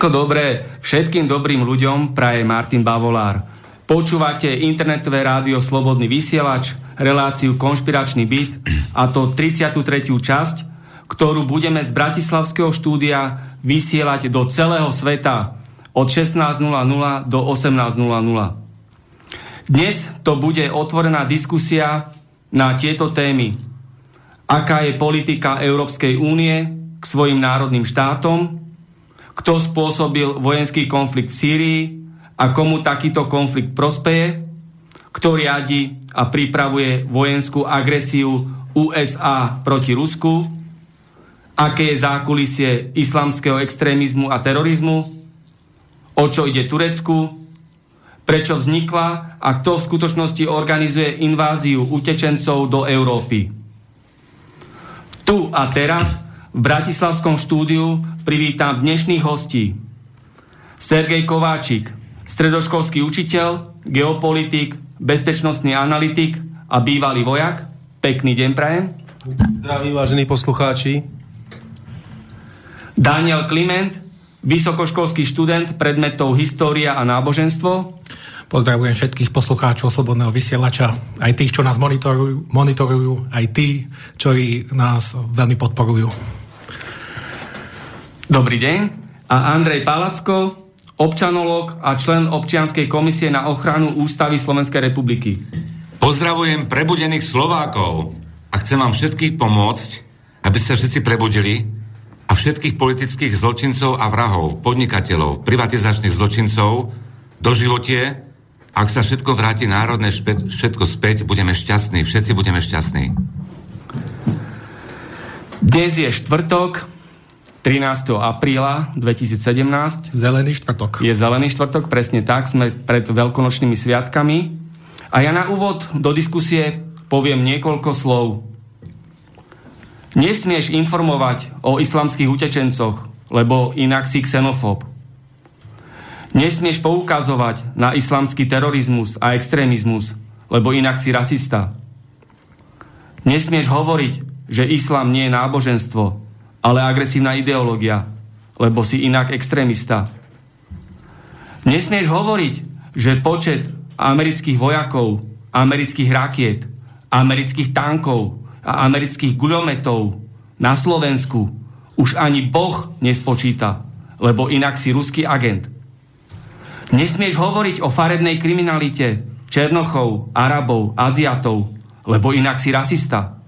Všetko dobré všetkým dobrým ľuďom praje Martin Bavolár. Počúvate internetové rádio Slobodný vysielač, reláciu Konšpiračný byt a to 33. časť, ktorú budeme z Bratislavského štúdia vysielať do celého sveta od 16.00 do 18.00. Dnes to bude otvorená diskusia na tieto témy. Aká je politika Európskej únie k svojim národným štátom, kto spôsobil vojenský konflikt v Sýrii a komu takýto konflikt prospeje, kto riadi a pripravuje vojenskú agresiu USA proti Rusku, aké je zákulisie islamského extrémizmu a terorizmu, o čo ide Turecku, prečo vznikla a kto v skutočnosti organizuje inváziu utečencov do Európy. Tu a teraz v Bratislavskom štúdiu privítam dnešných hostí. Sergej Kováčik, stredoškolský učiteľ, geopolitik, bezpečnostný analytik a bývalý vojak. Pekný deň prajem. Zdraví, vážení poslucháči. Daniel Kliment, vysokoškolský študent predmetov História a náboženstvo. Pozdravujem všetkých poslucháčov Slobodného vysielača, aj tých, čo nás monitorujú, monitorujú aj tí, čo nás veľmi podporujú. Dobrý deň. A Andrej Palacko, občanolog a člen občianskej komisie na ochranu Ústavy Slovenskej republiky. Pozdravujem prebudených Slovákov a chcem vám všetkých pomôcť, aby sa všetci prebudili a všetkých politických zločincov a vrahov, podnikateľov, privatizačných zločincov do životie, ak sa všetko vráti národné všetko späť, budeme šťastní, všetci budeme šťastní. Dnes je štvrtok, 13. apríla 2017. Zelený štvrtok. Je zelený štvrtok, presne tak, sme pred veľkonočnými sviatkami. A ja na úvod do diskusie poviem niekoľko slov. Nesmieš informovať o islamských utečencoch, lebo inak si xenofób. Nesmieš poukazovať na islamský terorizmus a extrémizmus, lebo inak si rasista. Nesmieš hovoriť, že islám nie je náboženstvo, ale agresívna ideológia, lebo si inak extrémista. Nesmieš hovoriť, že počet amerických vojakov, amerických rakiet, amerických tankov a amerických guľometov na Slovensku už ani Boh nespočíta, lebo inak si ruský agent. Nesmieš hovoriť o farebnej kriminalite Černochov, Arabov, Aziatov, lebo inak si rasista.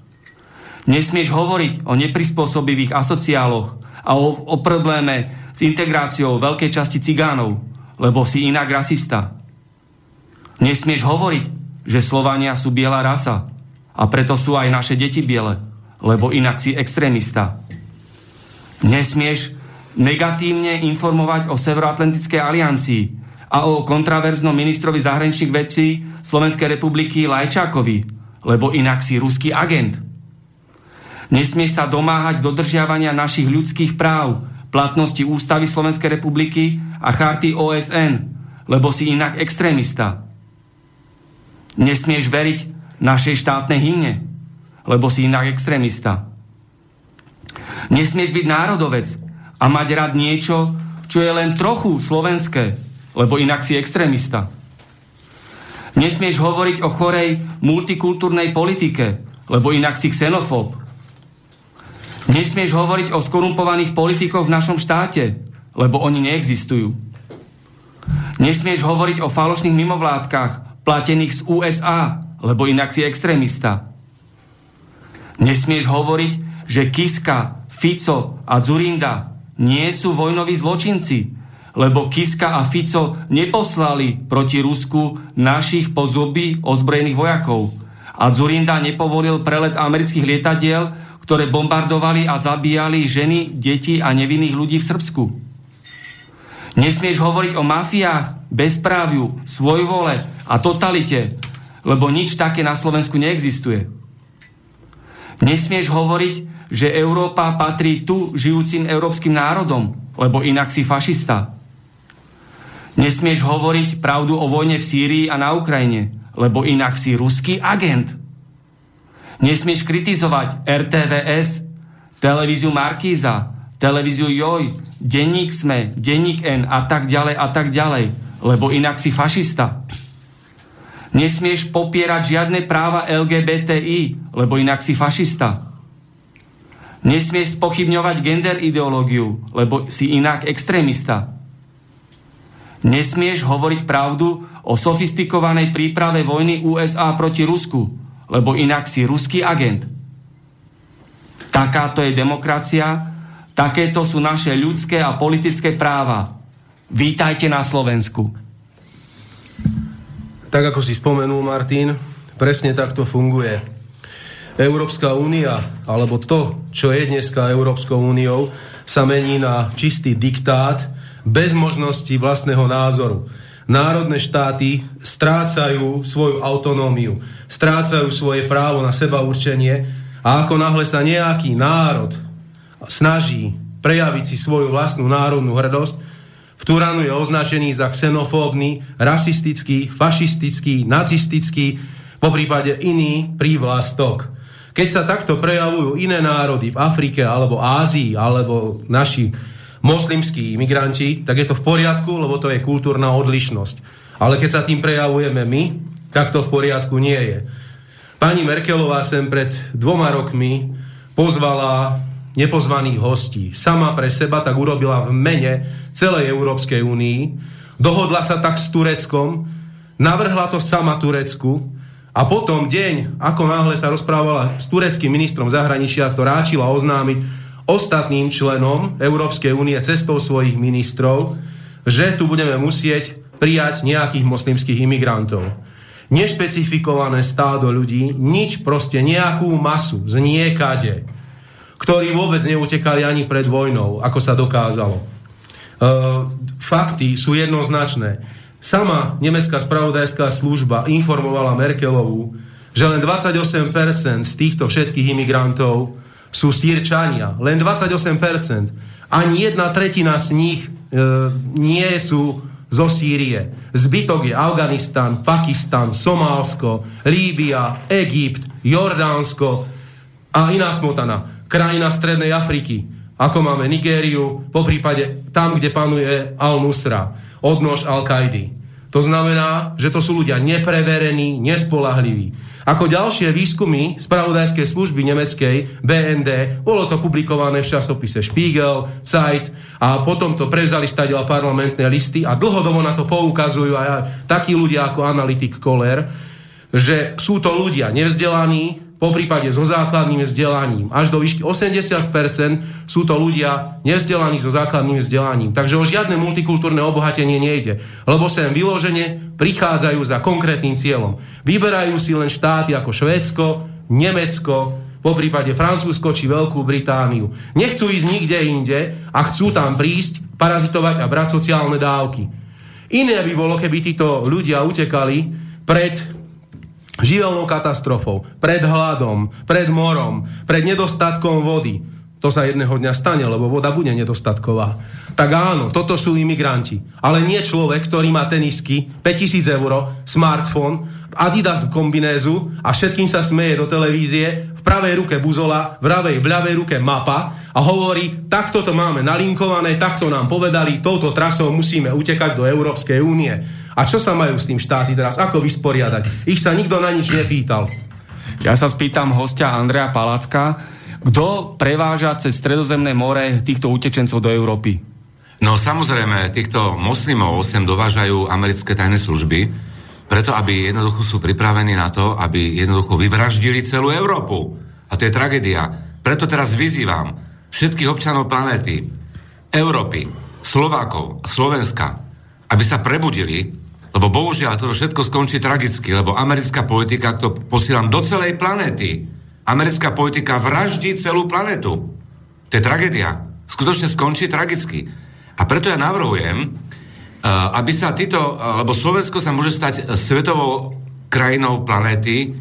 Nesmieš hovoriť o neprispôsobivých asociáloch a o, o probléme s integráciou veľkej časti cigánov, lebo si inak rasista. Nesmieš hovoriť, že Slovania sú biela rasa a preto sú aj naše deti biele, lebo inak si extrémista. Nesmieš negatívne informovať o Severoatlantickej aliancii a o kontraverznom ministrovi zahraničných vecí Slovenskej republiky Lajčákovi, lebo inak si ruský agent. Nesmieš sa domáhať dodržiavania našich ľudských práv, platnosti Ústavy Slovenskej republiky a charty OSN, lebo si inak extrémista. Nesmieš veriť našej štátnej hymne, lebo si inak extrémista. Nesmieš byť národovec a mať rád niečo, čo je len trochu slovenské, lebo inak si extrémista. Nesmieš hovoriť o chorej multikultúrnej politike, lebo inak si xenofób. Nesmieš hovoriť o skorumpovaných politikoch v našom štáte, lebo oni neexistujú. Nesmieš hovoriť o falošných mimovládkach platených z USA, lebo inak si extrémista. Nesmieš hovoriť, že Kiska, Fico a Zurinda nie sú vojnoví zločinci, lebo Kiska a Fico neposlali proti Rusku našich po zuby ozbrojených vojakov. A Zurinda nepovolil prelet amerických lietadiel, ktoré bombardovali a zabíjali ženy, deti a nevinných ľudí v Srbsku. Nesmieš hovoriť o mafiách, bezpráviu, svojvole a totalite, lebo nič také na Slovensku neexistuje. Nesmieš hovoriť, že Európa patrí tu žijúcim európskym národom, lebo inak si fašista. Nesmieš hovoriť pravdu o vojne v Sýrii a na Ukrajine, lebo inak si ruský agent. Nesmieš kritizovať RTVS, televíziu Markíza, televíziu Joj, denník Sme, denník N a tak ďalej a tak ďalej, lebo inak si fašista. Nesmieš popierať žiadne práva LGBTI, lebo inak si fašista. Nesmieš spochybňovať gender ideológiu, lebo si inak extrémista. Nesmieš hovoriť pravdu o sofistikovanej príprave vojny USA proti Rusku, lebo inak si ruský agent. Takáto je demokracia, takéto sú naše ľudské a politické práva. Vítajte na Slovensku. Tak ako si spomenul, Martin, presne takto funguje. Európska únia, alebo to, čo je dneska Európskou úniou, sa mení na čistý diktát, bez možnosti vlastného názoru. Národné štáty strácajú svoju autonómiu, strácajú svoje právo na seba určenie a ako náhle sa nejaký národ snaží prejaviť si svoju vlastnú národnú hrdosť, v Turánu je označený za xenofóbny, rasistický, fašistický, nacistický, po prípade iný prívlastok. Keď sa takto prejavujú iné národy v Afrike alebo Ázii alebo naši moslimskí imigranti, tak je to v poriadku, lebo to je kultúrna odlišnosť. Ale keď sa tým prejavujeme my, tak to v poriadku nie je. Pani Merkelová sem pred dvoma rokmi pozvala nepozvaných hostí. Sama pre seba tak urobila v mene celej Európskej únii. Dohodla sa tak s Tureckom, navrhla to sama Turecku a potom deň, ako náhle sa rozprávala s tureckým ministrom zahraničia, to ráčila oznámiť, ostatným členom Európskej únie cestou svojich ministrov, že tu budeme musieť prijať nejakých moslimských imigrantov. Nešpecifikované stádo ľudí, nič proste, nejakú masu z niekade, ktorí vôbec neutekali ani pred vojnou, ako sa dokázalo. E, fakty sú jednoznačné. Sama nemecká spravodajská služba informovala Merkelovú, že len 28% z týchto všetkých imigrantov sú sírčania. Len 28%. Ani jedna tretina z nich e, nie sú zo Sýrie. Zbytok je Afganistan, Pakistan, Somálsko, Líbia, Egypt, Jordánsko a iná smotana. Krajina Strednej Afriky, ako máme Nigériu, po prípade tam, kde panuje Al-Nusra, odnož Al-Kaidy. To znamená, že to sú ľudia nepreverení, nespolahliví. Ako ďalšie výskumy spravodajskej služby nemeckej BND, bolo to publikované v časopise Spiegel, Zeit a potom to prezali stadiaľ parlamentné listy a dlhodobo na to poukazujú aj takí ľudia ako analytik Koller, že sú to ľudia nevzdelaní, po prípade so základným vzdelaním. Až do výšky 80% sú to ľudia nevzdelaní so základným vzdelaním. Takže o žiadne multikultúrne obohatenie nejde, lebo sem vyložene prichádzajú za konkrétnym cieľom. Vyberajú si len štáty ako Švédsko, Nemecko, po prípade Francúzsko či Veľkú Britániu. Nechcú ísť nikde inde a chcú tam prísť, parazitovať a brať sociálne dávky. Iné by bolo, keby títo ľudia utekali pred živelnou katastrofou, pred hladom, pred morom, pred nedostatkom vody. To sa jedného dňa stane, lebo voda bude nedostatková. tak áno, toto sú imigranti. Ale nie človek, ktorý má tenisky, 5000 eur, smartfón, Adidas kombinézu a všetkým sa smeje do televízie, v pravej ruke buzola, v ľavej, v ľavej ruke mapa a hovorí, takto to máme nalinkované, takto nám povedali, touto trasou musíme utekať do Európskej únie. A čo sa majú s tým štáty teraz? Ako vysporiadať? Ich sa nikto na nič nepýtal. Ja sa spýtam hostia Andrea Palacka, kto preváža cez Stredozemné more týchto utečencov do Európy? No samozrejme, týchto moslimov sem dovážajú americké tajné služby, preto aby jednoducho sú pripravení na to, aby jednoducho vyvraždili celú Európu. A to je tragédia. Preto teraz vyzývam všetkých občanov planéty, Európy, Slovákov, Slovenska, aby sa prebudili, lebo bohužiaľ toto všetko skončí tragicky, lebo americká politika, to posielam do celej planéty, americká politika vraždí celú planetu. To je tragédia. Skutočne skončí tragicky. A preto ja navrhujem, eh, aby sa títo, lebo Slovensko sa môže stať svetovou krajinou planéty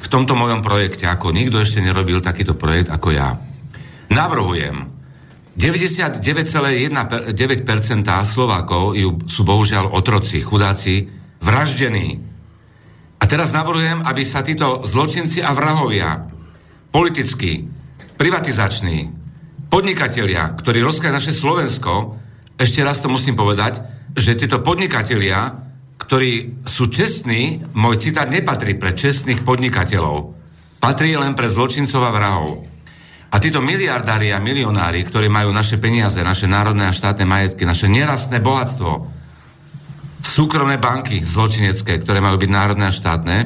v tomto mojom projekte, ako nikto ešte nerobil takýto projekt ako ja. Navrhujem, 99,9% Slovákov sú bohužiaľ otroci, chudáci, vraždení. A teraz navrhujem, aby sa títo zločinci a vrahovia politickí, privatizační, podnikatelia, ktorí rozkajú naše Slovensko, ešte raz to musím povedať, že títo podnikatelia, ktorí sú čestní, môj citát nepatrí pre čestných podnikateľov. Patrí len pre zločincov a vrahov. A títo miliardári a milionári, ktorí majú naše peniaze, naše národné a štátne majetky, naše nerastné bohatstvo, súkromné banky zločinecké, ktoré majú byť národné a štátne,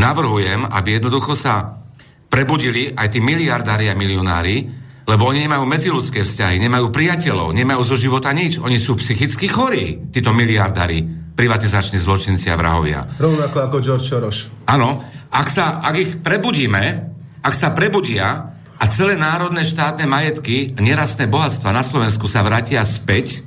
navrhujem, aby jednoducho sa prebudili aj tí miliardári a milionári, lebo oni nemajú medziludské vzťahy, nemajú priateľov, nemajú zo života nič. Oni sú psychicky chorí, títo miliardári, privatizační zločinci a vrahovia. Rovnako ako George Soros. Áno, ak, sa, ak ich prebudíme, ak sa prebudia a celé národné štátne majetky, nerastné bohatstva na Slovensku sa vrátia späť,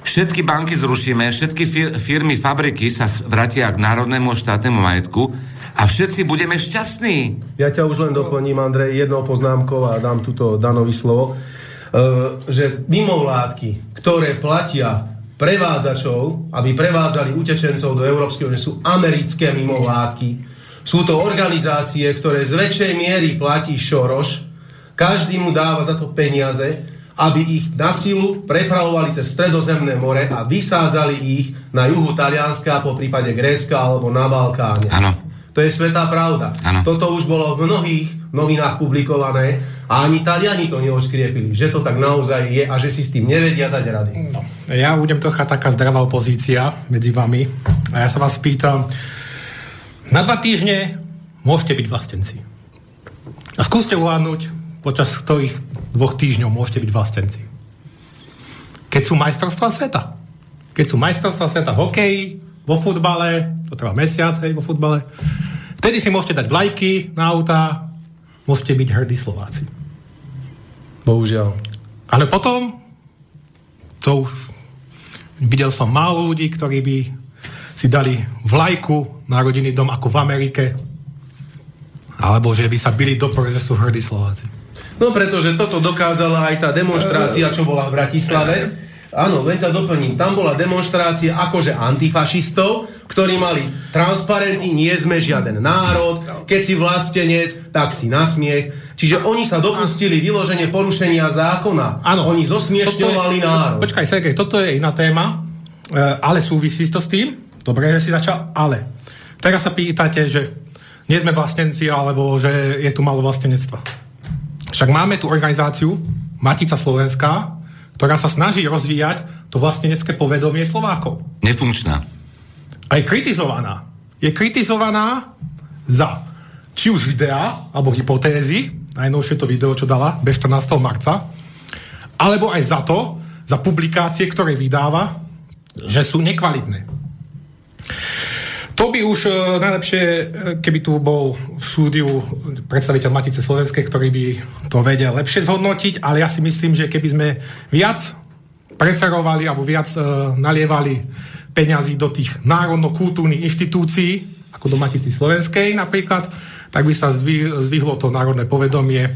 všetky banky zrušíme, všetky fir- firmy, fabriky sa vrátia k národnému štátnemu majetku, a všetci budeme šťastní. Ja ťa už len doplním, Andrej, jednou poznámkou a dám túto Danovi slovo, uh, že mimovládky, ktoré platia prevádzačov, aby prevádzali utečencov do Európskej únie, sú americké mimovládky. Sú to organizácie, ktoré z väčšej miery platí Šoroš, každý mu dáva za to peniaze, aby ich na silu prepravovali cez Stredozemné more a vysádzali ich na juhu Talianska, po prípade Grécka alebo na Balkáne. Áno. To je svetá pravda. Ano. Toto už bolo v mnohých novinách publikované a ani Taliani to neoškriepili, že to tak naozaj je a že si s tým nevedia dať rady. No, ja budem trocha taká zdravá opozícia medzi vami a ja sa vás pýtam, na dva týždne môžete byť vlastenci. A skúste uhádnuť, počas ktorých dvoch týždňov môžete byť vlastenci. Keď sú majstrovstvá sveta. Keď sú majstrovstvá sveta v hokeji, vo futbale, to trvá mesiac, hej, vo futbale. Vtedy si môžete dať vlajky na auta, môžete byť hrdí Slováci. Bohužiaľ. Ale potom, to už videl som málo ľudí, ktorí by si dali vlajku na rodinný dom ako v Amerike, alebo že by sa byli do že sú hrdí Slováci. No pretože toto dokázala aj tá demonstrácia, čo bola v Bratislave, Áno, len sa doplním. Tam bola demonstrácia akože antifašistov, ktorí mali transparentní, nie sme žiaden národ, keď si vlastenec, tak si nasmiech. Čiže oni sa dopustili vyloženie porušenia zákona. Áno. Oni zosmiešťovali je, národ. Počkaj, Sergej, toto je iná téma, e, ale súvisí to s tým. Dobre, že si začal, ale teraz sa pýtate, že nie sme vlastenci, alebo že je tu malo vlastenectva. Však máme tu organizáciu Matica Slovenská, ktorá sa snaží rozvíjať to vlastenecké povedomie Slovákov. Nefunkčná. A je kritizovaná. Je kritizovaná za či už videá, alebo hypotézy, najnovšie to video, čo dala bez 14. marca, alebo aj za to, za publikácie, ktoré vydáva, že sú nekvalitné. To by už uh, najlepšie, e, keby tu bol v štúdiu predstaviteľ Matice Slovenskej, ktorý by to vedel lepšie zhodnotiť, ale ja si myslím, že keby sme viac preferovali alebo viac uh, nalievali peňazí do tých národno-kultúrnych inštitúcií, ako do Matici Slovenskej napríklad, tak by sa zdvihlo to národné povedomie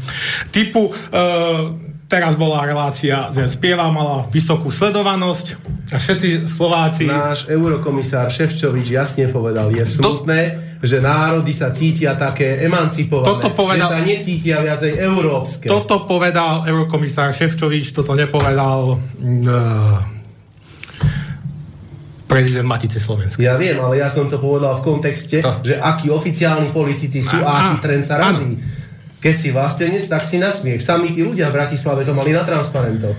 typu uh, teraz bola relácia, že spieva mala vysokú sledovanosť a všetci Slováci... Náš eurokomisár Ševčovič jasne povedal, je smutné, to, že národy sa cítia také emancipované, toto povedal, že sa necítia viacej európske. Toto povedal eurokomisár Ševčovič, toto nepovedal uh, prezident Matice Slovenska. Ja viem, ale ja som to povedal v kontexte, to. že akí oficiálni politici sú a, a aký trend sa razí. Keď si vlastenec, tak si na smiech. Sami tí ľudia v Bratislave to mali na transparentoch.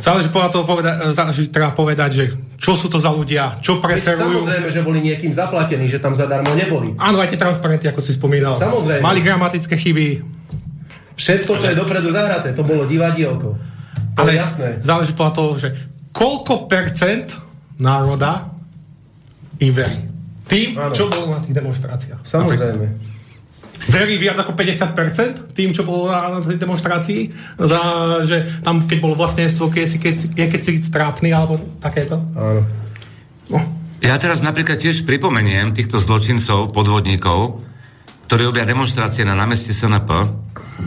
Záleží podľa toho povedať, záleží treba povedať, že čo sú to za ľudia, čo preferujú. Samozrejme, že boli niekým zaplatení, že tam zadarmo neboli. Áno, aj tie transparenty, ako si spomínal. Samozrejme. Mali gramatické chyby. Všetko, čo je dopredu zahraté, to bolo divadielko. To Ale jasné. záleží podľa toho, že koľko percent národa im verí. Tým, ano. čo bolo na tých demonstráciách. Samozrejme. Verí viac ako 50% tým, čo bolo na, na tej demonstrácii, za, že tam, keď bolo vlastníctvo, keď si, keď, keď si strápny, alebo takéto. Áno. No. Ja teraz napríklad tiež pripomeniem týchto zločincov, podvodníkov, ktorí robia demonstrácie na námestí SNP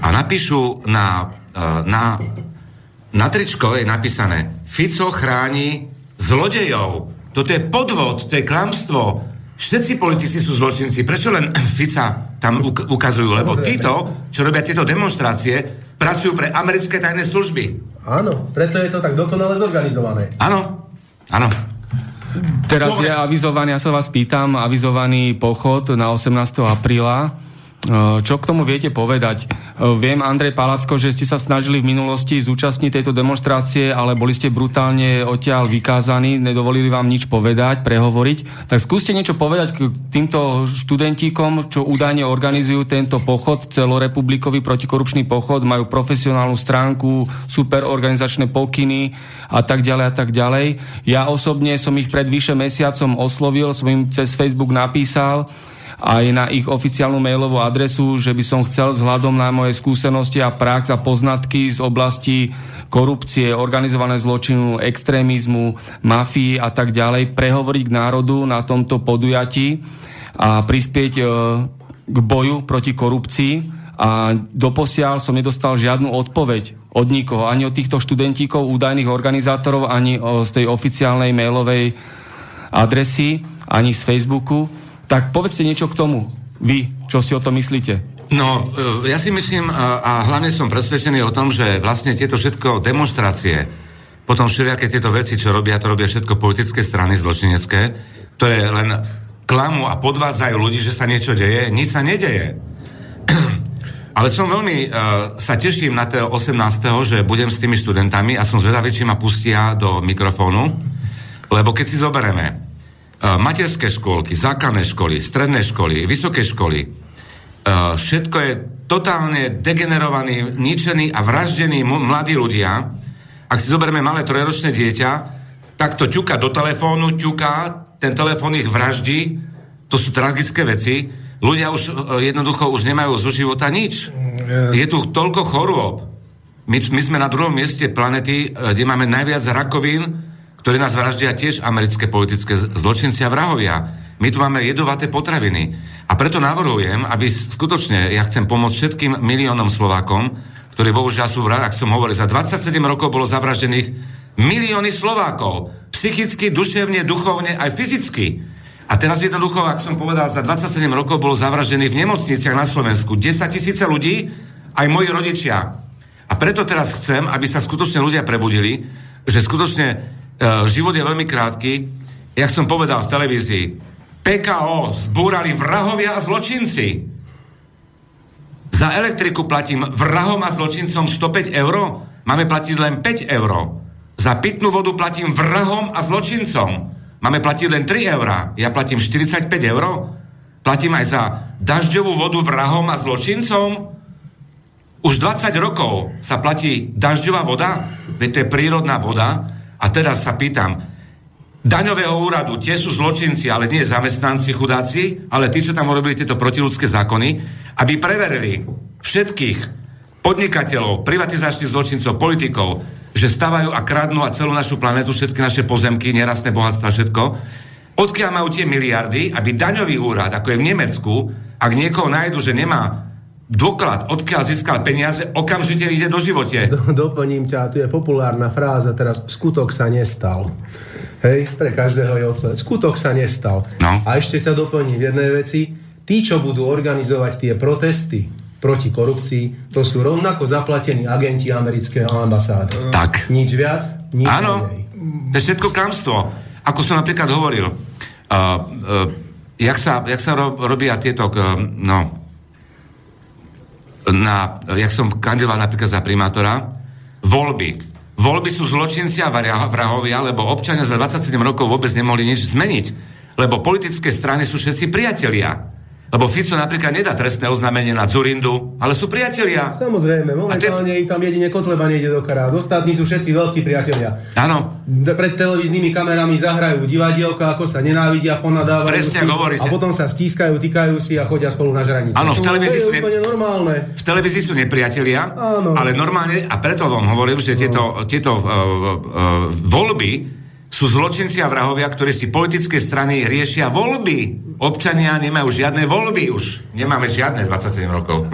a napíšu na, e, na, na tričko je napísané Fico chráni zlodejov. Toto je podvod, to je klamstvo. Všetci politici sú zločinci. Prečo len Fica tam ukazujú? Lebo títo, čo robia tieto demonstrácie, pracujú pre americké tajné služby. Áno, preto je to tak dokonale zorganizované. Áno, áno. Teraz Dobre. je avizovaný, ja sa vás pýtam, avizovaný pochod na 18. apríla čo k tomu viete povedať? Eh, viem, Andrej Palacko, že ste sa snažili v minulosti zúčastniť tejto demonstrácie, ale boli ste brutálne odtiaľ vykázaní, nedovolili vám nič povedať, prehovoriť. Tak skúste niečo povedať k týmto študentíkom, čo údajne organizujú tento pochod, celorepublikový protikorupčný pochod, majú profesionálnu stránku, super organizačné pokyny a tak ďalej a tak ďalej. Ja osobne som ich pred vyše mesiacom oslovil, som im cez Facebook napísal, aj na ich oficiálnu mailovú adresu, že by som chcel vzhľadom na moje skúsenosti a prax a poznatky z oblasti korupcie, organizované zločinu, extrémizmu, mafii a tak ďalej prehovoriť k národu na tomto podujatí a prispieť e, k boju proti korupcii a doposiaľ som nedostal žiadnu odpoveď od nikoho, ani od týchto študentíkov, údajných organizátorov, ani z tej oficiálnej mailovej adresy, ani z Facebooku. Tak povedzte niečo k tomu. Vy, čo si o tom myslíte? No, e, ja si myslím a hlavne som presvedčený o tom, že vlastne tieto všetko demonstrácie, potom všelijaké tieto veci, čo robia, to robia všetko politické strany zločinecké, to je len klamu a podvádzajú ľudí, že sa niečo deje, nič sa nedeje. Ale som veľmi uh, sa teším na to 18. že budem s tými študentami a som zvedavý, či ma pustia do mikrofónu, lebo keď si zoberieme, materské školky, základné školy, stredné školy, vysoké školy, všetko je totálne degenerovaní, ničení a vraždení mladí ľudia. Ak si zoberieme malé trojročné dieťa, tak to ťuka do telefónu, ťuka, ten telefón ich vraždí, to sú tragické veci. Ľudia už e, jednoducho už nemajú zo života nič. Je tu toľko chorôb. My, my sme na druhom mieste planety, kde máme najviac rakovín, ktorí nás vraždia tiež americké politické zločinci a vrahovia. My tu máme jedovaté potraviny. A preto navrhujem, aby skutočne, ja chcem pomôcť všetkým miliónom Slovákom, ktorí bohužiaľ sú vrah, ak som hovoril, za 27 rokov bolo zavraždených milióny Slovákov. Psychicky, duševne, duchovne, aj fyzicky. A teraz jednoducho, ak som povedal, za 27 rokov bolo zavraždených v nemocniciach na Slovensku 10 tisíce ľudí, aj moji rodičia. A preto teraz chcem, aby sa skutočne ľudia prebudili, že skutočne život je veľmi krátky. Jak som povedal v televízii, PKO zbúrali vrahovia a zločinci. Za elektriku platím vrahom a zločincom 105 eur, máme platiť len 5 eur. Za pitnú vodu platím vrahom a zločincom, máme platiť len 3 eur. Ja platím 45 eur, platím aj za dažďovú vodu vrahom a zločincom. Už 20 rokov sa platí dažďová voda, veď to je prírodná voda, a teraz sa pýtam, daňového úradu, tie sú zločinci, ale nie zamestnanci chudáci, ale tí, čo tam urobili tieto protiludské zákony, aby preverili všetkých podnikateľov, privatizačných zločincov, politikov, že stavajú a kradnú a celú našu planetu, všetky naše pozemky, nerastné bohatstva, všetko, odkiaľ majú tie miliardy, aby daňový úrad, ako je v Nemecku, ak niekoho nájdu, že nemá doklad, odkiaľ získal peniaze, okamžite ide do živote. Do, doplním ťa, tu je populárna fráza teraz, skutok sa nestal. Hej, pre každého je odpoveď. Skutok sa nestal. No. A ešte ťa doplním v jednej veci. Tí, čo budú organizovať tie protesty proti korupcii, to sú rovnako zaplatení agenti amerického ambasády. Tak. Nič viac, nič Áno, menej. to je všetko klamstvo. Ako som napríklad hovoril, uh, uh, jak sa, jak sa ro, robia tieto, uh, no, na, jak som kandidoval napríklad za primátora, voľby. Voľby sú zločinci a vra- vrahovia, lebo občania za 27 rokov vôbec nemohli nič zmeniť. Lebo politické strany sú všetci priatelia. Lebo Fico napríklad nedá trestné oznámenie na Zurindu, ale sú priatelia. Samozrejme, momentálne te... tam jedine Kotleba nejde do karát. Ostatní sú všetci veľkí priatelia. Áno. Pred televíznymi kamerami zahrajú divadielka, ako sa nenávidia, ponadávajú Presne, si, hovoríte. a potom sa stískajú, týkajú si a chodia spolu na žranici. Áno, v televízii sú ne- normálne. V televízii sú nepriatelia, Áno. ale normálne, a preto vám hovorím, že tieto, tieto uh, uh, voľby sú zločinci a vrahovia, ktorí si politické strany riešia voľby. Občania nemajú žiadne voľby už. Nemáme žiadne 27 rokov.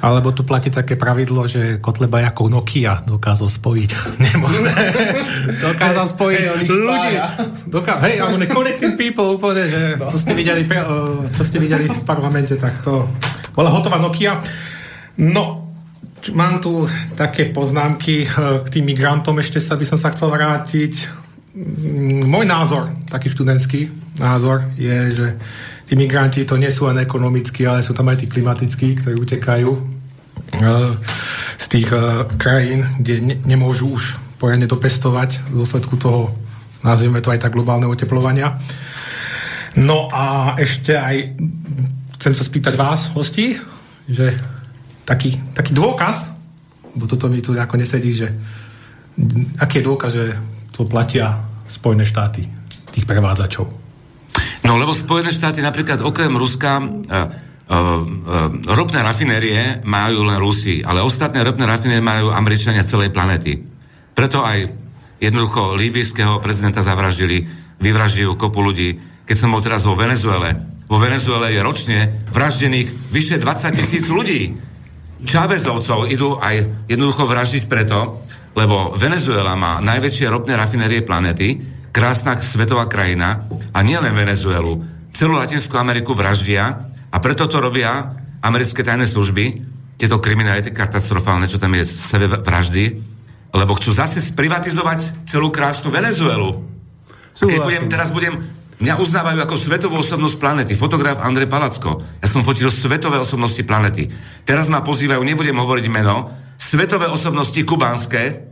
Alebo tu platí také pravidlo, že Kotleba ako Nokia dokázal spojiť. Nemožné. dokázal spojiť ich ľudí. Doká- hej, ale connecting people úplne, že to ste videli, pre- čo ste videli v parlamente, tak to bola hotová Nokia. No, mám tu také poznámky uh, k tým migrantom, ešte sa by som sa chcel vrátiť. Mm, Môj názor, taký študentský názor, je, že tí migranti to nie sú len ekonomickí, ale sú tam aj tí klimatickí, ktorí utekajú eh, z tých eh, krajín, kde ne, nemôžu už poriadne dopestovať v dôsledku toho, nazvieme to aj tak globálneho oteplovania. No a ešte aj chcem sa spýtať vás, hosti, že taký, taký dôkaz, bo toto mi tu ako nesedí, že aký je dôkaz, že to platia Spojené štáty, tých prevádzačov. No lebo Spojené štáty napríklad okrem Ruska uh, uh, uh, ropné rafinérie majú len Rusi, ale ostatné ropné rafinérie majú Američania celej planety. Preto aj jednoducho líbyjského prezidenta zavraždili, vyvraždili kopu ľudí. Keď som bol teraz vo Venezuele, vo Venezuele je ročne vraždených vyše 20 tisíc ľudí. Čávezovcov idú aj jednoducho vraždiť preto, lebo Venezuela má najväčšie ropné rafinérie planety, krásna svetová krajina a nielen Venezuelu, celú Latinskú Ameriku vraždia a preto to robia americké tajné služby, tieto kriminality katastrofálne, čo tam je sebe vraždy, lebo chcú zase sprivatizovať celú krásnu Venezuelu. A keď budem, teraz budem, mňa uznávajú ako svetovú osobnosť planety, fotograf Andrej Palacko. Ja som fotil svetové osobnosti planety. Teraz ma pozývajú, nebudem hovoriť meno, svetové osobnosti kubánske,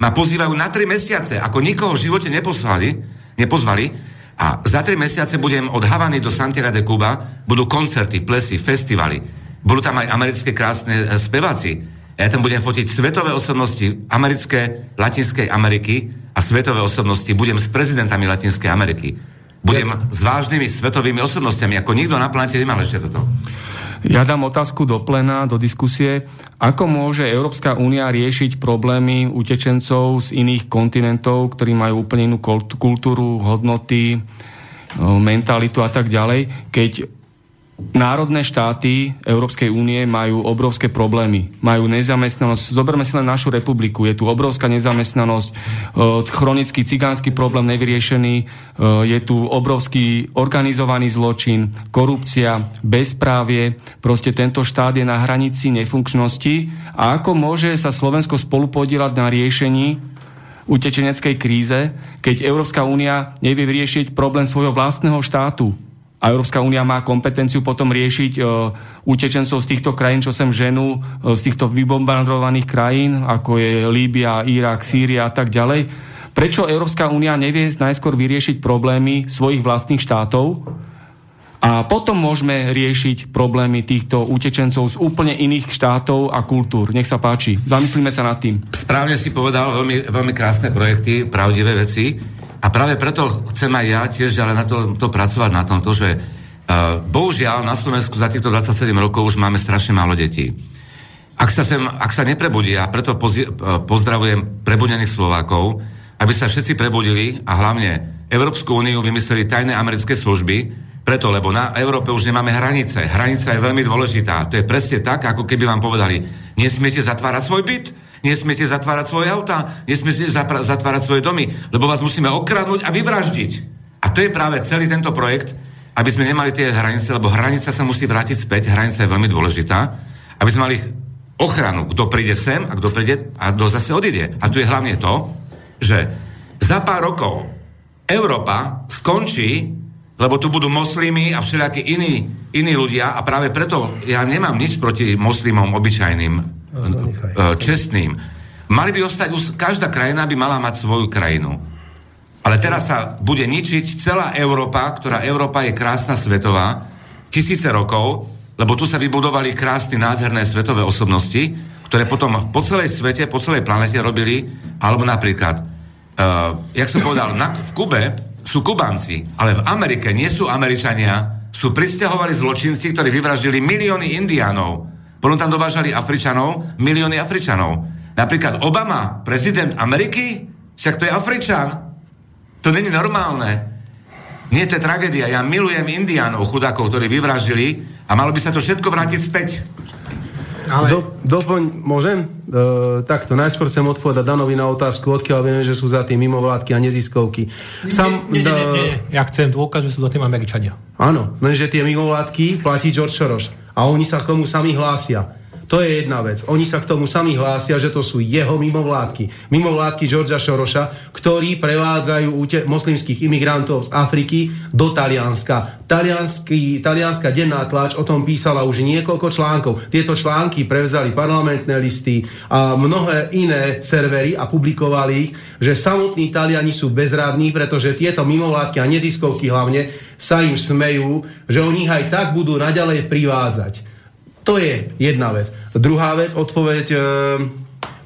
ma pozývajú na tri mesiace, ako nikoho v živote neposlali, nepozvali, a za tri mesiace budem od Havany do Santiago de Cuba, budú koncerty, plesy, festivaly. Budú tam aj americké krásne e, speváci. Ja tam budem fotiť svetové osobnosti americké, Latinskej Ameriky a svetové osobnosti. Budem s prezidentami Latinskej Ameriky. Budem s vážnymi svetovými osobnostiami, ako nikto na planete nemal ešte toto. Ja dám otázku do plena, do diskusie. Ako môže Európska únia riešiť problémy utečencov z iných kontinentov, ktorí majú úplne inú kult- kultúru, hodnoty, mentalitu a tak ďalej, keď národné štáty Európskej únie majú obrovské problémy. Majú nezamestnanosť. Zoberme si len našu republiku. Je tu obrovská nezamestnanosť, e, chronický cigánsky problém nevyriešený, e, je tu obrovský organizovaný zločin, korupcia, bezprávie. Proste tento štát je na hranici nefunkčnosti. A ako môže sa Slovensko spolupodielať na riešení utečeneckej kríze, keď Európska únia nevie vyriešiť problém svojho vlastného štátu? A Európska únia má kompetenciu potom riešiť e, utečencov z týchto krajín, čo sem ženú, e, z týchto vybombardovaných krajín, ako je Líbia, Irak, Sýria a tak ďalej. Prečo Európska únia nevie najskôr vyriešiť problémy svojich vlastných štátov a potom môžeme riešiť problémy týchto utečencov z úplne iných štátov a kultúr. Nech sa páči, zamyslíme sa nad tým. Správne si povedal veľmi, veľmi krásne projekty, pravdivé veci. A práve preto chcem aj ja tiež ale na to, to pracovať na tomto, že uh, bohužiaľ na Slovensku za týchto 27 rokov už máme strašne málo detí. Ak sa, sem, ak sa neprebudia, preto pozi, uh, pozdravujem prebudených Slovákov, aby sa všetci prebudili a hlavne Európsku úniu vymysleli tajné americké služby, Preto, lebo na Európe už nemáme hranice. Hranica je veľmi dôležitá. To je presne tak, ako keby vám povedali, nesmiete zatvárať svoj byt, nesmiete zatvárať svoje auta, nesmiete zatvárať svoje domy, lebo vás musíme okradnúť a vyvraždiť. A to je práve celý tento projekt, aby sme nemali tie hranice, lebo hranica sa musí vrátiť späť, hranica je veľmi dôležitá, aby sme mali ochranu, kto príde sem a kto príde a kto zase odíde. A tu je hlavne to, že za pár rokov Európa skončí lebo tu budú moslimy a všelijakí iní, iní ľudia a práve preto ja nemám nič proti moslimom obyčajným, čestným. Mali by ostať, každá krajina by mala mať svoju krajinu. Ale teraz sa bude ničiť celá Európa, ktorá Európa je krásna svetová, tisíce rokov, lebo tu sa vybudovali krásne, nádherné svetové osobnosti, ktoré potom po celej svete, po celej planete robili, alebo napríklad, uh, jak som povedal, na, v Kube sú Kubanci, ale v Amerike nie sú Američania, sú pristahovali zločinci, ktorí vyvraždili milióny Indiánov. Potom tam dovážali Afričanov, milióny Afričanov. Napríklad Obama, prezident Ameriky, však to je Afričan. To není normálne. Nie, to je tragédia. Ja milujem Indiánov, chudákov, ktorí vyvraždili a malo by sa to všetko vrátiť späť. Ale... Do, doplň, môžem? E, takto, najskôr chcem odpovedať Danovi na otázku, odkiaľ vieme, že sú za tým mimovládky a neziskovky. Sam, nie, nie, nie, nie, nie. Ja chcem dôkaz, že sú za tým Američania. Áno, lenže tie mimovládky platí George Soros. A oni sa k tomu sami hlásia. To je jedna vec. Oni sa k tomu sami hlásia, že to sú jeho mimovládky. Mimovládky Georgia Šoroša, ktorí prevádzajú ute- moslimských imigrantov z Afriky do Talianska. Taliansky, talianská denná tlač o tom písala už niekoľko článkov. Tieto články prevzali parlamentné listy a mnohé iné servery a publikovali ich, že samotní Taliani sú bezradní, pretože tieto mimovládky a neziskovky hlavne sa im smejú, že oni aj tak budú naďalej privádzať. To je jedna vec. Druhá vec, odpoveď, e,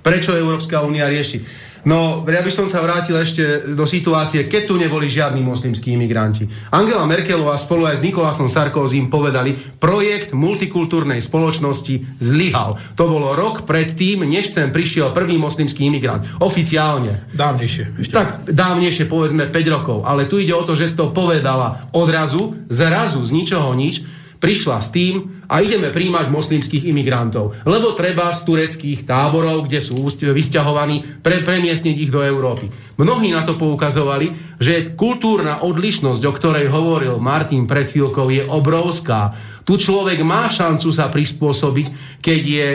prečo Európska únia rieši. No, ja by som sa vrátil ešte do situácie, keď tu neboli žiadni moslimskí imigranti. Angela Merkelová spolu aj s Nikolásom Sarkozym povedali, projekt multikultúrnej spoločnosti zlyhal. To bolo rok predtým, než sem prišiel prvý moslimský imigrant. Oficiálne. Dávnejšie. Ešte. Tak, dávnejšie, povedzme 5 rokov. Ale tu ide o to, že to povedala odrazu, zrazu, z ničoho nič, prišla s tým a ideme príjmať moslimských imigrantov. Lebo treba z tureckých táborov, kde sú vysťahovaní, pre, premiesniť ich do Európy. Mnohí na to poukazovali, že kultúrna odlišnosť, o ktorej hovoril Martin pred chvíľkou, je obrovská. Tu človek má šancu sa prispôsobiť, keď je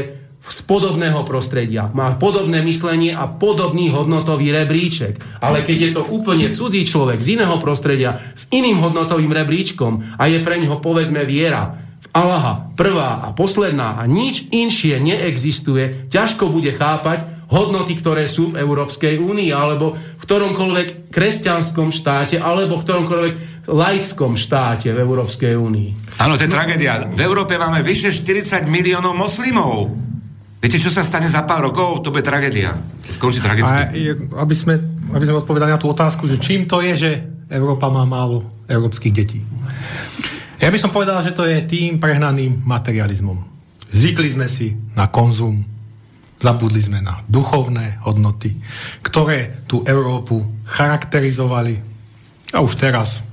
z podobného prostredia. Má podobné myslenie a podobný hodnotový rebríček. Ale keď je to úplne cudzí človek z iného prostredia, s iným hodnotovým rebríčkom a je pre neho povedzme viera, v Allaha prvá a posledná a nič inšie neexistuje, ťažko bude chápať hodnoty, ktoré sú v Európskej únii alebo v ktoromkoľvek kresťanskom štáte alebo v ktoromkoľvek laickom štáte v Európskej únii. Áno, to je tragédia. V Európe máme vyše 40 miliónov moslimov. Viete, čo sa stane za pár rokov? To bude tragédia. Skončí tragicky. A, aby, sme, aby sme odpovedali na tú otázku, že čím to je, že Európa má málo európskych detí. Ja by som povedal, že to je tým prehnaným materializmom. Zvykli sme si na konzum, zabudli sme na duchovné hodnoty, ktoré tú Európu charakterizovali a už teraz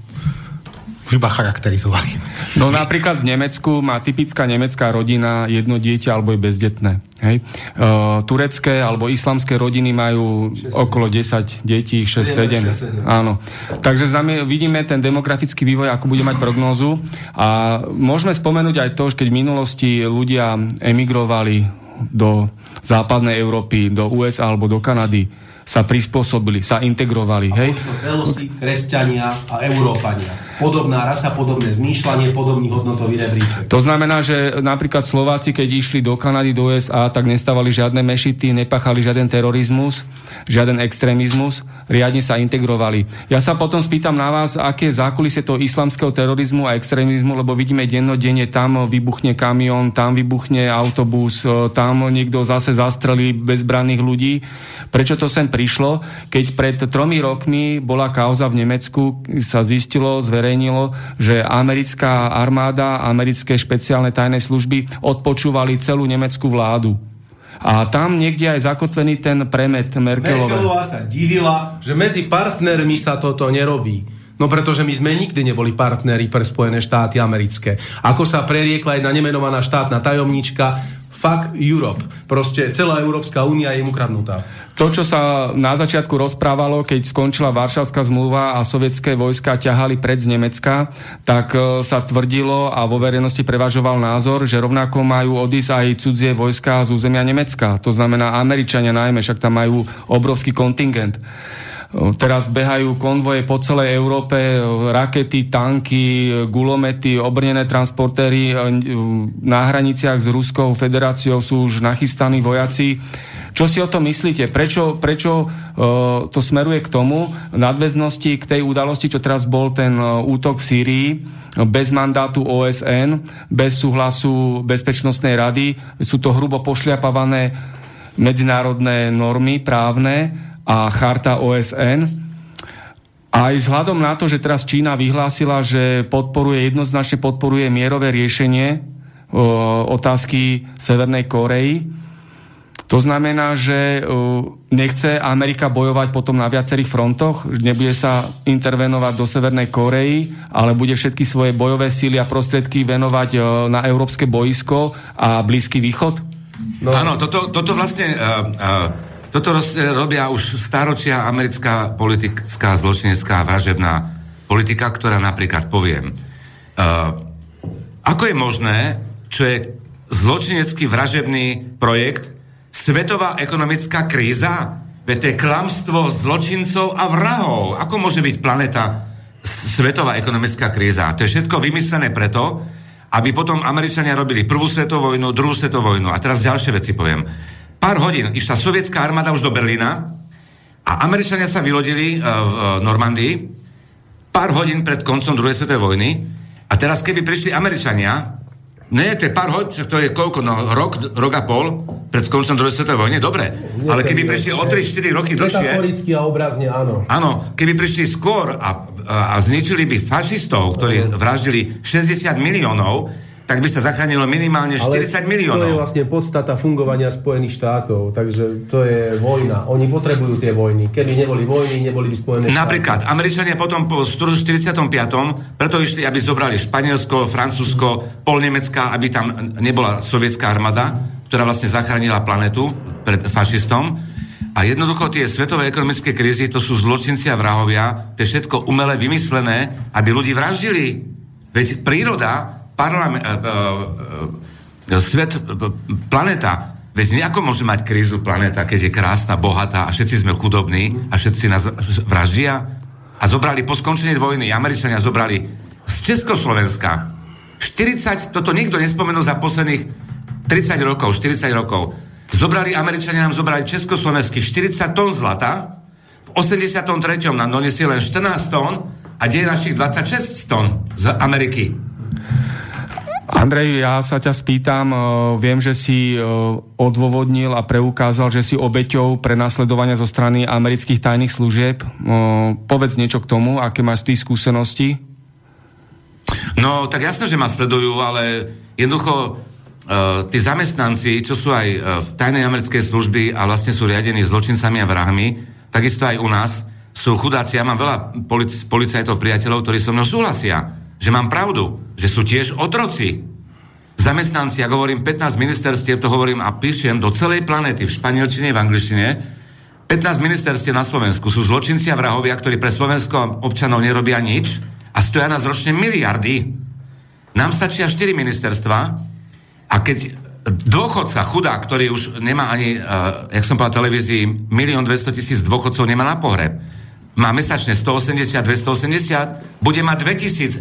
už iba charakterizovali. No napríklad v Nemecku má typická nemecká rodina jedno dieťa alebo je bezdetné. Hej. Uh, turecké alebo islamské rodiny majú 6, okolo 10 detí, 6-7. Áno. Takže znamená, vidíme ten demografický vývoj, ako bude mať prognózu. A môžeme spomenúť aj to, že keď v minulosti ľudia emigrovali do západnej Európy, do USA alebo do Kanady, sa prispôsobili, sa integrovali. A hej? Velosi, kresťania a Európania. Podobná rasa, podobné zmýšľanie, podobný hodnotový rebríček. To znamená, že napríklad Slováci, keď išli do Kanady, do USA, tak nestávali žiadne mešity, nepachali žiaden terorizmus, žiaden extrémizmus, riadne sa integrovali. Ja sa potom spýtam na vás, aké zákulisie toho islamského terorizmu a extrémizmu, lebo vidíme dennodenne, tam vybuchne kamión, tam vybuchne autobus, tam niekto zase zastrelí bezbranných ľudí. Prečo to sem prišlo? Keď pred tromi rokmi bola kauza v Nemecku, sa zistilo, zverejnilo, že americká armáda, americké špeciálne tajné služby odpočúvali celú nemeckú vládu. A tam niekde aj zakotvený ten premet Merkelovej. Merkelová sa divila, že medzi partnermi sa toto nerobí. No pretože my sme nikdy neboli partneri pre Spojené štáty americké. Ako sa preriekla jedna nemenovaná štátna tajomnička, fuck Europe. Proste celá Európska únia je im ukradnutá. To, čo sa na začiatku rozprávalo, keď skončila Varšavská zmluva a sovietské vojska ťahali pred z Nemecka, tak e, sa tvrdilo a vo verejnosti prevažoval názor, že rovnako majú odísť aj cudzie vojska z územia Nemecka. To znamená Američania najmä, však tam majú obrovský kontingent. Teraz behajú konvoje po celej Európe, rakety, tanky, gulomety, obrnené transportéry. Na hraniciach s Ruskou federáciou sú už nachystaní vojaci. Čo si o tom myslíte? Prečo, prečo uh, to smeruje k tomu, nadväznosti k tej udalosti, čo teraz bol ten uh, útok v Sýrii, bez mandátu OSN, bez súhlasu Bezpečnostnej rady, sú to hrubo pošliapavané medzinárodné normy právne a charta OSN. Aj vzhľadom na to, že teraz Čína vyhlásila, že podporuje, jednoznačne podporuje mierové riešenie otázky Severnej Koreji, to znamená, že nechce Amerika bojovať potom na viacerých frontoch, nebude sa intervenovať do Severnej Koreji, ale bude všetky svoje bojové síly a prostriedky venovať na európske boisko a Blízky východ? No. Áno, toto, toto vlastne uh, uh, toto robia už staročia americká politická zločinecká vražebná politika, ktorá napríklad poviem, uh, ako je možné, čo je zločinecký vražebný projekt, svetová ekonomická kríza, veď to je klamstvo zločincov a vrahov. Ako môže byť planeta svetová ekonomická kríza? To je všetko vymyslené preto, aby potom Američania robili prvú svetovú vojnu, druhú svetovú vojnu. A teraz ďalšie veci poviem pár hodín išla sovietská armáda už do Berlína a Američania sa vylodili uh, v uh, Normandii pár hodín pred koncom druhej svetovej vojny a teraz keby prišli Američania nie, to je pár hodín, to je koľko, no rok, rok a pol pred koncom druhej svetovej vojny, dobre. Ale keby prišli o 3-4 roky dlhšie... Metaforicky a obrazne, áno. Áno, keby prišli skôr a, a, a zničili by fašistov, ktorí vraždili 60 miliónov, tak by sa zachránilo minimálne 40 Ale miliónov. to je vlastne podstata fungovania Spojených štátov, takže to je vojna. Oni potrebujú tie vojny. Keby neboli vojny, neboli by Spojené Napríklad, štáty. Američania potom po 45. preto išli, aby zobrali Španielsko, Francúzsko, pol Nemecka, aby tam nebola sovietská armáda, ktorá vlastne zachránila planetu pred fašistom. A jednoducho tie svetové ekonomické krízy, to sú zločinci a vrahovia, to je všetko umelé vymyslené, aby ľudí vraždili. Veď príroda parlament, uh, uh, svet, uh, planeta, veď nejako môže mať krízu planeta, keď je krásna, bohatá a všetci sme chudobní a všetci nás vraždia. A zobrali po skončení vojny, Američania zobrali z Československa 40, toto nikto nespomenul za posledných 30 rokov, 40 rokov. Zobrali, Američania nám zobrali československých 40 tón zlata, v 83. nám donesie len 14 tón a deje našich 26 tón z Ameriky. Andrej, ja sa ťa spýtam, e, viem, že si e, odôvodnil a preukázal, že si obeťou prenasledovania zo strany amerických tajných služieb. E, povedz niečo k tomu, aké máš ty skúsenosti? No, tak jasné, že ma sledujú, ale jednoducho tí zamestnanci, čo sú aj v tajnej americkej služby a vlastne sú riadení zločincami a vrahmi, takisto aj u nás, sú chudáci. Ja mám veľa polic- policajtov, priateľov, ktorí so mnou súhlasia že mám pravdu, že sú tiež otroci. Zamestnanci, ja hovorím 15 ministerstiev, to hovorím a píšem do celej planety, v španielčine, v angličtine, 15 ministerstiev na Slovensku sú zločinci a vrahovia, ktorí pre Slovensko občanov nerobia nič a stoja nás ročne miliardy. Nám stačia 4 ministerstva a keď dôchodca, chudá, ktorý už nemá ani, uh, jak som povedal televízii, milión 200 tisíc dôchodcov nemá na pohreb, má mesačne 180, 280, bude mať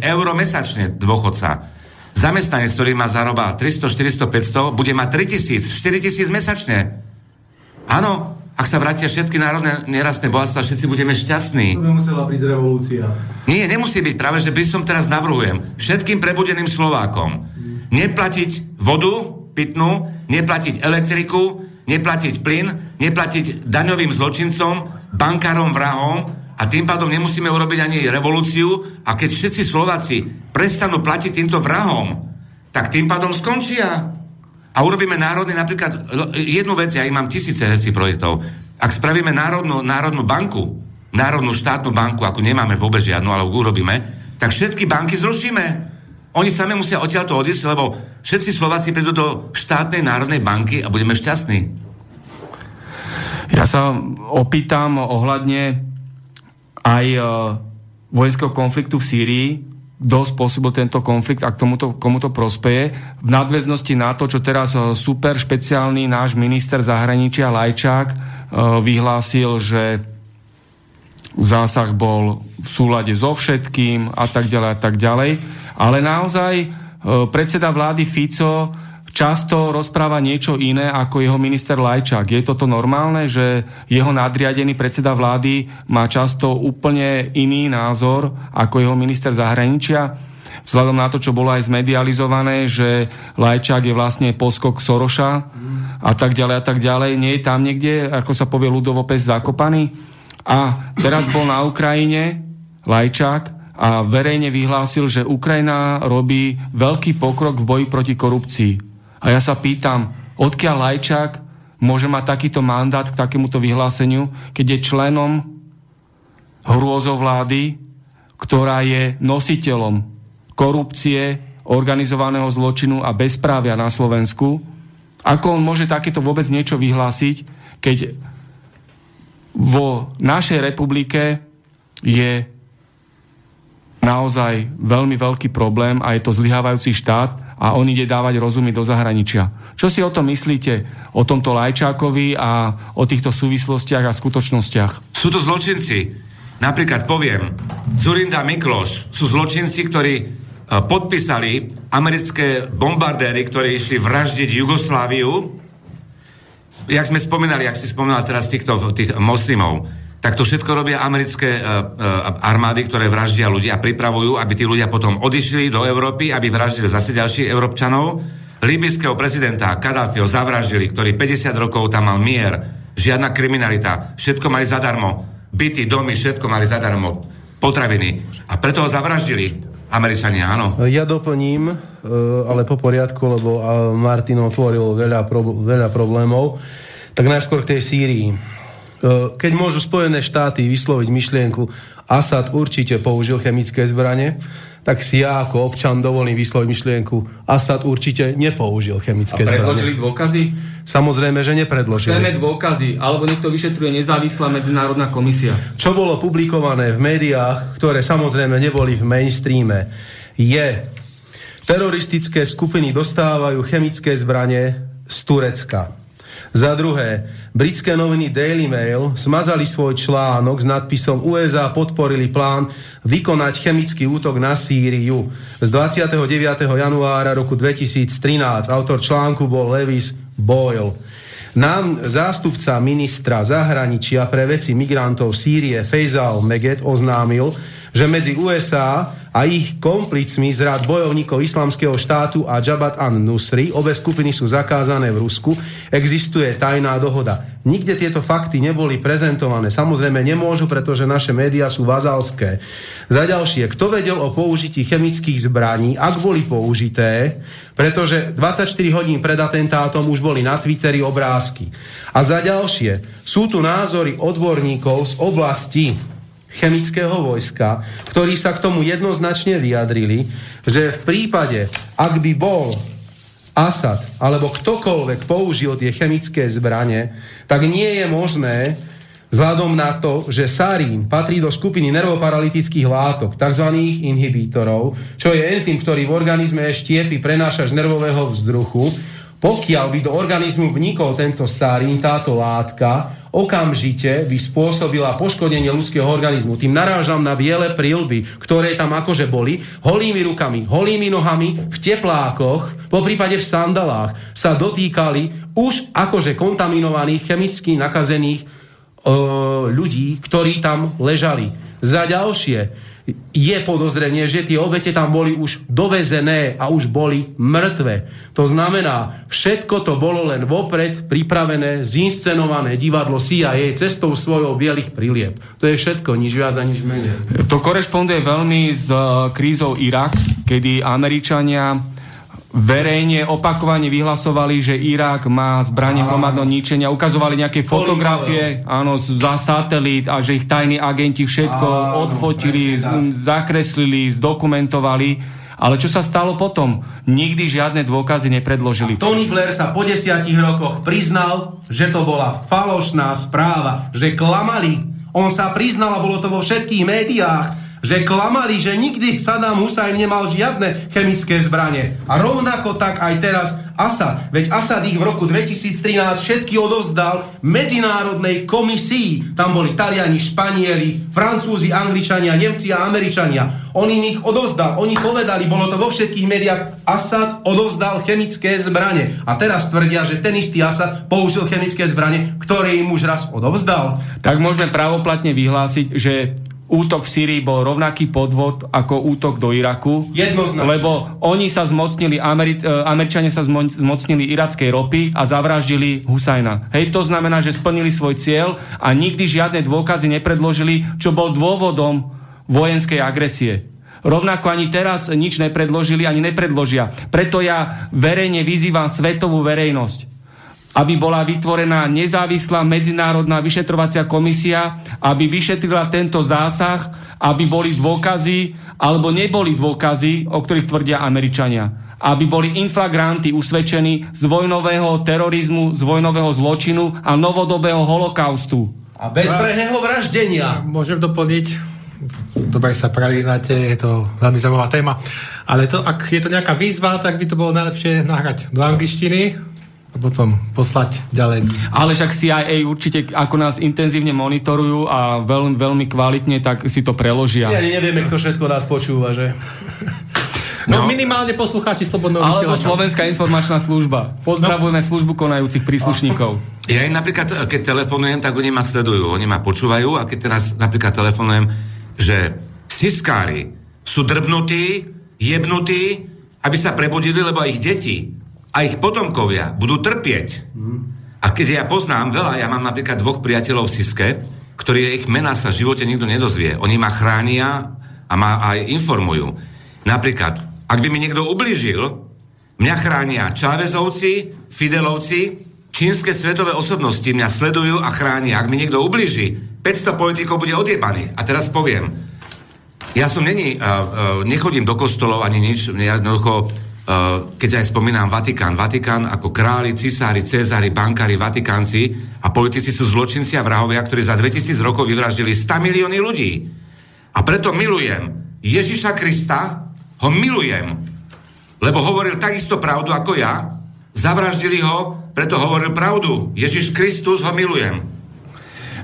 2000 eur mesačne dôchodca. Zamestnanec, ktorý má zaroba 300, 400, 500, bude mať 3000, 4000 mesačne. Áno, ak sa vrátia všetky národné nerastné bohatstva, všetci budeme šťastní. To by musela prísť revolúcia. Nie, nemusí byť. Práve, že by som teraz navrhujem všetkým prebudeným Slovákom neplatiť vodu pitnú, neplatiť elektriku, neplatiť plyn, neplatiť daňovým zločincom, bankárom, vrahom, a tým pádom nemusíme urobiť ani revolúciu a keď všetci Slováci prestanú platiť týmto vrahom, tak tým pádom skončia. A urobíme národný napríklad, jednu vec, ja im mám tisíce vecí projektov, ak spravíme národnú, národnú banku, národnú štátnu banku, ako nemáme vôbec žiadnu, ale urobíme, tak všetky banky zrušíme. Oni sami musia odtiaľto odísť, lebo všetci Slováci prídu do štátnej národnej banky a budeme šťastní. Ja sa opýtam ohľadne aj e, vojenského konfliktu v Sýrii, kto spôsobil tento konflikt a k tomuto, komu to prospeje. V nadväznosti na to, čo teraz e, super špeciálny náš minister zahraničia Lajčák e, vyhlásil, že zásah bol v súlade so všetkým a tak ďalej a tak ďalej ale naozaj predseda vlády Fico často rozpráva niečo iné ako jeho minister Lajčák. Je toto normálne, že jeho nadriadený predseda vlády má často úplne iný názor ako jeho minister zahraničia? Vzhľadom na to, čo bolo aj zmedializované, že Lajčák je vlastne poskok Soroša a tak ďalej a tak ďalej. Nie je tam niekde, ako sa povie ľudovo pes zakopaný? A teraz bol na Ukrajine Lajčák a verejne vyhlásil, že Ukrajina robí veľký pokrok v boji proti korupcii. A ja sa pýtam, odkiaľ Lajčák môže mať takýto mandát k takémuto vyhláseniu, keď je členom hrôzovlády, ktorá je nositeľom korupcie, organizovaného zločinu a bezprávia na Slovensku. Ako on môže takéto vôbec niečo vyhlásiť, keď vo našej republike je naozaj veľmi veľký problém a je to zlyhávajúci štát a on ide dávať rozumy do zahraničia. Čo si o tom myslíte, o tomto Lajčákovi a o týchto súvislostiach a skutočnostiach? Sú to zločinci. Napríklad poviem, Zurinda Mikloš sú zločinci, ktorí e, podpísali americké bombardéry, ktorí išli vraždiť Jugosláviu. Jak sme spomínali, jak si spomínal teraz týchto tých moslimov tak to všetko robia americké uh, uh, armády, ktoré vraždia ľudí a pripravujú, aby tí ľudia potom odišli do Európy, aby vraždili zase ďalších Európčanov. Líbyského prezidenta Kadáfiho zavraždili, ktorý 50 rokov tam mal mier, žiadna kriminalita, všetko mali zadarmo, byty, domy, všetko mali zadarmo, potraviny. A preto ho zavraždili Američania, áno. Ja doplním, e, ale po poriadku, lebo Martin otvoril veľa, veľa problémov. Tak najskôr k tej Sýrii E, keď môžu Spojené štáty vysloviť myšlienku Asad určite použil chemické zbranie, tak si ja ako občan dovolím vysloviť myšlienku Asad určite nepoužil chemické zbranie. A predložili zbranie. dôkazy? Samozrejme, že nepredložili. Chceme dôkazy, alebo niekto vyšetruje nezávislá medzinárodná komisia. Čo bolo publikované v médiách, ktoré samozrejme neboli v mainstreame, je teroristické skupiny dostávajú chemické zbranie z Turecka. Za druhé, britské noviny Daily Mail smazali svoj článok s nadpisom USA podporili plán vykonať chemický útok na Sýriu. Z 29. januára roku 2013 autor článku bol Lewis Boyle. Nám zástupca ministra zahraničia pre veci migrantov Sýrie Faisal Meget oznámil, že medzi USA a ich komplicmi z rád bojovníkov islamského štátu a Jabhat an-Nusri, obe skupiny sú zakázané v Rusku, existuje tajná dohoda. Nikde tieto fakty neboli prezentované. Samozrejme nemôžu, pretože naše médiá sú vazalské. Za ďalšie, kto vedel o použití chemických zbraní, ak boli použité, pretože 24 hodín pred atentátom už boli na Twitteri obrázky. A za ďalšie, sú tu názory odborníkov z oblasti chemického vojska, ktorí sa k tomu jednoznačne vyjadrili, že v prípade, ak by bol Asad alebo ktokoľvek použil tie chemické zbranie, tak nie je možné vzhľadom na to, že sarín patrí do skupiny nervoparalytických látok, tzv. inhibítorov, čo je enzym, ktorý v organizme štiepy prenášač nervového vzduchu, pokiaľ by do organizmu vnikol tento sarín, táto látka, okamžite by spôsobila poškodenie ľudského organizmu. Tým narážam na biele prílby, ktoré tam akože boli, holými rukami, holými nohami, v teplákoch, po prípade v sandalách, sa dotýkali už akože kontaminovaných, chemicky nakazených e, ľudí, ktorí tam ležali. Za ďalšie, je podozrenie, že tie obete tam boli už dovezené a už boli mŕtve. To znamená, všetko to bolo len vopred pripravené, zinscenované divadlo CIA cestou svojou bielých prilieb. To je všetko, nič viac a nič menej. To korešponduje veľmi s e, krízou Irak, kedy Američania verejne opakovane vyhlasovali, že Irak má zbranie hromadného ničenia, ukazovali nejaké fotografie áno, za satelít a že ich tajní agenti všetko odfotili, z, zakreslili, zdokumentovali. Ale čo sa stalo potom? Nikdy žiadne dôkazy nepredložili. Tony Blair sa po desiatich rokoch priznal, že to bola falošná správa, že klamali. On sa priznal a bolo to vo všetkých médiách že klamali, že nikdy Saddam Hussein nemal žiadne chemické zbranie. A rovnako tak aj teraz Asad. Veď Asad ich v roku 2013 všetky odovzdal medzinárodnej komisii. Tam boli Taliani, Španieli, Francúzi, Angličania, Nemci a Američania. On im ich odovzdal. Oni povedali, bolo to vo všetkých médiách, Asad odovzdal chemické zbranie. A teraz tvrdia, že ten istý Asad použil chemické zbranie, ktoré im už raz odovzdal. Tak môžeme pravoplatne vyhlásiť, že útok v Syrii bol rovnaký podvod ako útok do Iraku. Jednoznačne. Lebo oni sa zmocnili, Ameri- e, Američania sa zmocnili irackej ropy a zavraždili Husajna. Hej, to znamená, že splnili svoj cieľ a nikdy žiadne dôkazy nepredložili, čo bol dôvodom vojenskej agresie. Rovnako ani teraz nič nepredložili, ani nepredložia. Preto ja verejne vyzývam svetovú verejnosť aby bola vytvorená nezávislá medzinárodná vyšetrovacia komisia, aby vyšetrila tento zásah, aby boli dôkazy alebo neboli dôkazy, o ktorých tvrdia Američania. Aby boli inflagranty usvedčení z vojnového terorizmu, z vojnového zločinu a novodobého holokaustu. A bezbrehého vraždenia. Môžem doplniť? Dobre sa pralínate, je to veľmi zaujímavá téma. Ale to, ak je to nejaká výzva, tak by to bolo najlepšie nahrať do angličtiny, a potom poslať ďalej. Ale však CIA určite, ako nás intenzívne monitorujú a veľmi, veľmi kvalitne, tak si to preložia. Ja nevieme, kto všetko nás počúva, že? No, no minimálne poslucháči Slobodného Alebo Slovenská informačná služba. Pozdravujeme no. službu konajúcich príslušníkov. Ja im napríklad, keď telefonujem, tak oni ma sledujú, oni ma počúvajú a keď teraz napríklad telefonujem, že siskári sú drbnutí, jebnutí, aby sa prebudili, lebo ich deti a ich potomkovia budú trpieť. A keď ja poznám veľa, ja mám napríklad dvoch priateľov v Siske, ktorí ich mená sa v živote nikto nedozvie. Oni ma chránia a ma aj informujú. Napríklad, ak by mi niekto ublížil, mňa chránia Čávezovci, Fidelovci, čínske svetové osobnosti mňa sledujú a chránia. Ak mi niekto ublíži, 500 politikov bude odjebaných. A teraz poviem, ja som není, uh, uh, nechodím do kostolov ani nič, jednoducho keď aj spomínam Vatikán. Vatikán ako králi, cisári, cezári, bankári, vatikánci a politici sú zločinci a vrahovia, ktorí za 2000 rokov vyvraždili 100 milióny ľudí. A preto milujem Ježiša Krista, ho milujem, lebo hovoril takisto pravdu ako ja, zavraždili ho, preto hovoril pravdu. Ježiš Kristus ho milujem.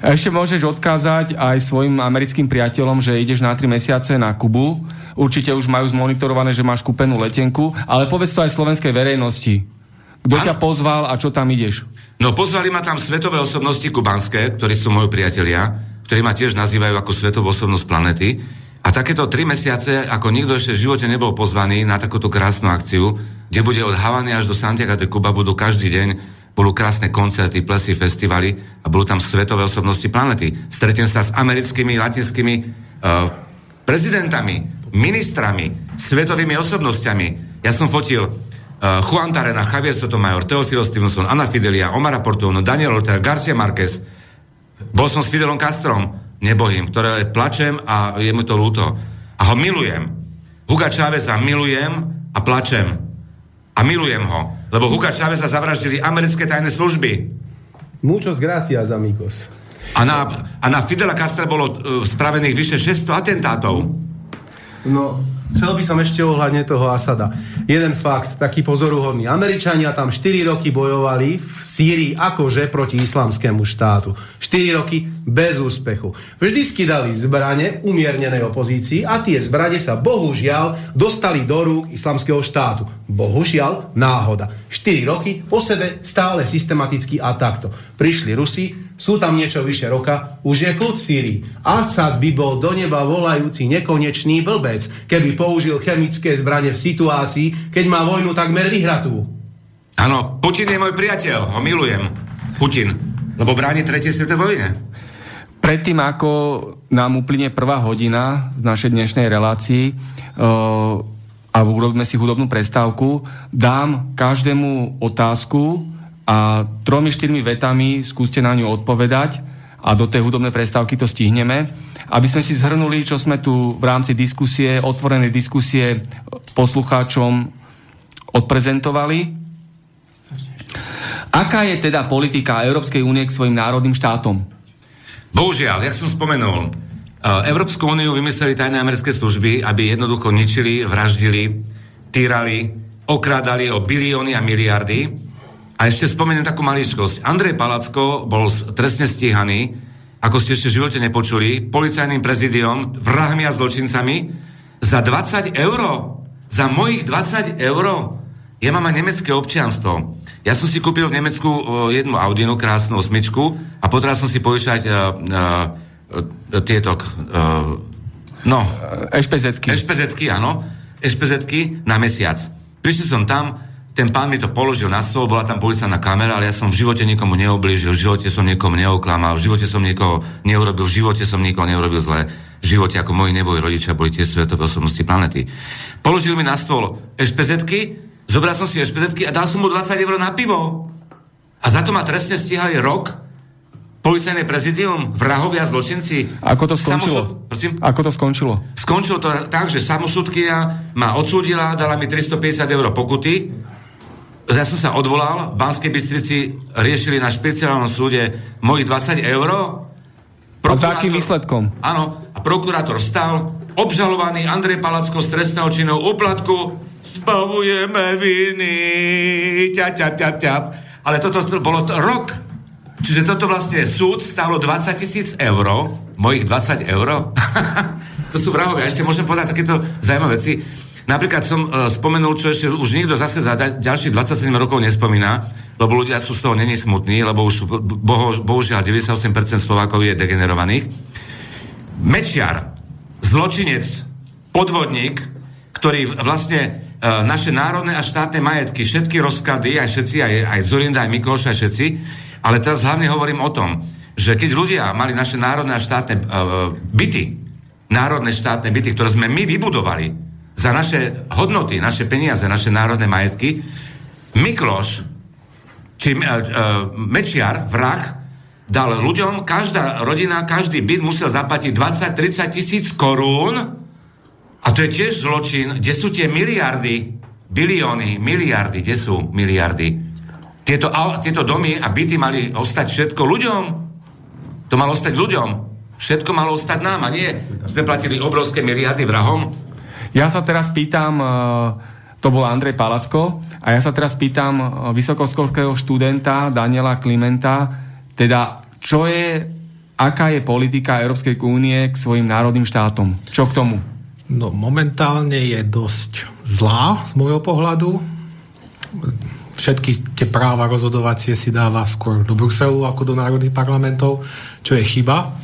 Ešte môžeš odkázať aj svojim americkým priateľom, že ideš na 3 mesiace na Kubu určite už majú zmonitorované, že máš kúpenú letenku, ale povedz to aj slovenskej verejnosti. Kto ťa pozval a čo tam ideš? No pozvali ma tam svetové osobnosti kubanské, ktorí sú moji priatelia, ktorí ma tiež nazývajú ako svetovú osobnosť planety. A takéto tri mesiace, ako nikto ešte v živote nebol pozvaný na takúto krásnu akciu, kde bude od Havany až do Santiago de Cuba, budú každý deň budú krásne koncerty, plesy, festivaly a budú tam svetové osobnosti planety. Stretnem sa s americkými, latinskými uh, prezidentami, ministrami, svetovými osobnosťami. Ja som fotil uh, Juan Tarena, Javier Sotomayor, Teofilo Stevenson, Anna Fidelia, Omar Portono, Daniel Ortega, Garcia Marquez. Bol som s Fidelom Castrom, nebohým, ktoré plačem a je mu to ľúto. A ho milujem. Huga Cháveza milujem a plačem. A milujem ho. Lebo Huga Cháveza zavraždili americké tajné služby. Muchos gracias, amigos. A na, a na Fidela Castra bolo uh, spravených vyše 600 atentátov. No, chcel by som ešte ohľadne toho Asada. Jeden fakt, taký pozoruhodný. Američania tam 4 roky bojovali v Sýrii akože proti islamskému štátu. 4 roky bez úspechu. Vždycky dali zbrane umiernenej opozícii a tie zbrane sa bohužiaľ dostali do rúk islamského štátu. Bohužiaľ náhoda. 4 roky po sebe stále systematicky a takto. Prišli Rusi, sú tam niečo vyše roka, už je kľud v Sýrii. Asad by bol do neba volajúci nekonečný blbec, keby použil chemické zbranie v situácii, keď má vojnu takmer vyhratú. Áno, Putin je môj priateľ, ho milujem. Putin, lebo bráni tretie svetovej vojne. Predtým, ako nám uplyne prvá hodina v našej dnešnej relácii, uh, a urobíme si hudobnú prestávku, dám každému otázku a tromi, štyrmi vetami skúste na ňu odpovedať a do tej hudobnej prestávky to stihneme. Aby sme si zhrnuli, čo sme tu v rámci diskusie, otvorenej diskusie poslucháčom odprezentovali. Aká je teda politika Európskej únie k svojim národným štátom? Bohužiaľ, jak som spomenul, Európsku úniu vymysleli tajné americké služby, aby jednoducho ničili, vraždili, týrali, okrádali o bilióny a miliardy. A ešte spomeniem takú maličkosť. Andrej Palacko bol trestne stíhaný, ako ste ešte v živote nepočuli, policajným prezidiom, vrahmi a zločincami, za 20 eur. Za mojich 20 eur. Ja mám aj nemecké občianstvo. Ja som si kúpil v Nemecku jednu Audinu, krásnu osmičku a potreboval som si povyšať uh, uh, E, tieto, uh, no... Ešpezetky. Ešpezetky, áno. Ešpezetky na mesiac. Prišiel som tam, ten pán mi to položil na stôl, bola tam policajná kamera, ale ja som v živote nikomu neoblížil, v živote som niekomu neoklamal, v živote som niekoho neurobil, v živote som nikoho neurobil zle. V živote ako moji neboji rodičia boli tie svetové osobnosti planety. Položil mi na stôl ešpezetky, zobral som si ešpezetky a dal som mu 20 eur na pivo. A za to ma trestne stíhali rok policajné prezidium, vrahovia, zločinci. Ako to skončilo? Samosud... Ako to skončilo? Skončilo to tak, že samosudkynia ma odsúdila, dala mi 350 eur pokuty. Ja som sa odvolal, v Banskej Bystrici riešili na špeciálnom súde mojich 20 eur. A za akým výsledkom? Áno, a prokurátor vstal, obžalovaný Andrej Palacko z trestného činu úplatku, zbavujeme viny, ťap, ťap, ťap, ťap. Ale toto to bolo to rok Čiže toto vlastne súd stálo 20 tisíc eur, mojich 20 eur. to sú vrahovia. Ešte môžem povedať takéto zaujímavé veci. Napríklad som uh, spomenul, čo ešte už nikto zase za da- ďalších 27 rokov nespomína, lebo ľudia sú z toho není smutní, lebo už boho, bohužiaľ 98% Slovákov je degenerovaných. Mečiar, zločinec, podvodník, ktorý vlastne uh, naše národné a štátne majetky, všetky rozkady, aj všetci, aj, aj Zorinda, aj Mikloš, aj všetci, ale teraz hlavne hovorím o tom, že keď ľudia mali naše národné a štátne uh, byty, národné štátne byty, ktoré sme my vybudovali za naše hodnoty, naše peniaze, naše národné majetky, Mikloš, či uh, Mečiar, vrah, dal ľuďom, každá rodina, každý byt musel zaplatiť 20-30 tisíc korún a to je tiež zločin. Kde sú tie miliardy, bilióny, miliardy, kde sú miliardy? Tieto, tieto domy a byty mali ostať všetko ľuďom. To malo ostať ľuďom. Všetko malo ostať nám a nie. Sme platili obrovské miliardy vrahom. Ja sa teraz pýtam, e, to bol Andrej Palacko, a ja sa teraz pýtam e, vysokoškolského študenta Daniela Klimenta, teda čo je, aká je politika Európskej únie k svojim národným štátom? Čo k tomu? No momentálne je dosť zlá z môjho pohľadu všetky tie práva rozhodovacie si dáva skôr do Bruselu ako do národných parlamentov, čo je chyba.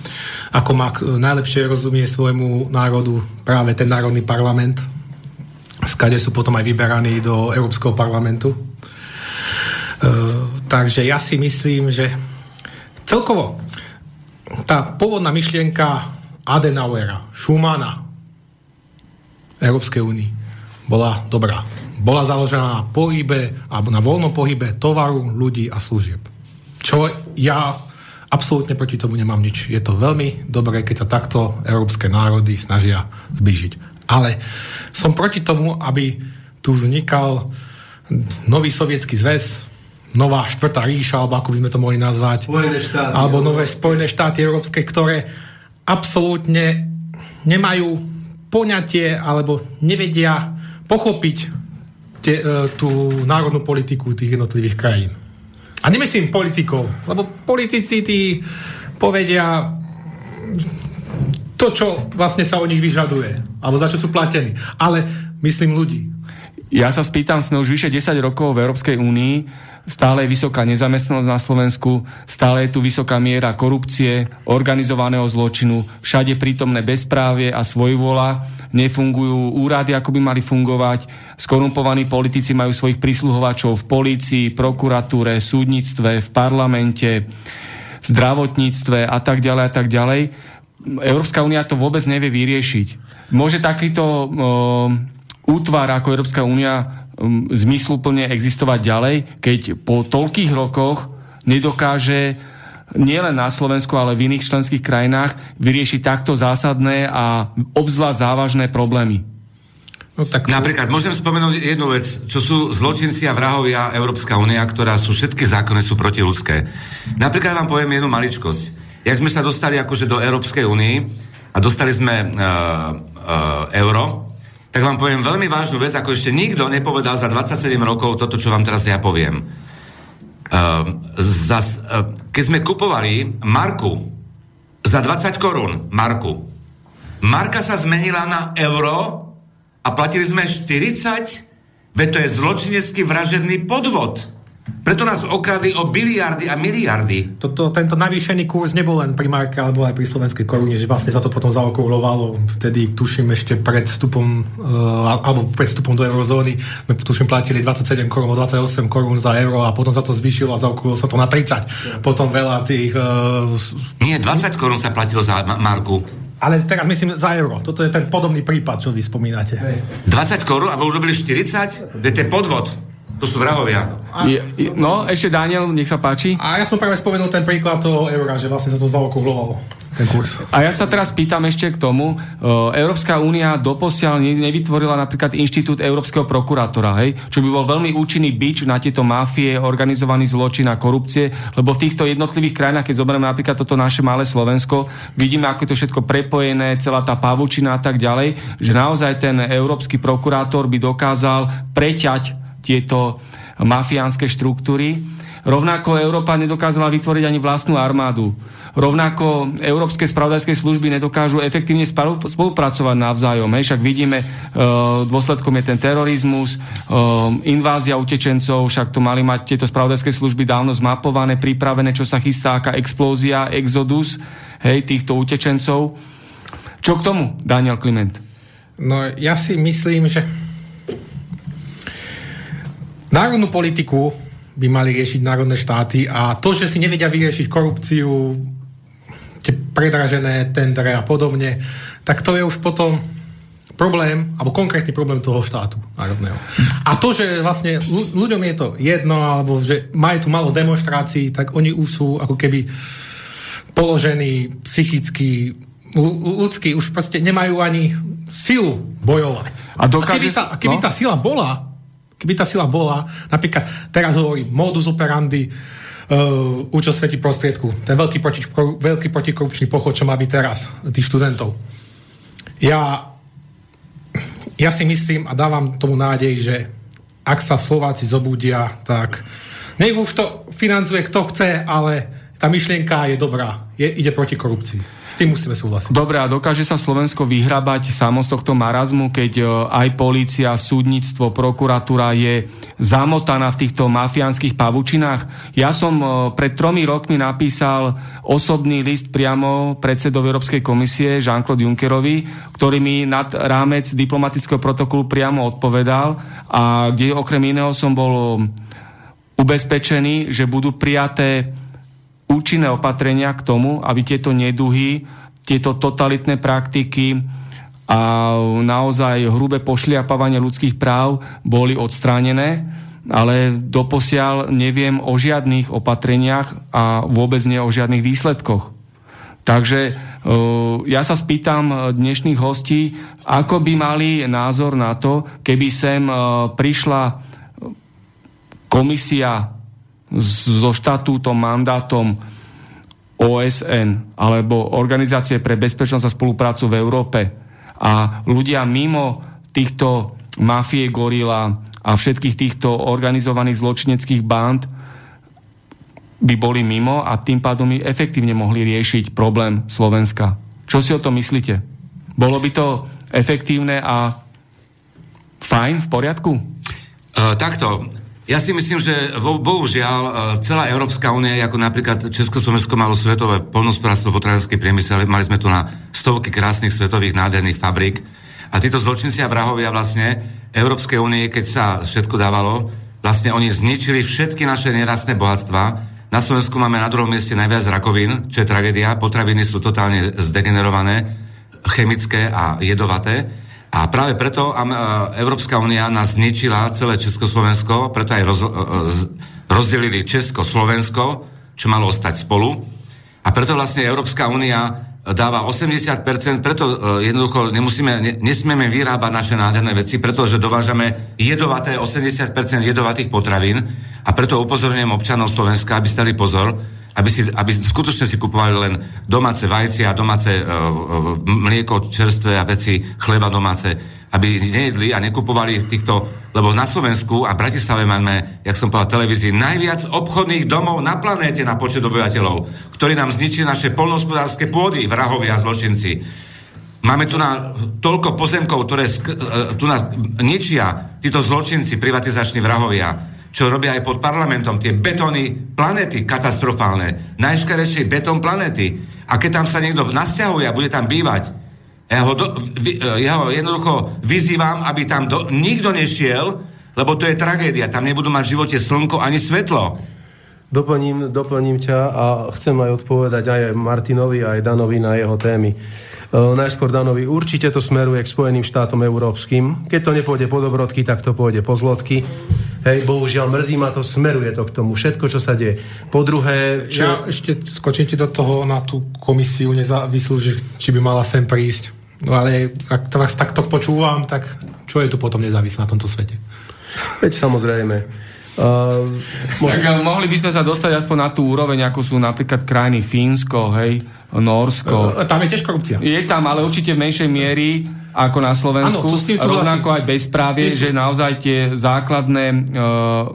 Ako má najlepšie rozumie svojmu národu práve ten národný parlament, skade sú potom aj vyberaní do Európskeho parlamentu. E, takže ja si myslím, že celkovo tá pôvodná myšlienka Adenauera, Schumana Európskej únii bola dobrá bola založená na pohybe alebo na voľnom pohybe tovaru, ľudí a služieb. Čo ja absolútne proti tomu nemám nič. Je to veľmi dobré, keď sa takto európske národy snažia zblížiť. Ale som proti tomu, aby tu vznikal nový sovietský zväz, nová štvrtá ríša, alebo ako by sme to mohli nazvať, štáty, alebo nové Spojené štáty európske, ktoré absolútne nemajú poňatie alebo nevedia pochopiť te, uh, tú národnú politiku tých jednotlivých krajín. A nemyslím politikov, lebo politici tí povedia to, čo vlastne sa od nich vyžaduje, alebo za čo sú platení. Ale myslím ľudí. Ja sa spýtam, sme už vyše 10 rokov v Európskej únii, stále je vysoká nezamestnanosť na Slovensku, stále je tu vysoká miera korupcie, organizovaného zločinu, všade prítomné bezprávie a svojvola nefungujú úrady, ako by mali fungovať, skorumpovaní politici majú svojich prísluhovačov v polícii, prokuratúre, súdnictve, v parlamente, v zdravotníctve a tak ďalej a tak ďalej. Európska únia to vôbec nevie vyriešiť. Môže takýto o, útvar ako Európska únia um, zmysluplne existovať ďalej, keď po toľkých rokoch nedokáže nielen na Slovensku, ale v iných členských krajinách vyriešiť takto zásadné a obzvlášť závažné problémy. No, tak... Napríklad, môžem spomenúť jednu vec, čo sú zločinci a vrahovia Európska únia, ktorá sú všetky zákony sú protiludské. Napríklad vám poviem jednu maličkosť. Jak sme sa dostali akože do Európskej únie a dostali sme uh, uh, euro, tak vám poviem veľmi vážnu vec, ako ešte nikto nepovedal za 27 rokov toto, čo vám teraz ja poviem. Uh, zas, uh, keď sme kupovali marku za 20 korún, marku, marka sa zmenila na euro a platili sme 40, veď to je zločinecký vražedný podvod. Preto nás okradli o biliardy a miliardy. Toto, tento navýšený kurz nebol len pri marke, alebo aj pri slovenskej korune, že vlastne sa to potom zaokrouhlovalo. Vtedy, tuším, ešte pred vstupom, uh, alebo pred vstupom do eurozóny, my tuším platili 27 korún, 28 korún za euro a potom sa to zvýšilo a zaokrouhlo sa to na 30. Potom veľa tých... Uh, Nie, 20 korún sa platilo za marku. Ale teraz myslím za euro. Toto je ten podobný prípad, čo vy spomínate. 20 korún, a už robili 40? To je podvod. To sú vrahovia. Je, no, ešte Daniel, nech sa páči. A ja som práve spomenul ten príklad toho eura, že vlastne sa to zaokrouhlovalo ten kurz. A ja sa teraz pýtam ešte k tomu. Európska únia doposiaľ nevytvorila napríklad inštitút Európskeho prokurátora, hej? čo by bol veľmi účinný bič na tieto mafie, organizovaný zločin a korupcie, lebo v týchto jednotlivých krajinách, keď zoberieme napríklad toto naše malé Slovensko, vidíme, ako je to všetko prepojené, celá tá pavučina a tak ďalej, že naozaj ten Európsky prokurátor by dokázal preťať tieto mafiánske štruktúry. Rovnako Európa nedokázala vytvoriť ani vlastnú armádu. Rovnako európske spravodajské služby nedokážu efektívne spolupracovať navzájom. Hej, však vidíme, e, dôsledkom je ten terorizmus, e, invázia utečencov, však to mali mať tieto spravodajské služby dávno zmapované, pripravené, čo sa chystá, aká explózia, exodus hej, týchto utečencov. Čo k tomu, Daniel Kliment? No ja si myslím, že národnú politiku by mali riešiť národné štáty a to, že si nevedia vyriešiť korupciu, tie predražené tendre a podobne, tak to je už potom problém, alebo konkrétny problém toho štátu národného. A to, že vlastne ľuďom je to jedno, alebo že majú tu malo demonstrácií, tak oni už sú ako keby položení psychicky, ľudskí, už proste nemajú ani silu bojovať. A, dokáže... a keby, tá, keby no? tá sila bola, keby tá sila bola, napríklad teraz hovorí modus operandi, uh, účel svetí prostriedku. Ten veľký, proti, veľký protikorupčný pochod, čo má byť teraz tých študentov. Ja, ja si myslím a dávam tomu nádej, že ak sa Slováci zobudia, tak nech už to financuje kto chce, ale tá myšlienka je dobrá. Je, ide proti korupcii. S tým musíme súhlasiť. Dobre, a dokáže sa Slovensko vyhrabať samo z tohto marazmu, keď e, aj polícia, súdnictvo, prokuratúra je zamotaná v týchto mafiánskych pavučinách? Ja som e, pred tromi rokmi napísal osobný list priamo predsedovi Európskej komisie Jean-Claude Junckerovi, ktorý mi nad rámec diplomatického protokolu priamo odpovedal a kde okrem iného som bol ubezpečený, že budú prijaté účinné opatrenia k tomu, aby tieto neduhy, tieto totalitné praktiky a naozaj hrubé pošliapávanie ľudských práv boli odstránené, ale doposiaľ neviem o žiadnych opatreniach a vôbec nie o žiadnych výsledkoch. Takže e, ja sa spýtam dnešných hostí, ako by mali názor na to, keby sem e, prišla komisia so štatútom, mandátom OSN alebo Organizácie pre bezpečnosť a spoluprácu v Európe a ľudia mimo týchto mafie gorila a všetkých týchto organizovaných zločineckých band by boli mimo a tým pádom by efektívne mohli riešiť problém Slovenska. Čo si o to myslíte? Bolo by to efektívne a fajn, v poriadku? Uh, takto. Ja si myslím, že bohužiaľ e, celá Európska únia, ako napríklad Československo malo svetové polnospodárstvo, potravinský priemysel, mali sme tu na stovky krásnych svetových nádherných fabrik a títo zločinci a vrahovia vlastne Európskej únie, keď sa všetko dávalo, vlastne oni zničili všetky naše nerastné bohatstva. Na Slovensku máme na druhom mieste najviac rakovín, čo je tragédia. Potraviny sú totálne zdegenerované, chemické a jedovaté. A práve preto Európska únia nás zničila celé Československo, preto aj roz, rozdelili Česko-Slovensko, čo malo ostať spolu. A preto vlastne Európska únia dáva 80%, preto e, jednoducho nemusíme, ne, nesmieme vyrábať naše nádherné veci, pretože dovážame jedovaté, 80% jedovatých potravín a preto upozorňujem občanov Slovenska, aby stali pozor, aby, si, aby skutočne si kupovali len domáce vajcia, domáce uh, mlieko čerstvé a veci, chleba domáce, aby nejedli a nekupovali týchto, lebo na Slovensku a Bratislave máme, jak som povedal, televízii, najviac obchodných domov na planéte na počet obyvateľov, ktorí nám zničili naše polnohospodárske pôdy, vrahovia a zločinci. Máme tu na toľko pozemkov, ktoré sk- e, tu na, ničia títo zločinci, privatizační vrahovia, čo robia aj pod parlamentom, tie betóny planety katastrofálne, najškarejšie betón planety. A keď tam sa niekto nasťahuje a bude tam bývať, ja ho, do, ja ho jednoducho vyzývam, aby tam do, nikto nešiel, lebo to je tragédia. Tam nebudú mať v živote slnko ani svetlo. Doplním, doplním ťa a chcem aj odpovedať aj Martinovi, aj Danovi na jeho témy. Uh, najskôr Danovi, určite to smeruje k Spojeným štátom európskym. Keď to nepôjde po dobrodky, tak to pôjde po zlodky. Hej, bohužiaľ, mrzí ma to, smeruje to k tomu, všetko, čo sa deje. Po druhé... Čo... Ja ešte skočím ti do toho na tú komisiu nezávislú, že či by mala sem prísť. No ale ak to vás takto počúvam, tak čo je tu potom nezávislé na tomto svete? Veď samozrejme. Uh, možno... Tak, mohli by sme sa dostať aspoň na tú úroveň, ako sú napríklad krajiny Fínsko, hej, Norsko. Uh, tam je tiež korupcia. Je tam, ale určite v menšej miery ako na Slovensku. Ano, rovnako aj bezprávie, že naozaj tie základné uh,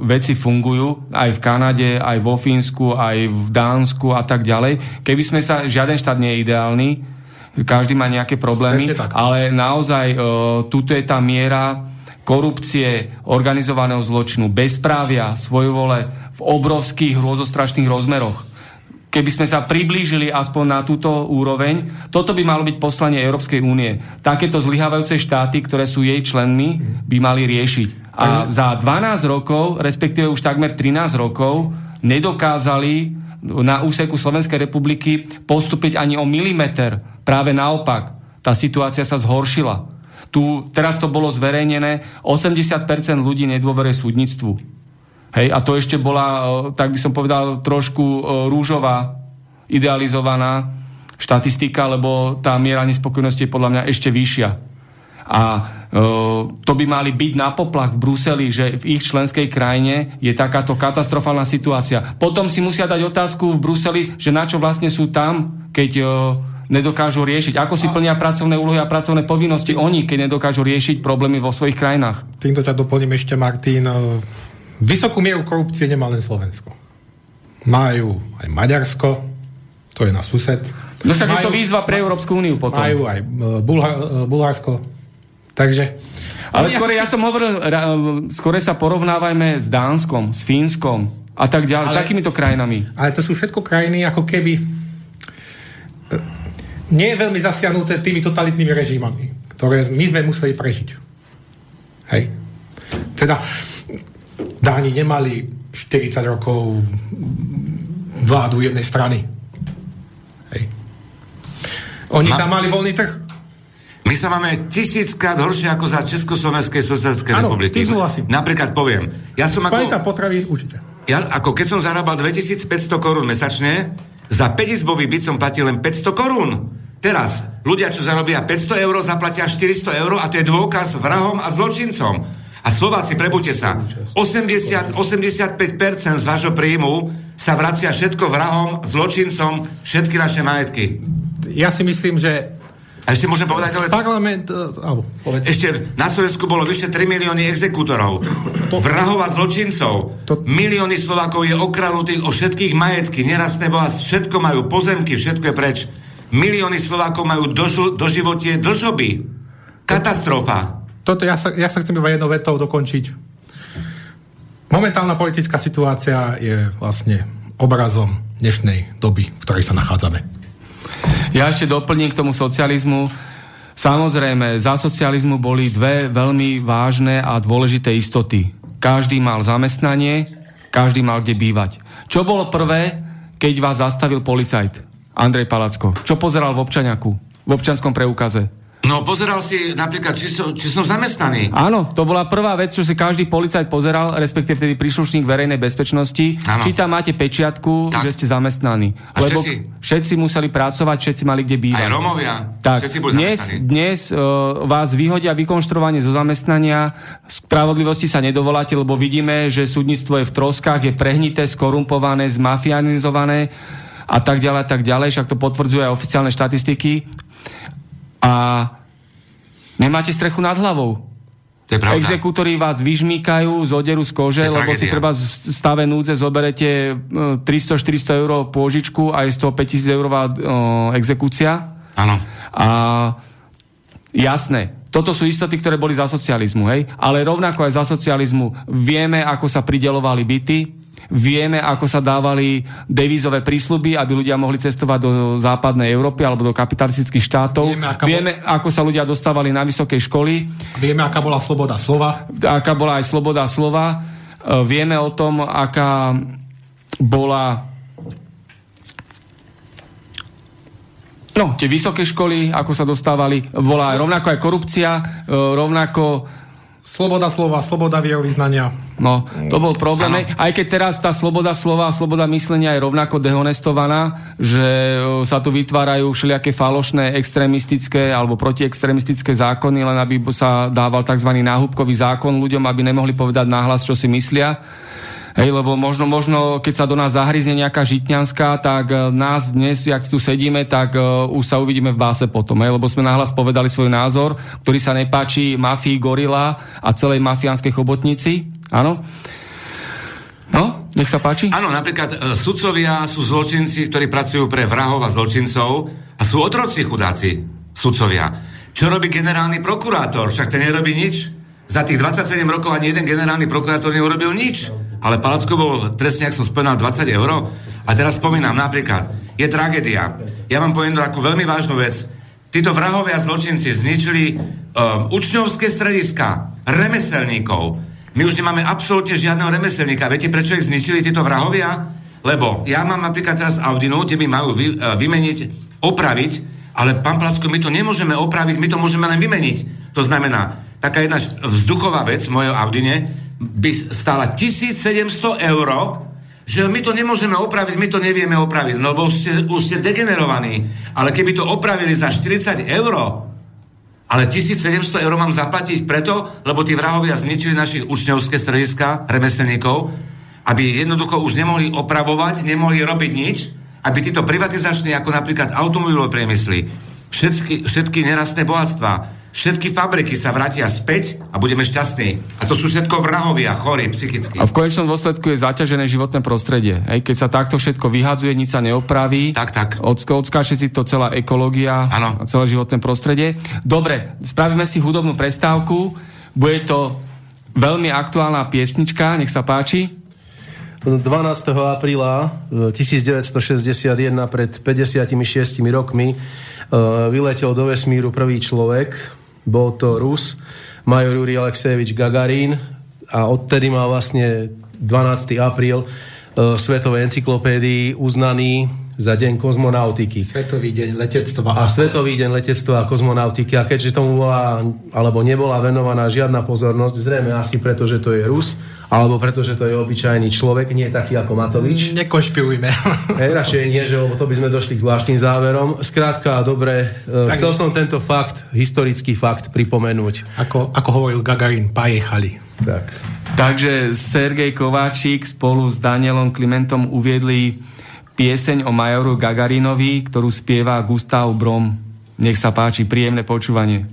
veci fungujú aj v Kanade, aj vo Fínsku, aj v Dánsku a tak ďalej. Keby sme sa, žiaden štát nie je ideálny, každý má nejaké problémy, ale naozaj uh, tuto je tá miera korupcie, organizovaného zločinu, bezprávia, svojvole v obrovských rôzostrašných rozmeroch. Keby sme sa priblížili aspoň na túto úroveň, toto by malo byť poslanie Európskej únie. Takéto zlyhávajúce štáty, ktoré sú jej členmi, by mali riešiť. A za 12 rokov, respektíve už takmer 13 rokov, nedokázali na úseku Slovenskej republiky postúpiť ani o milimeter. Práve naopak, tá situácia sa zhoršila. Tu, teraz to bolo zverejnené, 80% ľudí nedôveruje súdnictvu. Hej, a to ešte bola, tak by som povedal, trošku rúžová, idealizovaná štatistika, lebo tá miera nespokojnosti je podľa mňa ešte vyššia. A to by mali byť na poplach v Bruseli, že v ich členskej krajine je takáto katastrofálna situácia. Potom si musia dať otázku v Bruseli, že na čo vlastne sú tam, keď nedokážu riešiť. Ako si plnia pracovné úlohy a pracovné povinnosti oni, keď nedokážu riešiť problémy vo svojich krajinách. Týmto ťa doplním ešte, Martin. Vysokú mieru korupcie nemá len Slovensko. Majú aj Maďarsko, to je na sused. No však majú, je to výzva pre Európsku úniu potom. Majú aj Bulharsko, Takže... Ale skôr ja som hovoril, skôr sa porovnávajme s Dánskom, s Fínskom a tak ďalej, ale, takýmito krajinami. Ale to sú všetko krajiny ako keby e, nie je veľmi zasiahnuté tými totalitnými režimami, ktoré my sme museli prežiť. Hej. Teda Dáni nemali 40 rokov vládu jednej strany. Hej. Oni Ma... tam mali voľný trh. My sa máme tisíckrát horšie ako za Československej socialistickej republiky. Napríklad poviem, ja som ako... Kvalita potravy určite. Ja, ako keď som zarábal 2500 korún mesačne, za 5-izbový byt som platil len 500 korún. Teraz, ľudia, čo zarobia 500 eur, zaplatia 400 eur a to je dôkaz vrahom a zločincom. A Slováci, prebuďte sa, 80, 85% z vášho príjmu sa vracia všetko vrahom, zločincom, všetky naše majetky. Ja si myslím, že a ešte môžem povedať vec? Parlament, uh, alebo povedz. Ešte na Slovensku bolo vyše 3 milióny exekútorov, to... vrahov a zločincov. To... Milióny Slovákov je okradnutých o všetkých majetky, nerastné bohatstvo, všetko majú pozemky, všetko je preč. Milióny Slovákov majú dožu, do životie dlžoby. Katastrofa. Toto ja sa, ja sa chcem iba jednou vetou dokončiť. Momentálna politická situácia je vlastne obrazom dnešnej doby, v ktorej sa nachádzame. Ja ešte doplním k tomu socializmu. Samozrejme, za socializmu boli dve veľmi vážne a dôležité istoty. Každý mal zamestnanie, každý mal kde bývať. Čo bolo prvé, keď vás zastavil policajt? Andrej Palacko. Čo pozeral v občaniaku? V občanskom preukaze? No pozeral si napríklad, či, so, či som zamestnaný. Áno, to bola prvá vec, čo si každý policajt pozeral, respektíve vtedy príslušník verejnej bezpečnosti. Áno. Či tam máte pečiatku, Tak. že ste zamestnaní. A Lebo všetci? všetci museli pracovať, všetci mali kde bývať. Aj Romovia, Tak, všetci boli dnes, zamestnaní. dnes uh, vás vyhodia vykonštruovanie zo zamestnania, spravodlivosti sa nedovoláte, lebo vidíme, že súdnictvo je v troskách, je prehnité, skorumpované, zmafianizované a tak ďalej, a tak ďalej, však to potvrdzujú aj oficiálne štatistiky. A nemáte strechu nad hlavou. To je pravda. Exekútori vás vyžmýkajú, z kože, To je lebo si tragédia. treba v stave núdze zoberete e, 300-400 eur pôžičku a je z toho 5000 eurová e, exekúcia. Áno. A jasné, toto sú istoty, ktoré boli za socializmu, hej? Ale rovnako aj za socializmu vieme, ako sa pridelovali byty, vieme, ako sa dávali devízové prísľuby, aby ľudia mohli cestovať do západnej Európy alebo do kapitalistických štátov. Vieme, aká vieme ako sa ľudia dostávali na vysoké školy, Vieme, aká bola sloboda slova. aká bola aj sloboda slova. E, Vieme o tom, aká bola No, tie vysoké školy, ako sa dostávali, bola rovnako aj korupcia, e, rovnako Sloboda slova, sloboda vierovýznania. No, to bol problém. Hej. Aj keď teraz tá sloboda slova a sloboda myslenia je rovnako dehonestovaná, že e, sa tu vytvárajú všelijaké falošné extrémistické alebo protiextrémistické zákony, len aby sa dával tzv. náhubkový zákon ľuďom, aby nemohli povedať náhlas, čo si myslia. Hej, lebo možno, možno, keď sa do nás zahryzne nejaká žitňanská, tak e, nás dnes, jak tu sedíme, tak uh, už sa uvidíme v báse potom, hej, lebo sme nahlas povedali svoj názor, ktorý sa nepáči mafii Gorila a celej mafiánskej chobotnici. Áno? No, nech sa páči. Áno, napríklad e, sudcovia sú zločinci, ktorí pracujú pre vrahov a zločincov a sú otroci chudáci sudcovia. Čo robí generálny prokurátor? Však ten nerobí nič. Za tých 27 rokov ani jeden generálny prokurátor neurobil nič. Ale Palacko bol trestne, ak som spomínal, 20 eur. A teraz spomínam napríklad, je tragédia. Ja vám poviem takú veľmi vážnu vec. Títo vrahovia zločinci zničili um, učňovské strediska, remeselníkov. My už nemáme absolútne žiadneho remeselníka. Viete, prečo ich zničili títo vrahovia? Lebo ja mám napríklad teraz Audinu, kde mi majú vy, uh, vymeniť, opraviť, ale pán Placko, my to nemôžeme opraviť, my to môžeme len vymeniť. To znamená, taká jedna vzduchová vec v mojej Audine by stála 1700 eur, že my to nemôžeme opraviť, my to nevieme opraviť, no lebo už ste, už ste degenerovaní. Ale keby to opravili za 40 eur, ale 1700 eur mám zaplatiť preto, lebo tí vrahovia zničili naše učňovské strediska remeselníkov, aby jednoducho už nemohli opravovať, nemohli robiť nič, aby títo privatizační, ako napríklad automobilové priemysly, všetky, všetky nerastné bohatstva, všetky fabriky sa vrátia späť a budeme šťastní. A to sú všetko vrahovia, chorí, psychicky. A v konečnom dôsledku je zaťažené životné prostredie. Hej, keď sa takto všetko vyhadzuje, nič sa neopraví. Tak, tak. Odsk- odskáče si to celá ekológia Áno. a celé životné prostredie. Dobre, spravíme si hudobnú prestávku. Bude to veľmi aktuálna piesnička, nech sa páči. 12. apríla e, 1961 pred 56 rokmi e, vyletel do vesmíru prvý človek, bol to Rus, major Juri Alexejevič Gagarín a odtedy má vlastne 12. apríl e, v Svetovej encyklopédii uznaný za deň kozmonautiky. Svetový deň letectva. A Svetový deň letectva a kozmonautiky. A keďže tomu bola, alebo nebola venovaná žiadna pozornosť, zrejme asi preto, že to je Rus, alebo preto, že to je obyčajný človek, nie taký ako Matovič. Nekonšpirujme. Hej, radšej nie, že lebo to by sme došli k zvláštnym záverom. Skrátka, dobre, e, Tak- chcel som tento fakt, historický fakt pripomenúť. ako, ako hovoril Gagarin, pajechali. Tak. Takže Sergej Kováčik spolu s Danielom Klimentom uviedli pieseň o majoru Gagarinovi, ktorú spieva Gustav Brom. Nech sa páči, príjemné počúvanie.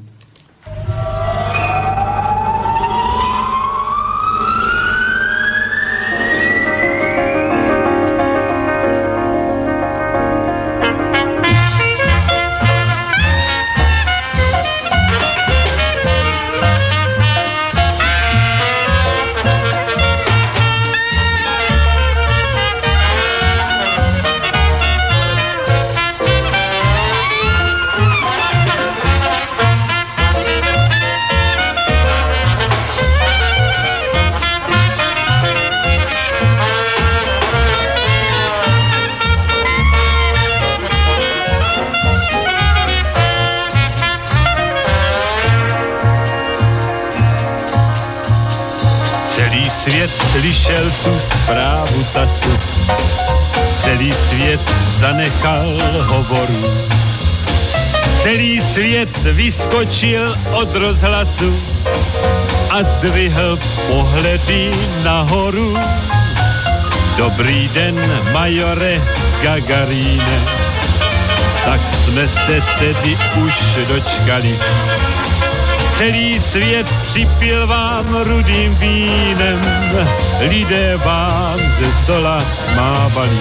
Dobrý den, majore Gagaríne, tak jsme se tedy už dočkali. Celý svět sypil vám rudým vínem, lidé vám ze stola mávali.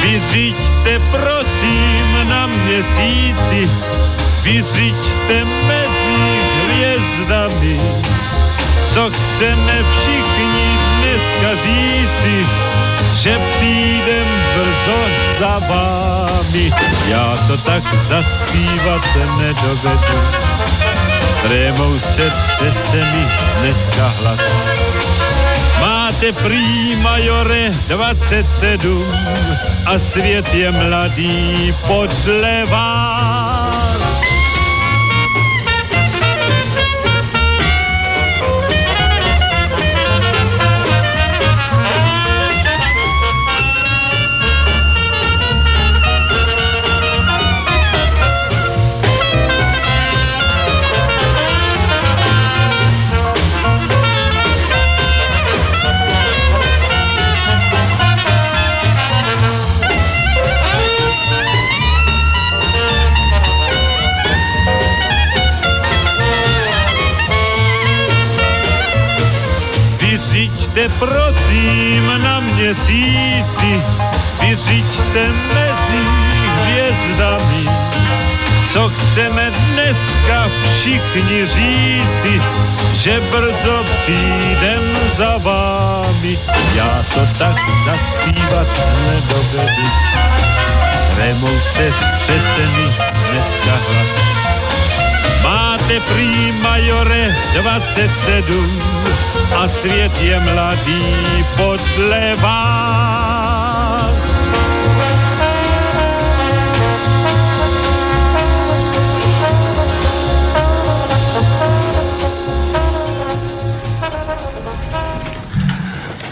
Vyřiďte prosím na měsíci, vyřiďte mezi hvězdami, co chceme všichni dneska říci, že přijdem brzo za vámi. Já to tak zaspívat nedovedu, srdce se mi dneska hlas. Máte prý majore 27 a svět je mladý podle vás. Na měsíci, vyřiďte mezi hvězdami, co chceme dneska všichni říci, že brzo přijdem za vámi. Já to tak zaspívat nedovedu, remou se mi dneska hlas. Máte prý majore 27 a svět je mladý podle vás.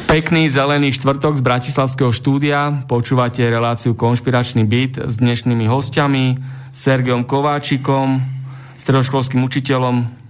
Pekný zelený štvrtok z Bratislavského štúdia. Počúvate reláciu Konšpiračný byt s dnešnými hostiami Sergeom Kováčikom, stredoškolským učiteľom,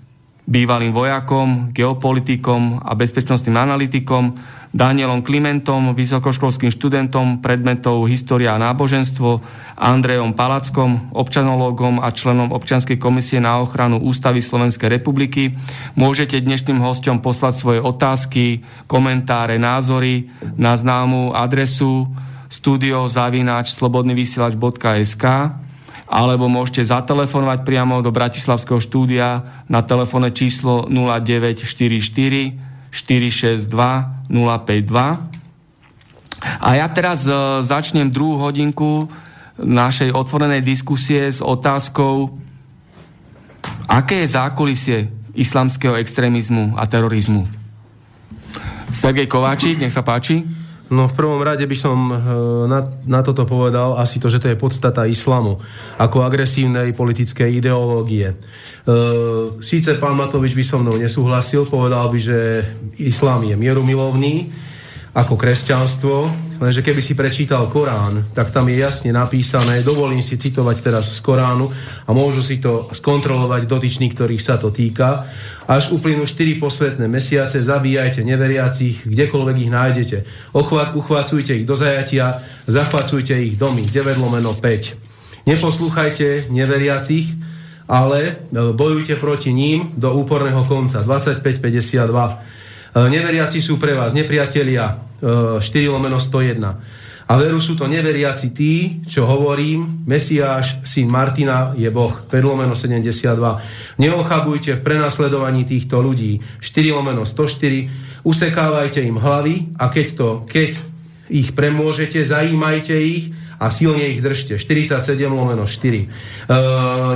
bývalým vojakom, geopolitikom a bezpečnostným analytikom, Danielom Klimentom, vysokoškolským študentom predmetov História a náboženstvo, Andrejom Palackom, občanológom a členom občianskej komisie na ochranu Ústavy Slovenskej republiky. Môžete dnešným hostom poslať svoje otázky, komentáre, názory na známu adresu studiozavináč slobodnyvysielač.sk alebo môžete zatelefonovať priamo do Bratislavského štúdia na telefónne číslo 0944 462 052. A ja teraz e, začnem druhú hodinku našej otvorenej diskusie s otázkou, aké je zákulisie islamského extrémizmu a terorizmu. Sergej Kováčik, nech sa páči. No v prvom rade by som e, na, na toto povedal asi to, že to je podstata islamu ako agresívnej politickej ideológie. E, síce pán Matovič by so mnou nesúhlasil, povedal by, že islám je mierumilovný ako kresťanstvo, lenže keby si prečítal Korán, tak tam je jasne napísané, dovolím si citovať teraz z Koránu a môžu si to skontrolovať dotyční, ktorých sa to týka. Až uplynú 4 posvetné mesiace, zabíjajte neveriacich, kdekoľvek ich nájdete. Ochvat, uchvácujte ich do zajatia, zachvacujte ich domy. 9 lomeno 5. Neposlúchajte neveriacich, ale e, bojujte proti ním do úporného konca. 25-52. E, neveriaci sú pre vás nepriatelia. 4 e, lomeno 101. A veru sú to neveriaci tí, čo hovorím, Mesiáš, syn Martina, je Boh. 5 lomeno 72. Neochabujte v prenasledovaní týchto ľudí. 4 lomeno 104. Usekávajte im hlavy a keď, to, keď ich premôžete, zajímajte ich a silne ich držte. 47 lomeno 4. E,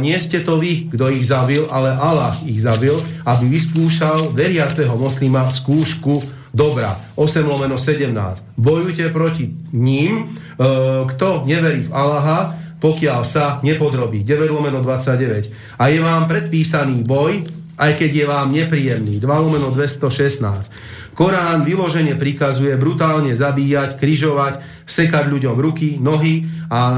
nie ste to vy, kto ich zabil, ale Allah ich zabil, aby vyskúšal veriaceho moslima skúšku dobra. 8 lomeno 17. Bojujte proti ním, e, kto neverí v Allaha, pokiaľ sa nepodrobí. 9 lomeno 29. A je vám predpísaný boj aj keď je vám nepríjemný. 2 lomeno 216. Korán vyložene prikazuje brutálne zabíjať, kryžovať, sekať ľuďom ruky, nohy a e,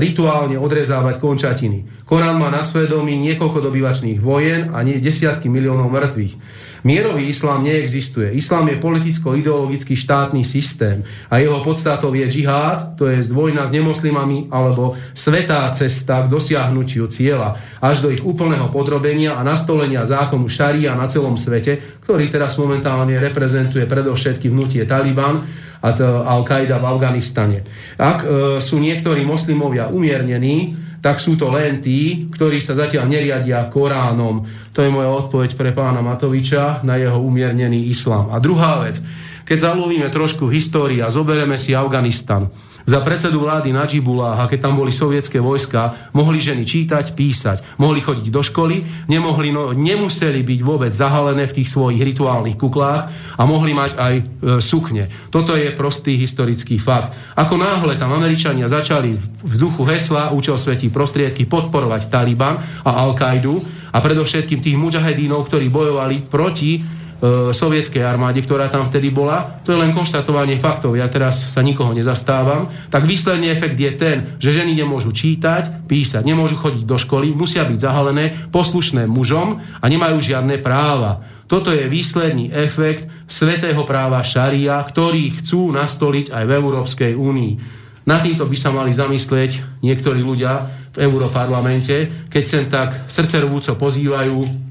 rituálne odrezávať končatiny. Korán má na svedomí niekoľko dobyvačných vojen a nie desiatky miliónov mŕtvych. Mierový islám neexistuje. Islám je politicko-ideologický štátny systém a jeho podstatou je džihad, to je vojna s nemoslimami alebo svetá cesta k dosiahnutiu cieľa až do ich úplného podrobenia a nastolenia zákonu šaria na celom svete, ktorý teraz momentálne reprezentuje predovšetky vnutie Taliban Al-Qaida v Afganistane. Ak e, sú niektorí moslimovia umiernení, tak sú to len tí, ktorí sa zatiaľ neriadia Koránom. To je moja odpoveď pre pána Matoviča na jeho umiernený islám. A druhá vec, keď zalovíme trošku histórii a zoberieme si Afganistan, za predsedu vlády Najibullah, a keď tam boli sovietské vojska, mohli ženy čítať, písať, mohli chodiť do školy, nemohli, no, nemuseli byť vôbec zahalené v tých svojich rituálnych kuklách a mohli mať aj e, sukne. Toto je prostý historický fakt. Ako náhle tam Američania začali v duchu hesla účel svetí prostriedky podporovať Taliban a Al-Kaidu a predovšetkým tých mujahedínov, ktorí bojovali proti sovietskej armáde, ktorá tam vtedy bola. To je len konštatovanie faktov. Ja teraz sa nikoho nezastávam. Tak výsledný efekt je ten, že ženy nemôžu čítať, písať, nemôžu chodiť do školy, musia byť zahalené, poslušné mužom a nemajú žiadne práva. Toto je výsledný efekt svetého práva šaria, ktorý chcú nastoliť aj v Európskej únii. Na týmto by sa mali zamyslieť niektorí ľudia v Európarlamente, keď sem tak srdcervúco pozývajú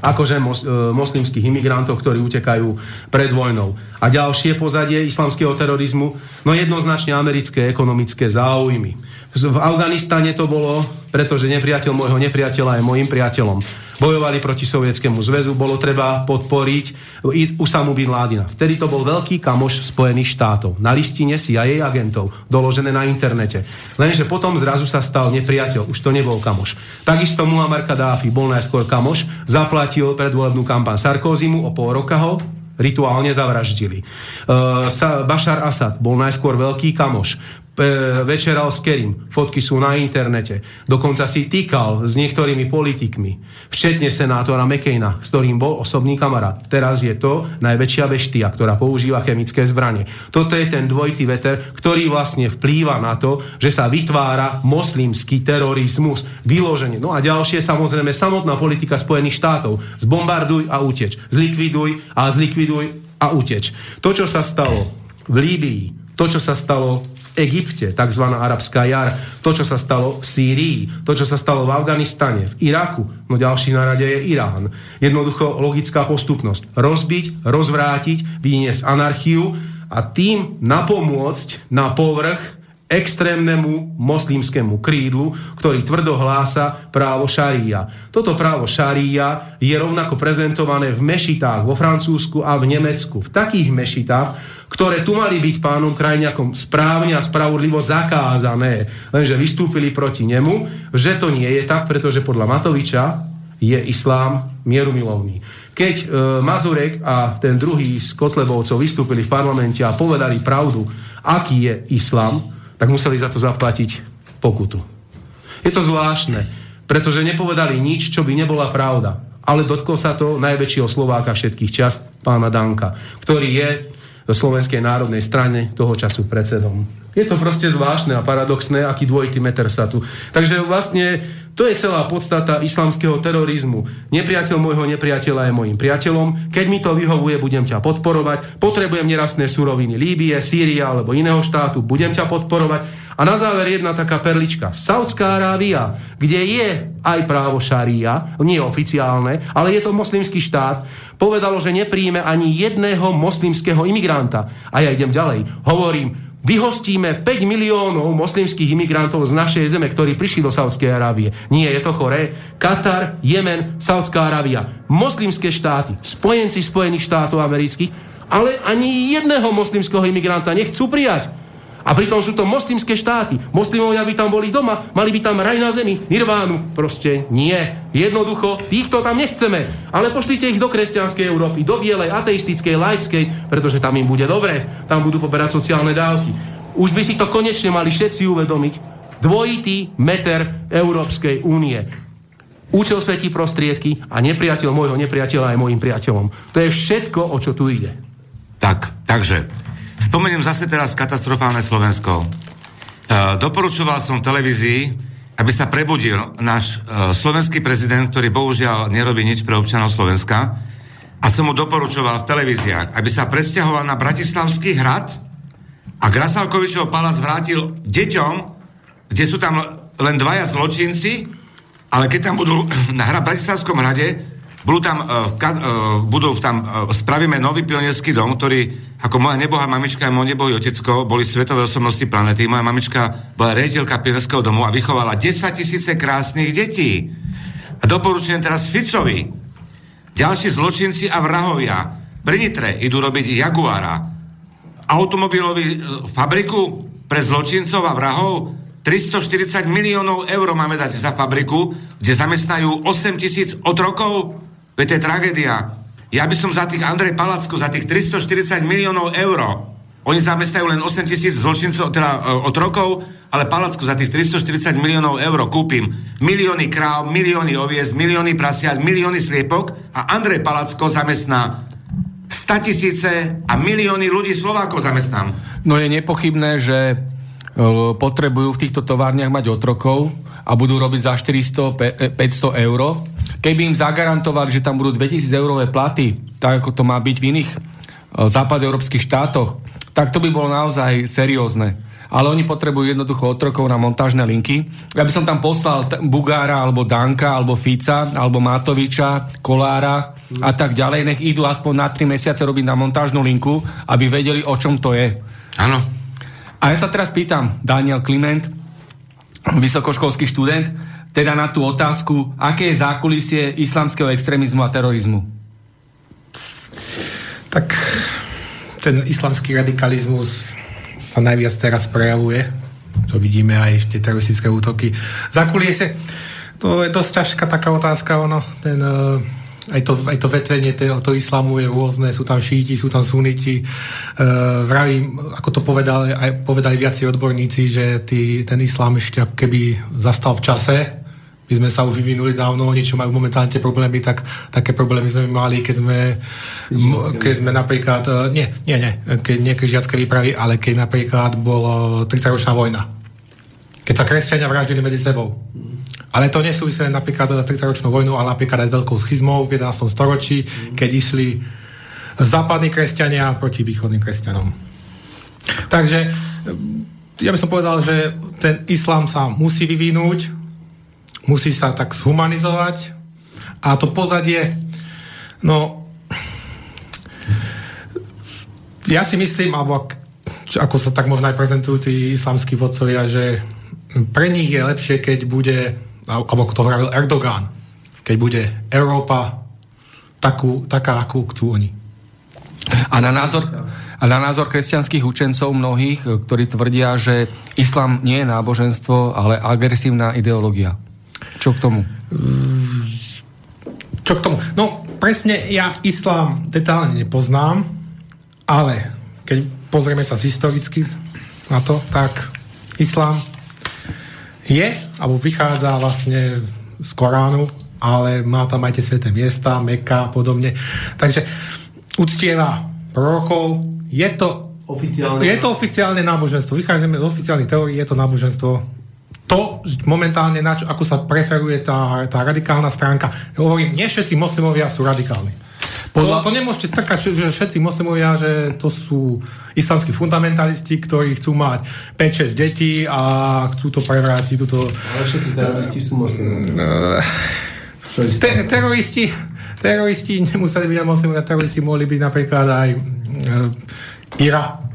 akože mos, e, moslimských imigrantov, ktorí utekajú pred vojnou. A ďalšie pozadie islamského terorizmu, no jednoznačne americké ekonomické záujmy. V Afganistane to bolo, pretože nepriateľ môjho nepriateľa je môjim priateľom. Bojovali proti Sovietskému zväzu, bolo treba podporiť Usamu Bin Ládina. Vtedy to bol veľký kamoš Spojených štátov. Na listine CIA agentov, doložené na internete. Lenže potom zrazu sa stal nepriateľ, už to nebol kamoš. Takisto Muammar Kadáfi bol najskôr kamoš, zaplatil predvolebnú kampaň Sarkozymu o pol roka ho rituálne zavraždili. Uh, Bashar Assad bol najskôr veľký kamoš večeral s Kerim. Fotky sú na internete. Dokonca si týkal s niektorými politikmi, včetne senátora McCaina, s ktorým bol osobný kamarát. Teraz je to najväčšia veštia, ktorá používa chemické zbranie. Toto je ten dvojitý veter, ktorý vlastne vplýva na to, že sa vytvára moslimský terorizmus. Vyloženie. No a ďalšie samozrejme samotná politika Spojených štátov. Zbombarduj a uteč. Zlikviduj a zlikviduj a uteč. To, čo sa stalo v Líbii, to, čo sa stalo Egypte, tzv. arabská jar, to, čo sa stalo v Sýrii, to, čo sa stalo v Afganistane, v Iraku, no ďalší na rade je Irán. Jednoducho logická postupnosť. Rozbiť, rozvrátiť, vyniesť anarchiu a tým napomôcť na povrch extrémnemu moslimskému krídlu, ktorý tvrdo hlása právo šaria. Toto právo šaria je rovnako prezentované v mešitách vo Francúzsku a v Nemecku. V takých mešitách, ktoré tu mali byť pánom Krajňakom správne a spravodlivo zakázané, lenže vystúpili proti nemu, že to nie je tak, pretože podľa Matoviča je islám mierumilovný. Keď e, Mazurek a ten druhý z Kotlebovcov vystúpili v parlamente a povedali pravdu, aký je islám, tak museli za to zaplatiť pokutu. Je to zvláštne, pretože nepovedali nič, čo by nebola pravda. Ale dotklo sa to najväčšieho Slováka všetkých čas, pána Danka, ktorý je Slovenskej národnej strane toho času predsedom. Je to proste zvláštne a paradoxné, aký dvojitý meter sa tu. Takže vlastne to je celá podstata islamského terorizmu. Nepriateľ môjho nepriateľa je môjim priateľom. Keď mi to vyhovuje, budem ťa podporovať. Potrebujem nerastné suroviny Líbie, Sýria alebo iného štátu, budem ťa podporovať. A na záver jedna taká perlička. Saudská Arábia, kde je aj právo šaria, nie oficiálne, ale je to moslimský štát, povedalo, že nepríjme ani jedného moslimského imigranta. A ja idem ďalej. Hovorím, vyhostíme 5 miliónov moslimských imigrantov z našej zeme, ktorí prišli do Saudskej Arábie. Nie, je to choré. Katar, Jemen, Saudská Arábia. Moslimské štáty, spojenci Spojených štátov amerických, ale ani jedného moslimského imigranta nechcú prijať. A pritom sú to moslimské štáty. Moslimovia by tam boli doma, mali by tam raj na zemi, nirvánu. Proste nie. Jednoducho, týchto tam nechceme. Ale pošlite ich do kresťanskej Európy, do bielej, ateistickej, laickej, pretože tam im bude dobre. Tam budú poberať sociálne dávky. Už by si to konečne mali všetci uvedomiť. Dvojitý meter Európskej únie. Účel svetí prostriedky a nepriateľ môjho nepriateľa je môjim priateľom. To je všetko, o čo tu ide. Tak, takže, spomeniem zase teraz katastrofálne Slovensko. E, doporučoval som televízii, aby sa prebudil náš e, slovenský prezident, ktorý bohužiaľ nerobí nič pre občanov Slovenska, a som mu doporučoval v televíziách, aby sa presťahoval na Bratislavský hrad a Grasalkovičov palác vrátil deťom, kde sú tam len dvaja zločinci, ale keď tam budú na hra Bratislavskom hrade, budú tam, uh, ka, uh, budú tam uh, spravíme nový pionierský dom, ktorý ako moja nebohá mamička a môj nebohý otecko boli svetové osobnosti planety. Moja mamička bola rejiteľka pionierského domu a vychovala 10 tisíce krásnych detí. A doporučujem teraz Ficovi, ďalší zločinci a vrahovia pri Nitre idú robiť Jaguara, automobilovú fabriku pre zločincov a vrahov 340 miliónov eur máme dať za fabriku, kde zamestnajú 8 tisíc otrokov. Veď to je tragédia. Ja by som za tých Andrej Palacko, za tých 340 miliónov eur oni zamestnajú len 8 tisíc zločincov, teda uh, otrokov, ale Palacku za tých 340 miliónov eur kúpim milióny kráv, milióny oviez, milióny prasiat, milióny sliepok a Andrej Palacko zamestná 100 tisíce a milióny ľudí Slovákov zamestnám. No je nepochybné, že e, potrebujú v týchto továrniach mať otrokov a budú robiť za 400-500 e, eur. Keby im zagarantovali, že tam budú 2000 eurové platy, tak ako to má byť v iných západoeurópskych štátoch, tak to by bolo naozaj seriózne. Ale oni potrebujú jednoducho otrokov na montážne linky. Ja by som tam poslal Bugára, alebo Danka, alebo Fica, alebo Matoviča, Kolára a tak ďalej. Nech idú aspoň na 3 mesiace robiť na montážnu linku, aby vedeli, o čom to je. Áno. A ja sa teraz pýtam, Daniel Kliment, vysokoškolský študent, teda na tú otázku, aké je zákulisie islamského extrémizmu a terorizmu? Tak ten islamský radikalizmus sa najviac teraz prejavuje. To vidíme aj tie teroristické útoky. Zakulie to je dosť ťažká taká otázka, ono, ten, uh, aj, to, aj to vetvenie toho to islamu je rôzne, sú tam šíti, sú tam suniti. Uh, vravím, ako to povedali, aj, povedali viaci odborníci, že tý, ten islám ešte keby zastal v čase, my sme sa už vyvinuli dávno, oni čo majú momentálne tie problémy, tak také problémy sme mali, keď sme, keď sme napríklad, e, nie, nie, nie, keď nie križiacké výpravy, ale keď napríklad bola 30-ročná vojna. Keď sa kresťania vraždili medzi sebou. Ale to nesúvisí napríklad s 30-ročnou vojnou, ale napríklad aj s veľkou schizmou v 11. storočí, keď išli západní kresťania proti východným kresťanom. Takže ja by som povedal, že ten islám sa musí vyvinúť, musí sa tak zhumanizovať a to pozadie, no ja si myslím, alebo ako sa tak možno aj prezentujú tí islamskí vodcovia, že pre nich je lepšie, keď bude, alebo ako to hovoril Erdogan, keď bude Európa takú, taká, akú chcú oni. A na názor, a na názor kresťanských učencov mnohých, ktorí tvrdia, že islám nie je náboženstvo, ale agresívna ideológia. Čo k tomu? Čo k tomu? No, presne ja islám detálne nepoznám, ale keď pozrieme sa historicky na to, tak islám je, alebo vychádza vlastne z Koránu, ale má tam aj tie sveté miesta, Meka a podobne. Takže uctieva prorokov, je to oficiálne, je to oficiálne náboženstvo. Vychádzame z oficiálnych teórií, je to náboženstvo to momentálne, na čo, ako sa preferuje tá, tá radikálna stránka. Hovorím, nie všetci moslimovia sú radikálni. Podľa... To, to nemôžete strkať, že všetci moslimovia, že to sú islamskí fundamentalisti, ktorí chcú mať 5-6 detí a chcú to prevrátiť. Tuto... Ale všetci teroristi sú moslimovia. Te, teroristi, teroristi nemuseli byť moslimovia, teroristi mohli byť napríklad aj uh, Ira,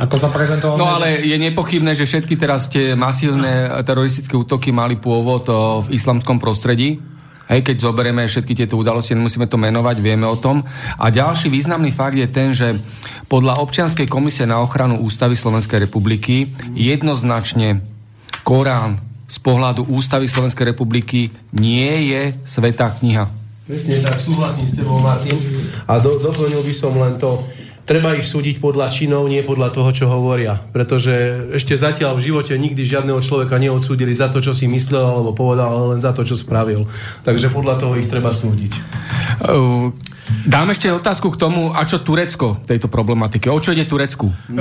ako sa prezentoval? No ale je nepochybné, že všetky teraz tie masívne teroristické útoky mali pôvod v islamskom prostredí. Hej, keď zoberieme všetky tieto udalosti, nemusíme to menovať, vieme o tom. A ďalší významný fakt je ten, že podľa občianskej komisie na ochranu ústavy Slovenskej republiky jednoznačne Korán z pohľadu ústavy Slovenskej republiky nie je svetá kniha. Presne tak, súhlasím s tebou, Martin. A do, doplnil by som len to, treba ich súdiť podľa činov, nie podľa toho, čo hovoria. Pretože ešte zatiaľ v živote nikdy žiadneho človeka neodsúdili za to, čo si myslel alebo povedal, ale len za to, čo spravil. Takže podľa toho ich treba súdiť. Uh, dám ešte otázku k tomu, a čo Turecko v tejto problematike? O čo ide Turecku? E,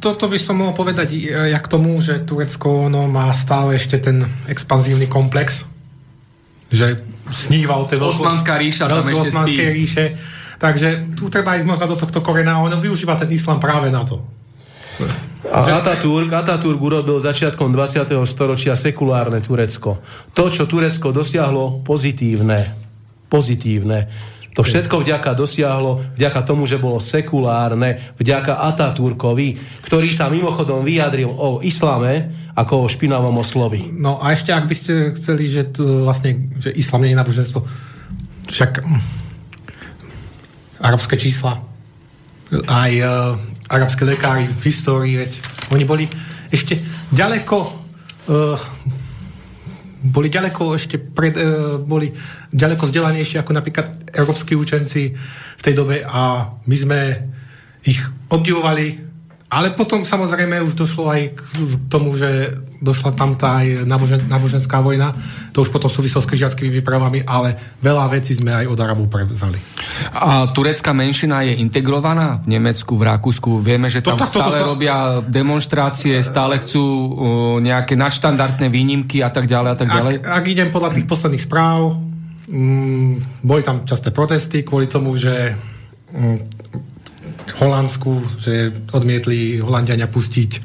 toto by som mohol povedať e, ja k tomu, že Turecko no, má stále ešte ten expanzívny komplex, že sníva o tej Osmanská ríša tam ešte spí. ríše Takže tu treba ísť možno do tohto korena a on využíva ten islám práve na to. A Ataturk, Ataturk urobil začiatkom 20. storočia sekulárne Turecko. To, čo Turecko dosiahlo, pozitívne. Pozitívne. To všetko vďaka dosiahlo, vďaka tomu, že bolo sekulárne, vďaka Ataturkovi, ktorý sa mimochodom vyjadril o islame ako o špinavom oslovi. No a ešte, ak by ste chceli, že, tu, vlastne, že islám nie je náboženstvo, však arabské čísla. Aj uh, arabské lekári v histórii, veď oni boli ešte ďaleko uh, boli ďaleko ešte pred, uh, boli ďaleko vzdelanejšie ako napríklad európsky učenci v tej dobe a my sme ich obdivovali ale potom samozrejme už došlo aj k tomu, že došla tam tá aj nábožen, náboženská vojna. To už potom súvislo s križiackými výpravami, ale veľa vecí sme aj od Arabov prevzali. A turecká menšina je integrovaná v Nemecku, v Rakúsku. Vieme, že tam to, to, stále to, to, robia demonstrácie, stále chcú uh, nejaké nadštandardné výnimky a tak ďalej a tak ďalej. Ak, ak idem podľa tých posledných správ, mm, boli tam časté protesty kvôli tomu, že mm, Holandsku, že odmietli Holandiania pustiť e,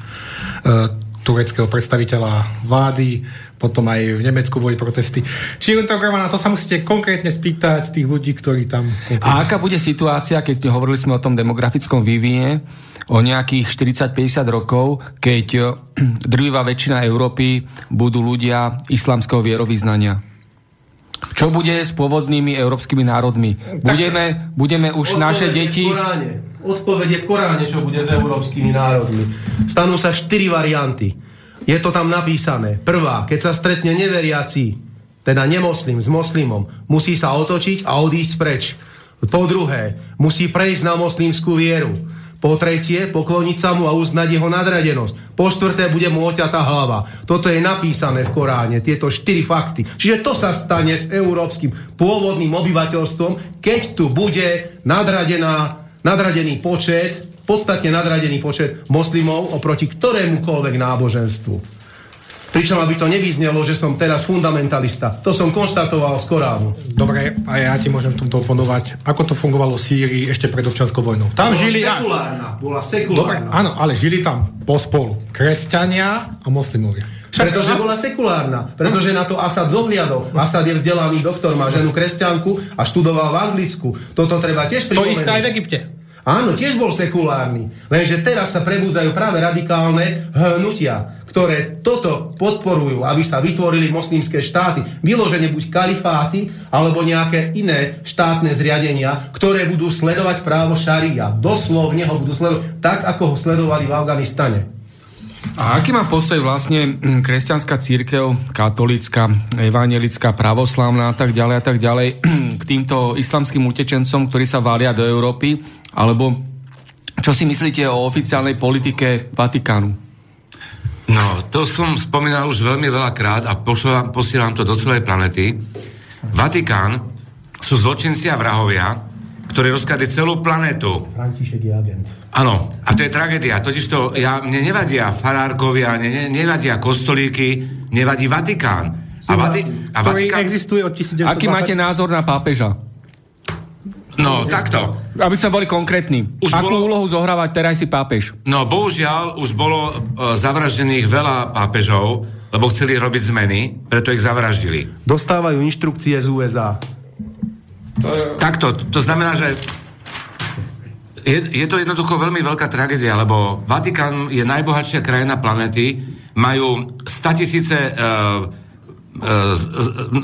tureckého predstaviteľa vlády, potom aj v Nemecku boli protesty. Či je to na to sa musíte konkrétne spýtať tých ľudí, ktorí tam... A aká bude situácia, keď hovorili sme o tom demografickom vývine, o nejakých 40-50 rokov, keď e, drvivá väčšina Európy budú ľudia islamského vierovýznania? Čo bude s pôvodnými európskymi národmi? Budeme, budeme už naše deti... Odpovede v Koráne, čo bude s európskymi národmi. Stanú sa štyri varianty. Je to tam napísané. Prvá, keď sa stretne neveriaci, teda nemoslim s moslimom, musí sa otočiť a odísť preč. Po druhé, musí prejsť na moslimskú vieru. Po tretie, pokloniť sa mu a uznať jeho nadradenosť. Po štvrté, bude mu oťatá hlava. Toto je napísané v Koráne, tieto štyri fakty. Čiže to sa stane s európskym pôvodným obyvateľstvom, keď tu bude nadradená, nadradený počet, podstatne nadradený počet moslimov oproti ktorémukoľvek náboženstvu. Pričom, aby to nevyznelo, že som teraz fundamentalista. To som konštatoval z Koránu. Dobre, a ja ti môžem v tomto oponovať. Ako to fungovalo v Sýrii ešte pred občanskou vojnou? Tam bola žili... Sekulárna, bola sekulárna. Dobre, áno, ale žili tam pospolu kresťania a moslimovia. Však pretože As... bola sekulárna. Pretože na to Asad dohliadol. Asad je vzdelaný doktor, má ženu kresťanku a študoval v Anglicku. Toto treba tiež pripomenúť. To isté aj v Egypte. Áno, tiež bol sekulárny. Lenže teraz sa prebudzajú práve radikálne hnutia ktoré toto podporujú, aby sa vytvorili moslimské štáty, vyložene buď kalifáty, alebo nejaké iné štátne zriadenia, ktoré budú sledovať právo šaria. Doslovne ho budú sledovať tak, ako ho sledovali v Afganistane. A aký má postoj vlastne hm, kresťanská církev, katolická, evangelická, pravoslavná a tak ďalej a tak ďalej k týmto islamským utečencom, ktorí sa vália do Európy? Alebo čo si myslíte o oficiálnej politike Vatikánu? No, to som spomínal už veľmi veľa krát a posielam, posielam to do celej planety. Vatikán sú zločinci a vrahovia, ktorí rozkladli celú planetu. František je agent. Áno, a to je tragédia. Totiž to, ja, mne nevadia farárkovia, ne, ne, nevadia kostolíky, nevadí Vatikán. A, Vati, a Vatikán... existuje od 1920... Aký máte názor na pápeža? No, takto. Aby sme boli konkrétni. Už Akú bolo... úlohu zohrávať teraz si pápež? No, bohužiaľ, už bolo uh, zavraždených veľa pápežov, lebo chceli robiť zmeny, preto ich zavraždili. Dostávajú inštrukcie z USA. To je... Takto, to znamená, že je, je to jednoducho veľmi veľká tragédia, lebo Vatikán je najbohatšia krajina planety, majú 100 tisíce uh,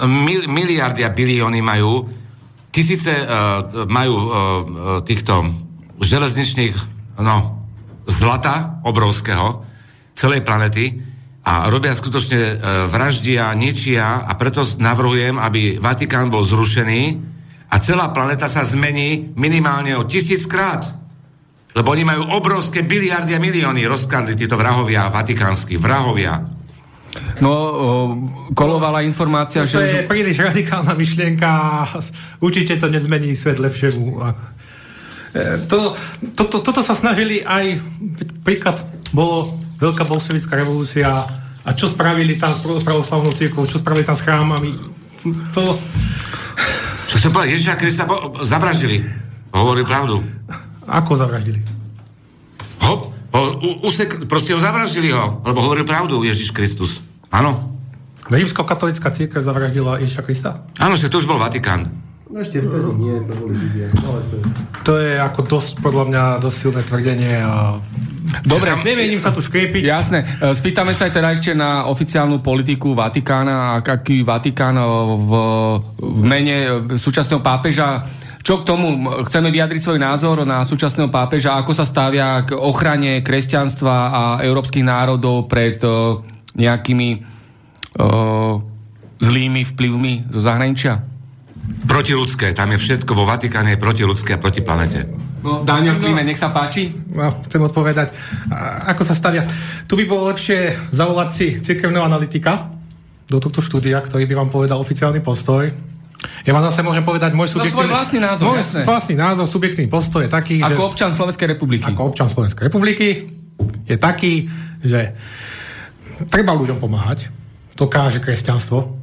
mil, miliardy a bilióny majú tisíce uh, majú uh, týchto železničných no, zlata obrovského celej planety a robia skutočne uh, vraždia, ničia a preto navrhujem, aby Vatikán bol zrušený a celá planeta sa zmení minimálne o tisíc krát. Lebo oni majú obrovské biliardy a milióny rozkladli títo vrahovia vatikánsky. Vrahovia. No, kolovala informácia, To že... je už- príliš radikálna myšlienka a určite to nezmení svet lepšiemu. E, To, to, to, toto sa snažili aj, príklad bolo Veľká bolševická revolúcia a čo spravili tam s pravoslavnou církou, čo spravili tam s chrámami. To, Čo chcem povedať, Ježiša Krista zavraždili. Hovorí pravdu. ako zavraždili? Ho, ho, u, usek, proste ho zavraždili ho, lebo hovorí pravdu Ježiš Kristus. Áno. Rímsko-katolická církev zavraždila Ježiša Krista? Áno, že to už bol Vatikán. No ešte vtedy nie, to boli Židia. Ale to je... To je ako dosť, podľa mňa, dosť silné tvrdenie a... Dobre, Neviem sa tu škriepiť. Jasné. E, Spýtame sa aj teda ešte na oficiálnu politiku Vatikána a aký Vatikán e, v, v mene e, súčasného pápeža čo k tomu? Chceme vyjadriť svoj názor na súčasného pápeža, ako sa stavia k ochrane kresťanstva a európskych národov pred uh, nejakými uh, zlými vplyvmi zo zahraničia? Protiludské, tam je všetko vo Vatikáne, je protiludské a proti planete. No, Daniel Klíme, nech sa páči. No, chcem odpovedať, a, ako sa stavia. Tu by bolo lepšie zavolať si cirkevného analytika do tohto štúdia, ktorý by vám povedal oficiálny postoj. Ja vám zase môžem povedať môj No, svoj subjektívny... vlastný názor, môj jasné. vlastný názor, subjektívny postoj je taký, že... Ako občan Slovenskej republiky. ako občan Slovenskej republiky je taký, že treba ľuďom pomáhať. To káže kresťanstvo.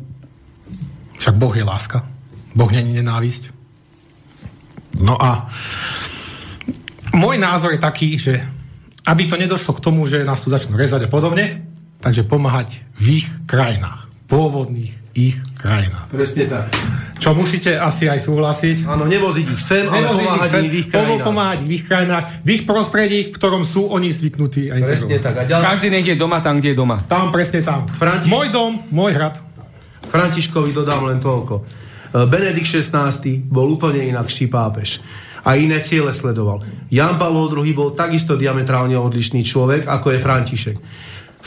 Však Boh je láska. Boh není nenávisť. No a môj názor je taký, že aby to nedošlo k tomu, že nás tu začnú rezať a podobne, takže pomáhať v ich krajinách. Pôvodných ich krajinách. Presne tak. Čo musíte asi aj súhlasiť. Áno, nevoziť ich sem, ale pomáhať im v ich sem, krajinách. pomáhať v ich krajinách, v ich prostredí, v ktorom sú oni zvyknutí. A Presne tak. A ďalej, Každý nech je doma tam, kde je doma. Tam, presne tam. Františ- Môj dom, môj hrad. Františkovi dodám len toľko. E, Benedikt XVI bol úplne inakší pápež a iné ciele sledoval. Jan Pavol II bol takisto diametrálne odlišný človek, ako je František.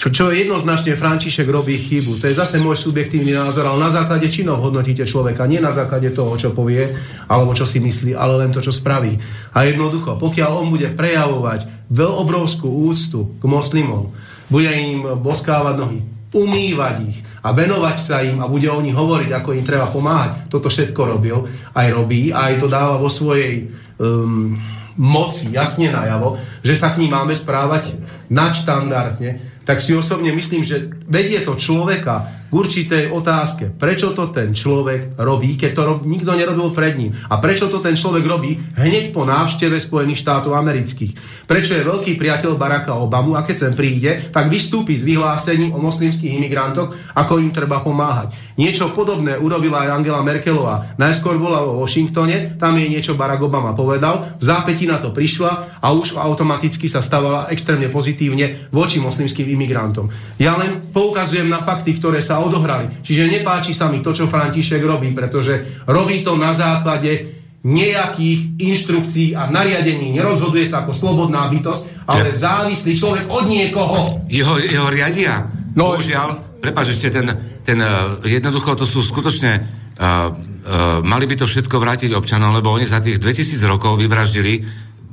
Čo jednoznačne František robí chybu. To je zase môj subjektívny názor, ale na základe činov hodnotíte človeka, nie na základe toho, čo povie, alebo čo si myslí, ale len to, čo spraví. A jednoducho, pokiaľ on bude prejavovať veľ obrovskú úctu k moslimom, bude im boskávať nohy, umývať ich a venovať sa im a bude o nich hovoriť, ako im treba pomáhať. Toto všetko robil, aj robí, aj to dáva vo svojej um, moci jasne najavo, že sa k ním máme správať nadštandardne, tak si osobne myslím, že vedie to človeka k určitej otázke. Prečo to ten človek robí, keď to rob, nikto nerobil pred ním? A prečo to ten človek robí hneď po návšteve Spojených štátov amerických? Prečo je veľký priateľ Baracka Obamu a keď sem príde, tak vystúpi s vyhlásením o moslimských imigrantoch, ako im treba pomáhať. Niečo podobné urobila aj Angela Merkelová. Najskôr bola vo Washingtone, tam jej niečo Barack Obama povedal, v zápäti na to prišla a už automaticky sa stávala extrémne pozitívne voči moslimským imigrantom. Ja len poukazujem na fakty, ktoré sa odohrali. Čiže nepáči sa mi to, čo František robí, pretože robí to na základe nejakých inštrukcií a nariadení. Nerozhoduje sa ako slobodná bytosť, ale závislý človek od niekoho. Jeho, jeho riadia. No- Bohužiaľ, prepáč, ešte ten, ten uh, jednoducho, to sú skutočne, uh, uh, mali by to všetko vrátiť občanom, lebo oni za tých 2000 rokov vyvraždili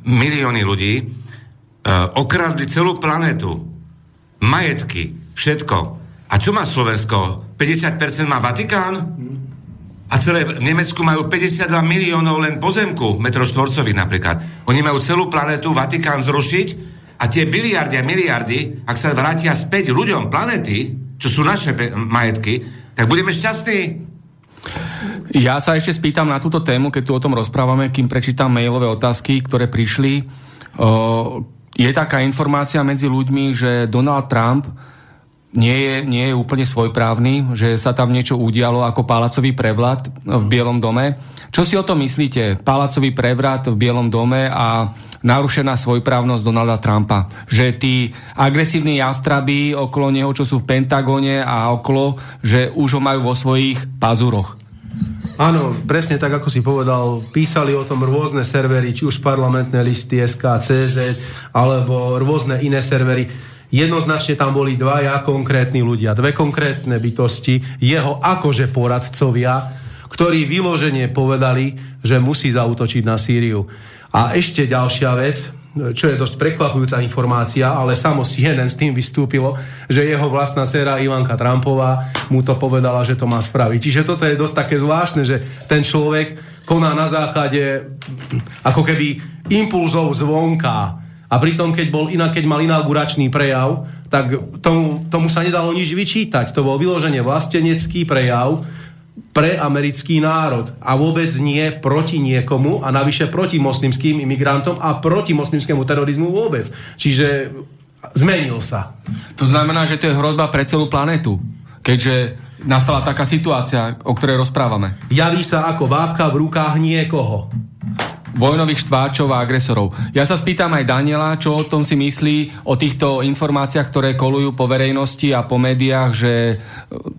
milióny ľudí, uh, okradli celú planetu, majetky, všetko. A čo má Slovensko? 50% má Vatikán? A celé v Nemecku majú 52 miliónov len pozemku, metroštvorcových napríklad. Oni majú celú planetu Vatikán zrušiť a tie biliardy a miliardy, ak sa vrátia späť ľuďom planety, čo sú naše majetky, tak budeme šťastní. Ja sa ešte spýtam na túto tému, keď tu o tom rozprávame, kým prečítam mailové otázky, ktoré prišli. O, je taká informácia medzi ľuďmi, že Donald Trump nie je, nie je úplne svojprávny, že sa tam niečo udialo ako palacový prevrat v Bielom dome. Čo si o tom myslíte? Palacový prevrat v Bielom dome a narušená svojprávnosť Donalda Trumpa. Že tí agresívni jastraby okolo neho, čo sú v Pentagone a okolo, že už ho majú vo svojich pazuroch. Áno, presne tak, ako si povedal, písali o tom rôzne servery, či už parlamentné listy SK, CZ, alebo rôzne iné servery. Jednoznačne tam boli dvaja konkrétni ľudia, dve konkrétne bytosti, jeho akože poradcovia, ktorí vyložene povedali, že musí zautočiť na Sýriu. A ešte ďalšia vec, čo je dosť prekvapujúca informácia, ale samo CNN s tým vystúpilo, že jeho vlastná dcera Ivanka Trumpová mu to povedala, že to má spraviť. Čiže toto je dosť také zvláštne, že ten človek koná na základe ako keby impulzov zvonka. A pritom, keď, bol, inak, keď mal inauguračný prejav, tak tomu, tomu sa nedalo nič vyčítať. To bol vyloženie vlastenecký prejav, pre americký národ a vôbec nie proti niekomu a navyše proti moslimským imigrantom a proti moslimskému terorizmu vôbec. Čiže zmenil sa. To znamená, že to je hrozba pre celú planetu, keďže nastala taká situácia, o ktorej rozprávame. Javí sa ako vábka v rukách niekoho vojnových štváčov a agresorov. Ja sa spýtam aj Daniela, čo o tom si myslí, o týchto informáciách, ktoré kolujú po verejnosti a po médiách, že e,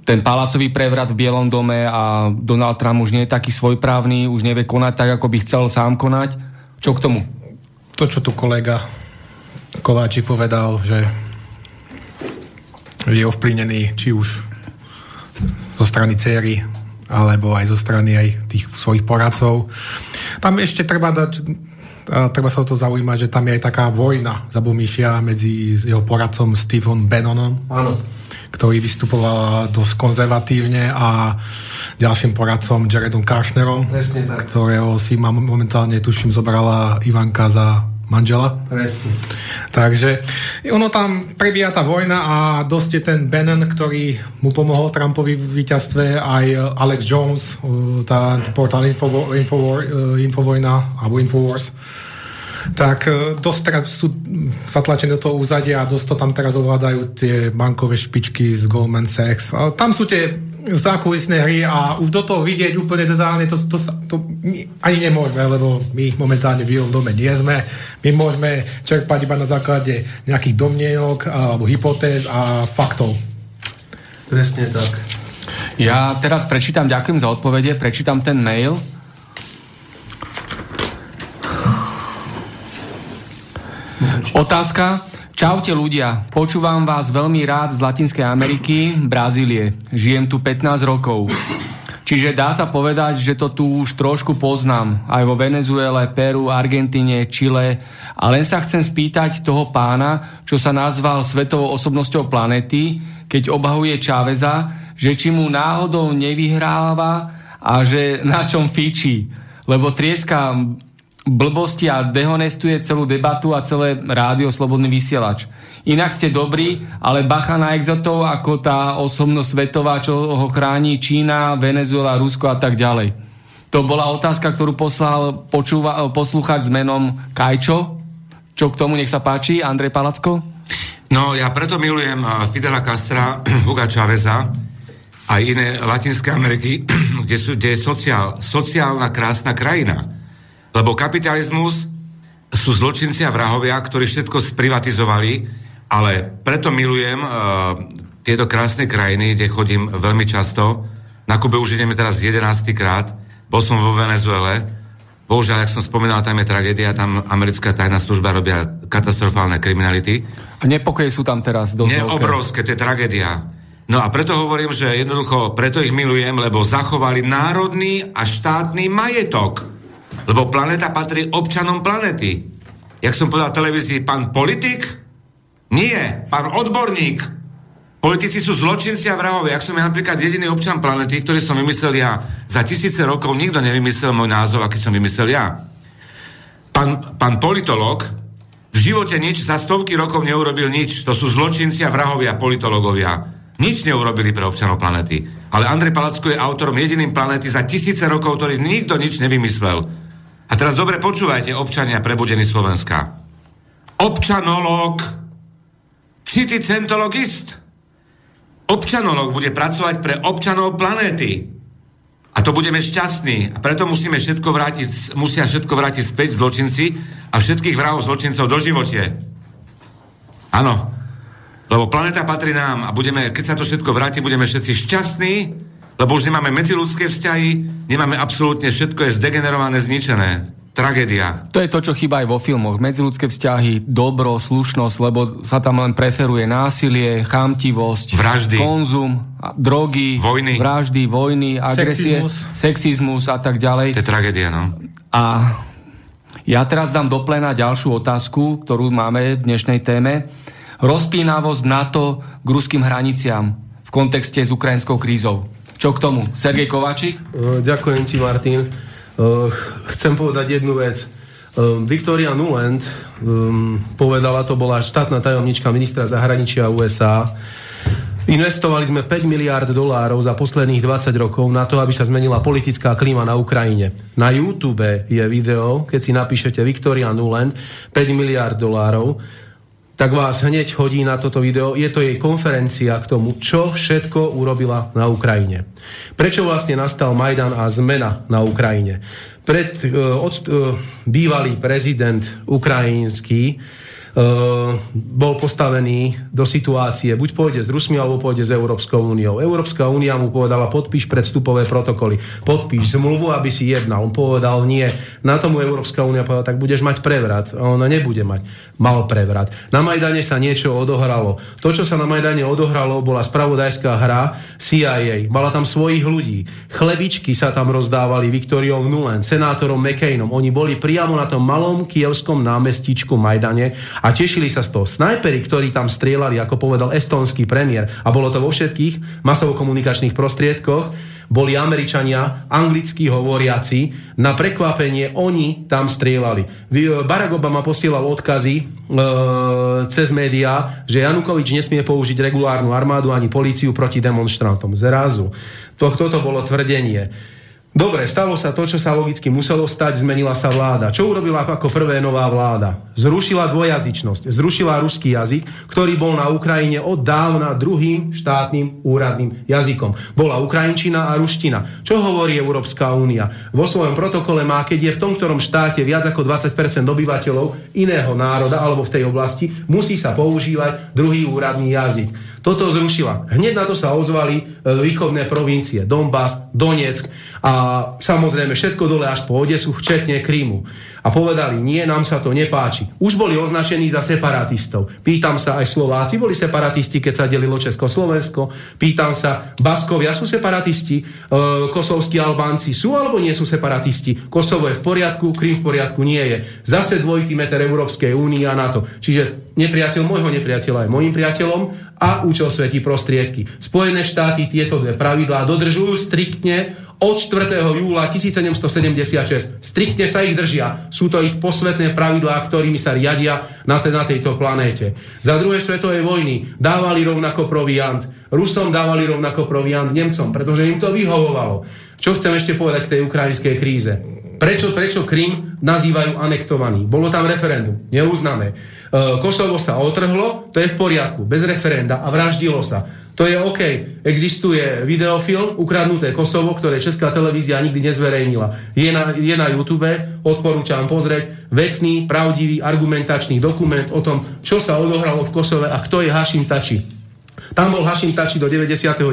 ten palacový prevrat v Bielom dome a Donald Trump už nie je taký svojprávny, už nevie konať tak, ako by chcel sám konať. Čo k tomu? To, čo tu kolega Kováči povedal, že je ovplyvnený či už zo strany céry alebo aj zo strany aj tých svojich poradcov. Tam ešte treba dať treba sa o to zaujímať, že tam je aj taká vojna zabomíšia medzi jeho poradcom Stephen Bannonom, Áno. ktorý vystupoval dosť konzervatívne a ďalším poradcom Jaredom Kushnerom, ktorého si momentálne, tuším, zobrala Ivanka za manžela. Presne. Takže ono tam prebieha tá vojna a dosť je ten Bannon, ktorý mu pomohol Trumpovi v víťazstve, aj Alex Jones, tá portál Info, Info, Infovojna alebo Infowars, tak e, dosť teraz sú zatlačení do toho úzadia a dosť to tam teraz ovládajú tie bankové špičky z Goldman Sachs. A tam sú tie zákulisné hry a už do toho vidieť úplne detálne, to, to, to, to ani nemôžeme, lebo my momentálne v Bielom dome nie sme. My môžeme čerpať iba na základe nejakých domnienok alebo hypotéz a faktov. Presne tak. Ja teraz prečítam, ďakujem za odpovede, prečítam ten mail. Otázka. Čaute ľudia, počúvam vás veľmi rád z Latinskej Ameriky, Brazílie. Žijem tu 15 rokov. Čiže dá sa povedať, že to tu už trošku poznám. Aj vo Venezuele, Peru, Argentíne, Čile. A len sa chcem spýtať toho pána, čo sa nazval svetovou osobnosťou planety, keď obahuje Čáveza, že či mu náhodou nevyhráva a že na čom fíči. Lebo trieska blbosti a dehonestuje celú debatu a celé rádio Slobodný vysielač. Inak ste dobrí, ale bacha na exotov ako tá osobnosť svetová, čo ho chráni Čína, Venezuela, Rusko a tak ďalej. To bola otázka, ktorú poslal počúva, poslúchať s menom Kajčo. Čo k tomu, nech sa páči, Andrej Palacko? No, ja preto milujem eh, Fidela Castra, Huga Cháveza, aj iné Latinské Ameriky, kde, sú, kde je sociál, sociálna krásna krajina lebo kapitalizmus sú zločinci a vrahovia, ktorí všetko sprivatizovali, ale preto milujem uh, tieto krásne krajiny, kde chodím veľmi často. Na Kube už ideme teraz 11. krát. Bol som vo Venezuele. Bohužiaľ, ak som spomínal, tam je tragédia, tam americká tajná služba robia katastrofálne kriminality. A nepokoje sú tam teraz dosť Nie, obrovské, to je tragédia. No a preto hovorím, že jednoducho, preto ich milujem, lebo zachovali národný a štátny majetok. Lebo planeta patrí občanom planety. Jak som povedal televízii, pán politik? Nie, pán odborník. Politici sú zločinci a vrahovia. Ak som ja napríklad jediný občan planety, ktorý som vymyslel ja, za tisíce rokov nikto nevymyslel môj názov, aký som vymyslel ja. Pán, pán politolog v živote nič za stovky rokov neurobil nič. To sú zločinci a vrahovia, politologovia. Nič neurobili pre občanov planety. Ale Andrej Palacko je autorom jediným planety za tisíce rokov, ktorý nikto nič nevymyslel. A teraz dobre počúvajte, občania prebudení Slovenska. Občanolog, citicentologist, občanolog bude pracovať pre občanov planéty. A to budeme šťastní. A preto musíme všetko vrátiť, musia všetko vrátiť späť zločinci a všetkých vrahov zločincov do živote. Áno. Lebo planéta patrí nám a budeme, keď sa to všetko vráti, budeme všetci šťastní, lebo už nemáme medziludské vzťahy, nemáme absolútne, všetko je zdegenerované, zničené. Tragédia. To je to, čo chýba aj vo filmoch. Medziludské vzťahy, dobro, slušnosť, lebo sa tam len preferuje násilie, chamtivosť, vraždy, konzum, drogy, vojny, vraždy, vojny, agresie, sexizmus. sexizmus a tak ďalej. To je tragédia, no. A Ja teraz dám do plena ďalšiu otázku, ktorú máme v dnešnej téme. Rozpínavosť NATO k ruským hraniciam v kontexte s ukrajinskou krízou. Čo k tomu? Sergej Kovačík? E, ďakujem ti, Martin. E, chcem povedať jednu vec. E, Victoria Nuland povedala, to bola štátna tajomnička ministra zahraničia USA, Investovali sme 5 miliard dolárov za posledných 20 rokov na to, aby sa zmenila politická klíma na Ukrajine. Na YouTube je video, keď si napíšete Victoria Nuland, 5 miliard dolárov, tak vás hneď hodí na toto video. Je to jej konferencia k tomu, čo všetko urobila na Ukrajine. Prečo vlastne nastal Majdan a zmena na Ukrajine? Pred, uh, od, uh, bývalý prezident ukrajinský bol postavený do situácie, buď pôjde s Rusmi, alebo pôjde s Európskou úniou. Európska únia mu povedala, podpíš predstupové protokoly, podpíš zmluvu, aby si jednal. On povedal, nie. Na tomu Európska únia povedala, tak budeš mať prevrat. Ona nebude mať. Mal prevrat. Na Majdane sa niečo odohralo. To, čo sa na Majdane odohralo, bola spravodajská hra CIA. Mala tam svojich ľudí. Chlebičky sa tam rozdávali Viktoriou Nulen, senátorom McCainom. Oni boli priamo na tom malom kievskom námestičku Majdane a tešili sa z toho. Snajperi, ktorí tam strieľali, ako povedal estonský premiér, a bolo to vo všetkých masovo-komunikačných prostriedkoch, boli Američania, anglicky hovoriaci, na prekvapenie oni tam strieľali. E, Barack Obama posielal odkazy e, cez médiá, že Janukovič nesmie použiť regulárnu armádu ani políciu proti demonstrantom. Zrazu. To, toto bolo tvrdenie. Dobre, stalo sa to, čo sa logicky muselo stať, zmenila sa vláda. Čo urobila ako prvé nová vláda? Zrušila dvojazyčnosť, zrušila ruský jazyk, ktorý bol na Ukrajine od dávna druhým štátnym úradným jazykom. Bola ukrajinčina a ruština. Čo hovorí Európska únia? Vo svojom protokole má, keď je v tom ktorom štáte viac ako 20% obyvateľov iného národa alebo v tej oblasti, musí sa používať druhý úradný jazyk. Toto zrušila. Hneď na to sa ozvali e, východné provincie, Donbass, Donetsk a samozrejme všetko dole až po Odesu, včetne Krímu a povedali, nie, nám sa to nepáči. Už boli označení za separatistov. Pýtam sa, aj Slováci boli separatisti, keď sa delilo Česko-Slovensko. Pýtam sa, Baskovia sú separatisti, e, kosovskí Albánci sú alebo nie sú separatisti. Kosovo je v poriadku, Krym v poriadku nie je. Zase dvojitý meter Európskej únie a NATO. Čiže nepriateľ môjho nepriateľa je môjim priateľom a účel svetí prostriedky. Spojené štáty tieto dve pravidlá dodržujú striktne od 4. júla 1776. Striktne sa ich držia. Sú to ich posvetné pravidlá, ktorými sa riadia na, te, na tejto planéte. Za druhej svetovej vojny dávali rovnako proviant. Rusom dávali rovnako proviant Nemcom, pretože im to vyhovovalo. Čo chcem ešte povedať k tej ukrajinskej kríze? Prečo, prečo Krym nazývajú anektovaný? Bolo tam referendum, neuznáme. E, Kosovo sa otrhlo, to je v poriadku, bez referenda a vraždilo sa. To je OK. Existuje videofilm Ukradnuté Kosovo, ktoré Česká televízia nikdy nezverejnila. Je na, je na YouTube, odporúčam pozrieť, vecný, pravdivý, argumentačný dokument o tom, čo sa odohralo v Kosove a kto je Hašim Tači. Tam bol Hašim Tači do 99.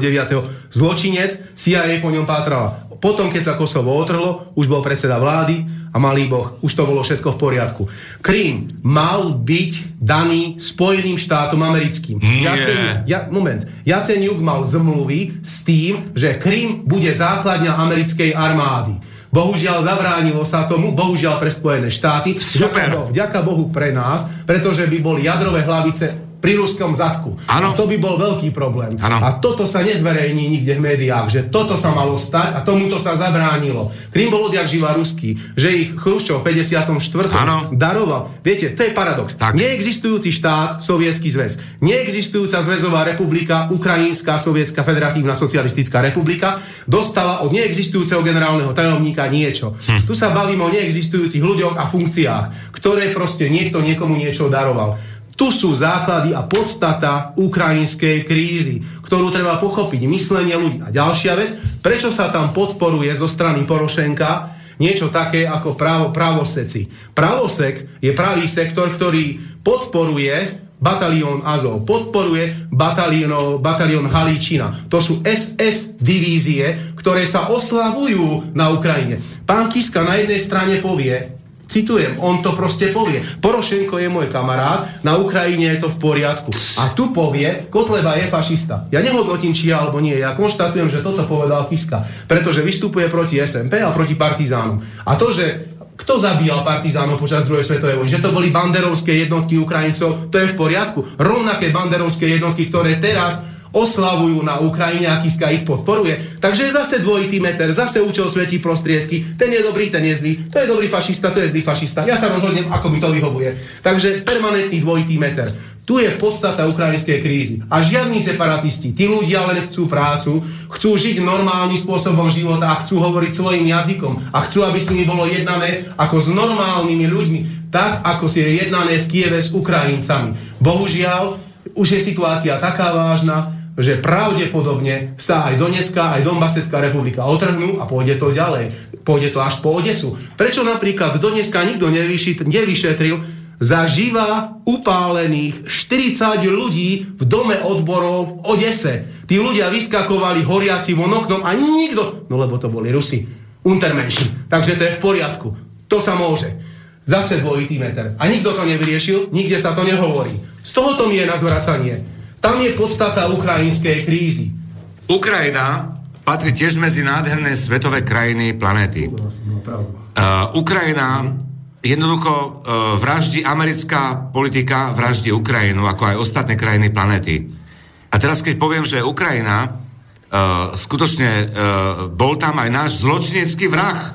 zločinec, CIA po ňom pátrala. Potom, keď sa Kosovo otrhlo, už bol predseda vlády, a malý Boh, už to bolo všetko v poriadku. Krím mal byť daný Spojeným štátom americkým. Nie. ja, moment. Jaceňuk mal zmluvy s tým, že Krím bude základňa americkej armády. Bohužiaľ zabránilo sa tomu, bohužiaľ pre Spojené štáty. Super. Vďaka Bohu pre nás, pretože by boli jadrové hlavice pri ruskom zadku. Ano. A to by bol veľký problém. Ano. A toto sa nezverejní nikde v médiách, že toto sa malo stať a tomuto sa zabránilo. Krym bol odjak živá ruský, že ich Chruščov v 54. Ano. daroval. Viete, to je paradox. Tak. Neexistujúci štát, Sovietský zväz. Neexistujúca zväzová republika, Ukrajinská sovietská federatívna socialistická republika, dostala od neexistujúceho generálneho tajomníka niečo. Hm. Tu sa bavíme o neexistujúcich ľuďoch a funkciách, ktoré proste niekto niekomu niečo daroval. Tu sú základy a podstata ukrajinskej krízy, ktorú treba pochopiť, myslenie ľudí. A ďalšia vec, prečo sa tam podporuje zo strany Porošenka niečo také ako právo, právoseci. Právosek je pravý sektor, ktorý podporuje batalión Azov, podporuje batalión, batalión Halíčina. To sú SS divízie, ktoré sa oslavujú na Ukrajine. Pán Kiska na jednej strane povie, Citujem, on to proste povie. Porošenko je môj kamarát, na Ukrajine je to v poriadku. A tu povie, Kotleba je fašista. Ja nehodnotím, či ja alebo nie, ja konštatujem, že toto povedal Kiska, pretože vystupuje proti SMP a proti partizánom. A to, že Kto zabíjal partizánov počas druhej svetovej vojny? Že to boli banderovské jednotky Ukrajincov, to je v poriadku. Rovnaké banderovské jednotky, ktoré teraz oslavujú na Ukrajine a Kiska ich podporuje. Takže je zase dvojitý meter, zase účel svetí prostriedky. Ten je dobrý, ten je zlý. To je dobrý fašista, to je zlý fašista. Ja sa rozhodnem, ako mi to vyhovuje. Takže permanentný dvojitý meter. Tu je podstata ukrajinskej krízy. A žiadni separatisti, tí ľudia len chcú prácu, chcú žiť normálnym spôsobom života a chcú hovoriť svojim jazykom a chcú, aby s nimi bolo jednané ako s normálnymi ľuďmi, tak ako si je jednané v Kieve s Ukrajincami. Bohužiaľ, už je situácia taká vážna, že pravdepodobne sa aj Donetská, aj Donbasecká republika otrhnú a pôjde to ďalej. Pôjde to až po Odesu. Prečo napríklad Donetská nikto nevyšetril, zažíva upálených 40 ľudí v dome odborov v Odese. Tí ľudia vyskakovali horiaci von oknom a nikto, no lebo to boli Rusi, Untermenschen. Takže to je v poriadku. To sa môže. Zase dvojitý meter. A nikto to nevyriešil, nikde sa to nehovorí. Z tohoto mi je na zvracanie. Tam je podstata ukrajinskej krízy. Ukrajina patrí tiež medzi nádherné svetové krajiny planéty. Uh, Ukrajina jednoducho uh, vraždí americká politika, vraždí Ukrajinu, ako aj ostatné krajiny planety. A teraz, keď poviem, že Ukrajina uh, skutočne uh, bol tam aj náš zločinecký vrah.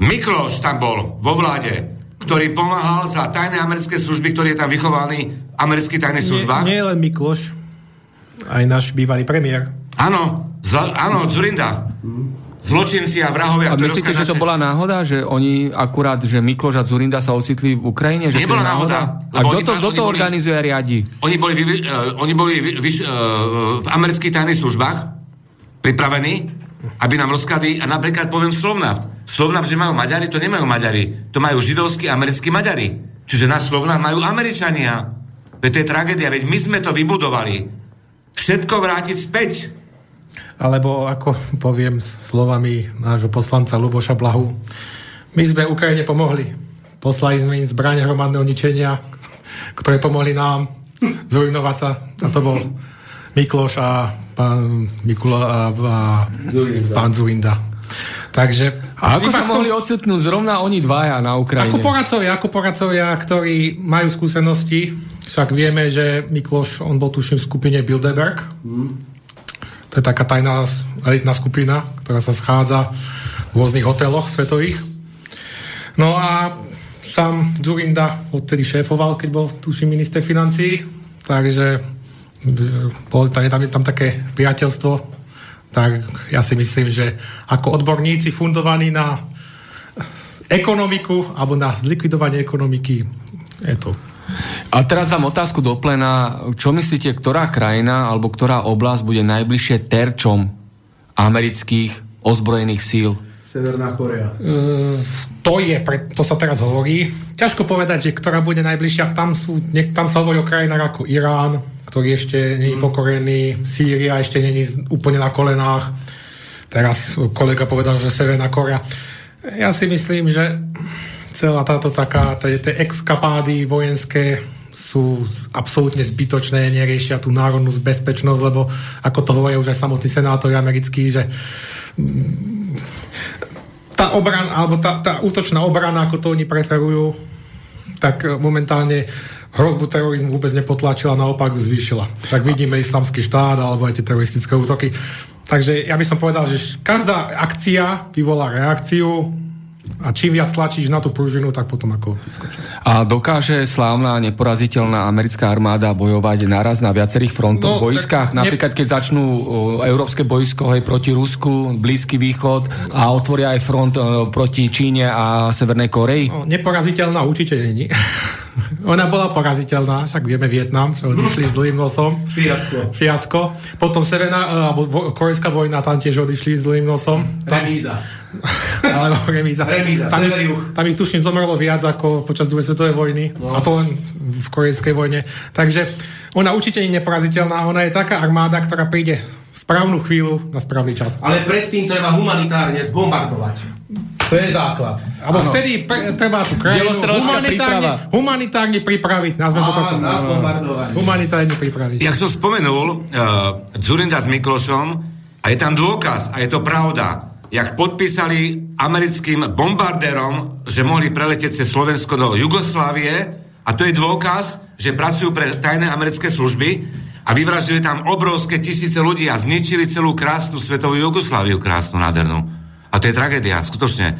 Mikloš tam bol vo vláde, ktorý pomáhal za tajné americké služby, ktorý je tam vychovaný v amerických tajných službách. Nie, nie len Mikloš, aj náš bývalý premiér. Áno, zla, áno, Zurinda. Zločinci a vrahovia, A myslíte, že rozkážu to bola náhoda, že oni akurát, že Mikloš a Zurinda sa ocitli v Ukrajine? Že Nebola náhoda, A kto to, kto to boli- organizuje a riadi? Oni boli, uh, oni boli vy, uh, v amerických tajných službách pripravení, aby nám rozkladli, a napríklad poviem Slovnaft. Slovnaft, že majú Maďari, to nemajú Maďari. To majú židovskí americkí Maďari. Čiže na Slovnaft majú Američania. Veď to je tragédia, veď my sme to vybudovali. Všetko vrátiť späť. Alebo ako poviem slovami nášho poslanca Luboša Blahu, my sme Ukrajine pomohli. Poslali sme im zbranie hromadného ničenia, ktoré pomohli nám zrujnovať sa. A to bol Mikloš a pán Mikula a, a pán Zurinda. Takže... A ako sa k mohli ocitnúť zrovna oni dvaja na Ukrajine? Ako poradcovia, ako poradcovia, ktorí majú skúsenosti, však vieme, že Mikloš, on bol tuším v skupine Bilderberg. To je taká tajná elitná skupina, ktorá sa schádza v rôznych hoteloch svetových. No a sám Zurinda odtedy šéfoval, keď bol tuším minister financií, takže e, bolo tam, je tam, je tam také priateľstvo, tak ja si myslím, že ako odborníci fundovaní na ekonomiku alebo na zlikvidovanie ekonomiky je to. A teraz dám otázku do plena. Čo myslíte, ktorá krajina alebo ktorá oblasť bude najbližšie terčom amerických ozbrojených síl? Severná Korea. Uh, to je, to sa teraz hovorí. Ťažko povedať, že ktorá bude najbližšia. Tam, sú, tam sa hovorí o krajinách ako Irán, ktorý ešte nie je pokorený, Sýria ešte nie je úplne na kolenách. Teraz kolega povedal, že Severná Korea. Ja si myslím, že celá táto taká, tie exkapády vojenské sú absolútne zbytočné, neriešia tú národnú bezpečnosť, lebo ako to hovoria už aj samotní senátori americkí, že tá obrana, alebo tá, tá útočná obrana, ako to oni preferujú, tak e, momentálne hrozbu terorizmu vôbec nepotlačila, naopak ju zvýšila. Tak vidíme islamský štát alebo aj tie teroristické útoky. Takže ja by som povedal, že každá akcia vyvolá reakciu a čím viac tlačíš na tú pružinu, tak potom ako vyskočí. A dokáže slávna, neporaziteľná americká armáda bojovať naraz na viacerých frontoch, No, bojskách? tak ne- Napríklad, keď začnú o, európske bojsko hej, proti Rusku, Blízky východ a otvoria aj front o, proti Číne a Severnej Koreji? No, neporaziteľná určite není. Ona bola poraziteľná, však vieme Vietnam, čo odišli zlým nosom. Fiasko. Fiasko. Potom Severná, alebo vo, korejská vojna, tam tiež odišli zlým nosom. Tam, Remíza. alebo remíza. Remíza, tam, tam ich tuším zomrelo viac ako počas druhej svetovej vojny. No. A to len v korejskej vojne. Takže ona určite nie je neporaziteľná. Ona je taká armáda, ktorá príde v správnu chvíľu na správny čas. Ale predtým treba humanitárne zbombardovať. To je základ. Alebo vtedy pre, treba tú krajinu humanitárne, príprava. humanitárne pripraviť. Nazvem to takto. Humanitárne pripraviť. Jak som spomenul, uh, Zurinda s Miklošom, a je tam dôkaz, a je to pravda, jak podpísali americkým bombardérom, že mohli preletieť cez Slovensko do Jugoslávie a to je dôkaz, že pracujú pre tajné americké služby a vyvražili tam obrovské tisíce ľudí a zničili celú krásnu svetovú Jugosláviu, krásnu, nádhernú. A to je tragédia, skutočne.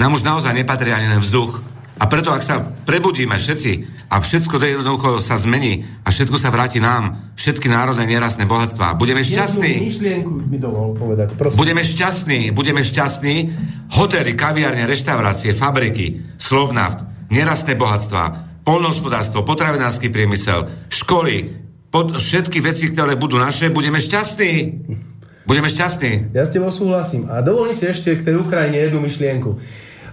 Nám už naozaj nepatrí ani ten vzduch. A preto, ak sa prebudíme všetci a všetko to jednoducho sa zmení a všetko sa vráti nám, všetky národné nerastné bohatstva, budeme šťastní. myšlienku mi dovol povedať, prosím. Budeme šťastní, budeme šťastní. Hotely, kaviarne, reštaurácie, fabriky, Slovnaft, nerastné bohatstva, polnohospodárstvo, potravinársky priemysel, školy, pod, všetky veci, ktoré budú naše, budeme šťastní. Budeme šťastní. Ja s tebou súhlasím. A dovolím si ešte k tej Ukrajine jednu myšlienku.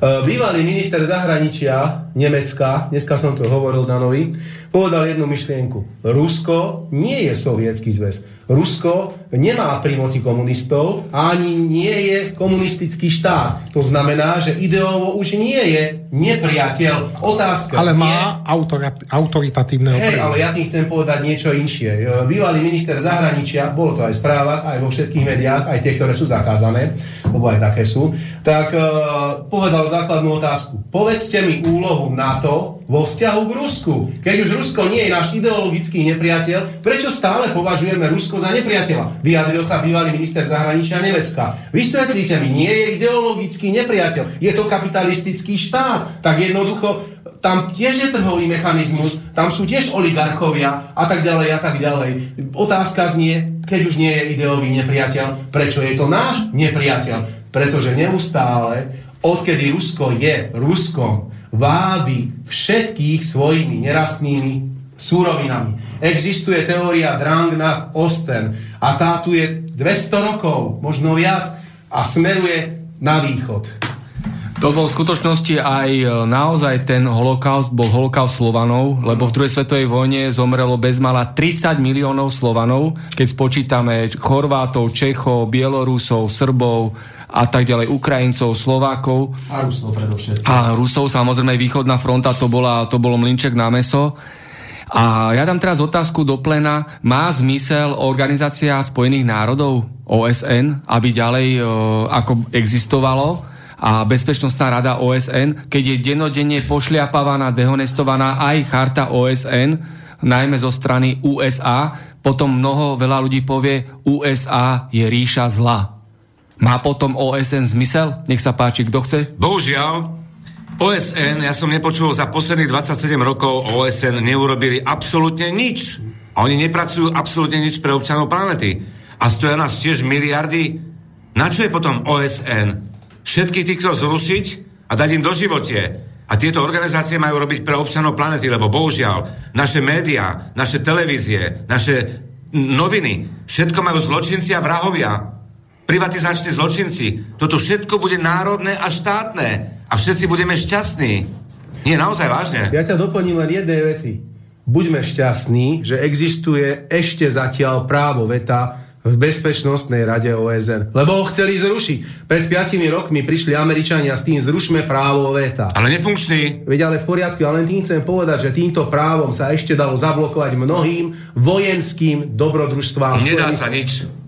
E, Bývalý minister zahraničia Nemecka, dneska som to hovoril Danovi, povedal jednu myšlienku. Rusko nie je sovietský zväz. Rusko nemá pri moci komunistov a ani nie je komunistický štát. To znamená, že ideovo už nie je nepriateľ. Otázka Ale má autorat, autoritatívneho Hej, ale ja tým chcem povedať niečo inšie. E, Bývalý minister zahraničia, bolo to aj v správach, aj vo všetkých médiách, aj tie, ktoré sú zakázané, lebo aj také sú, tak e, povedal základnú otázku. Povedzte mi úlohu NATO vo vzťahu k Rusku. Keď už Rusko nie je náš ideologický nepriateľ, prečo stále považujeme Rusko za nepriateľa? Vyjadril sa bývalý minister zahraničia Nemecka. Vysvetlite mi, nie je ideologický nepriateľ, je to kapitalistický štát. Tak jednoducho tam tiež je trhový mechanizmus, tam sú tiež oligarchovia a tak ďalej a tak ďalej. Otázka znie, keď už nie je ideový nepriateľ, prečo je to náš nepriateľ? Pretože neustále, odkedy Rusko je Ruskom, vábi všetkých svojimi nerastnými súrovinami. Existuje teória Drang nach Osten a tá tu je 200 rokov, možno viac a smeruje na východ. To bol v skutočnosti aj e, naozaj ten holokaust, bol holokaust Slovanov, lebo v druhej svetovej vojne zomrelo bezmala 30 miliónov Slovanov, keď spočítame Chorvátov, Čechov, Bielorusov, Srbov a tak ďalej, Ukrajincov, Slovákov A Rusov predovšetkým. a Rusov, samozrejme východná fronta, to, bola, to bolo mlinček na meso. A ja dám teraz otázku do plena. Má zmysel Organizácia spojených národov, OSN, aby ďalej e, ako existovalo a Bezpečnostná rada OSN, keď je denodenne pošliapávaná, dehonestovaná aj charta OSN, najmä zo strany USA, potom mnoho, veľa ľudí povie, USA je ríša zla. Má potom OSN zmysel? Nech sa páči, kto chce? Bohužiaľ, OSN, ja som nepočul za posledných 27 rokov OSN neurobili absolútne nič. Oni nepracujú absolútne nič pre občanov planety. A stoja nás tiež miliardy. Na čo je potom OSN? Všetkých týchto zrušiť a dať im do živote. A tieto organizácie majú robiť pre občanov planety, lebo bohužiaľ naše médiá, naše televízie, naše noviny, všetko majú zločinci a vrahovia privatizační zločinci. Toto všetko bude národné a štátne. A všetci budeme šťastní. Nie, naozaj vážne. Ja ťa doplním len jednej veci. Buďme šťastní, že existuje ešte zatiaľ právo veta v Bezpečnostnej rade OSN. Lebo ho chceli zrušiť. Pred 5 rokmi prišli Američania s tým zrušme právo veta. Ale nefunkčný. Veď ale v poriadku, ja len tým chcem povedať, že týmto právom sa ešte dalo zablokovať mnohým vojenským dobrodružstvám. Nedá sa nič.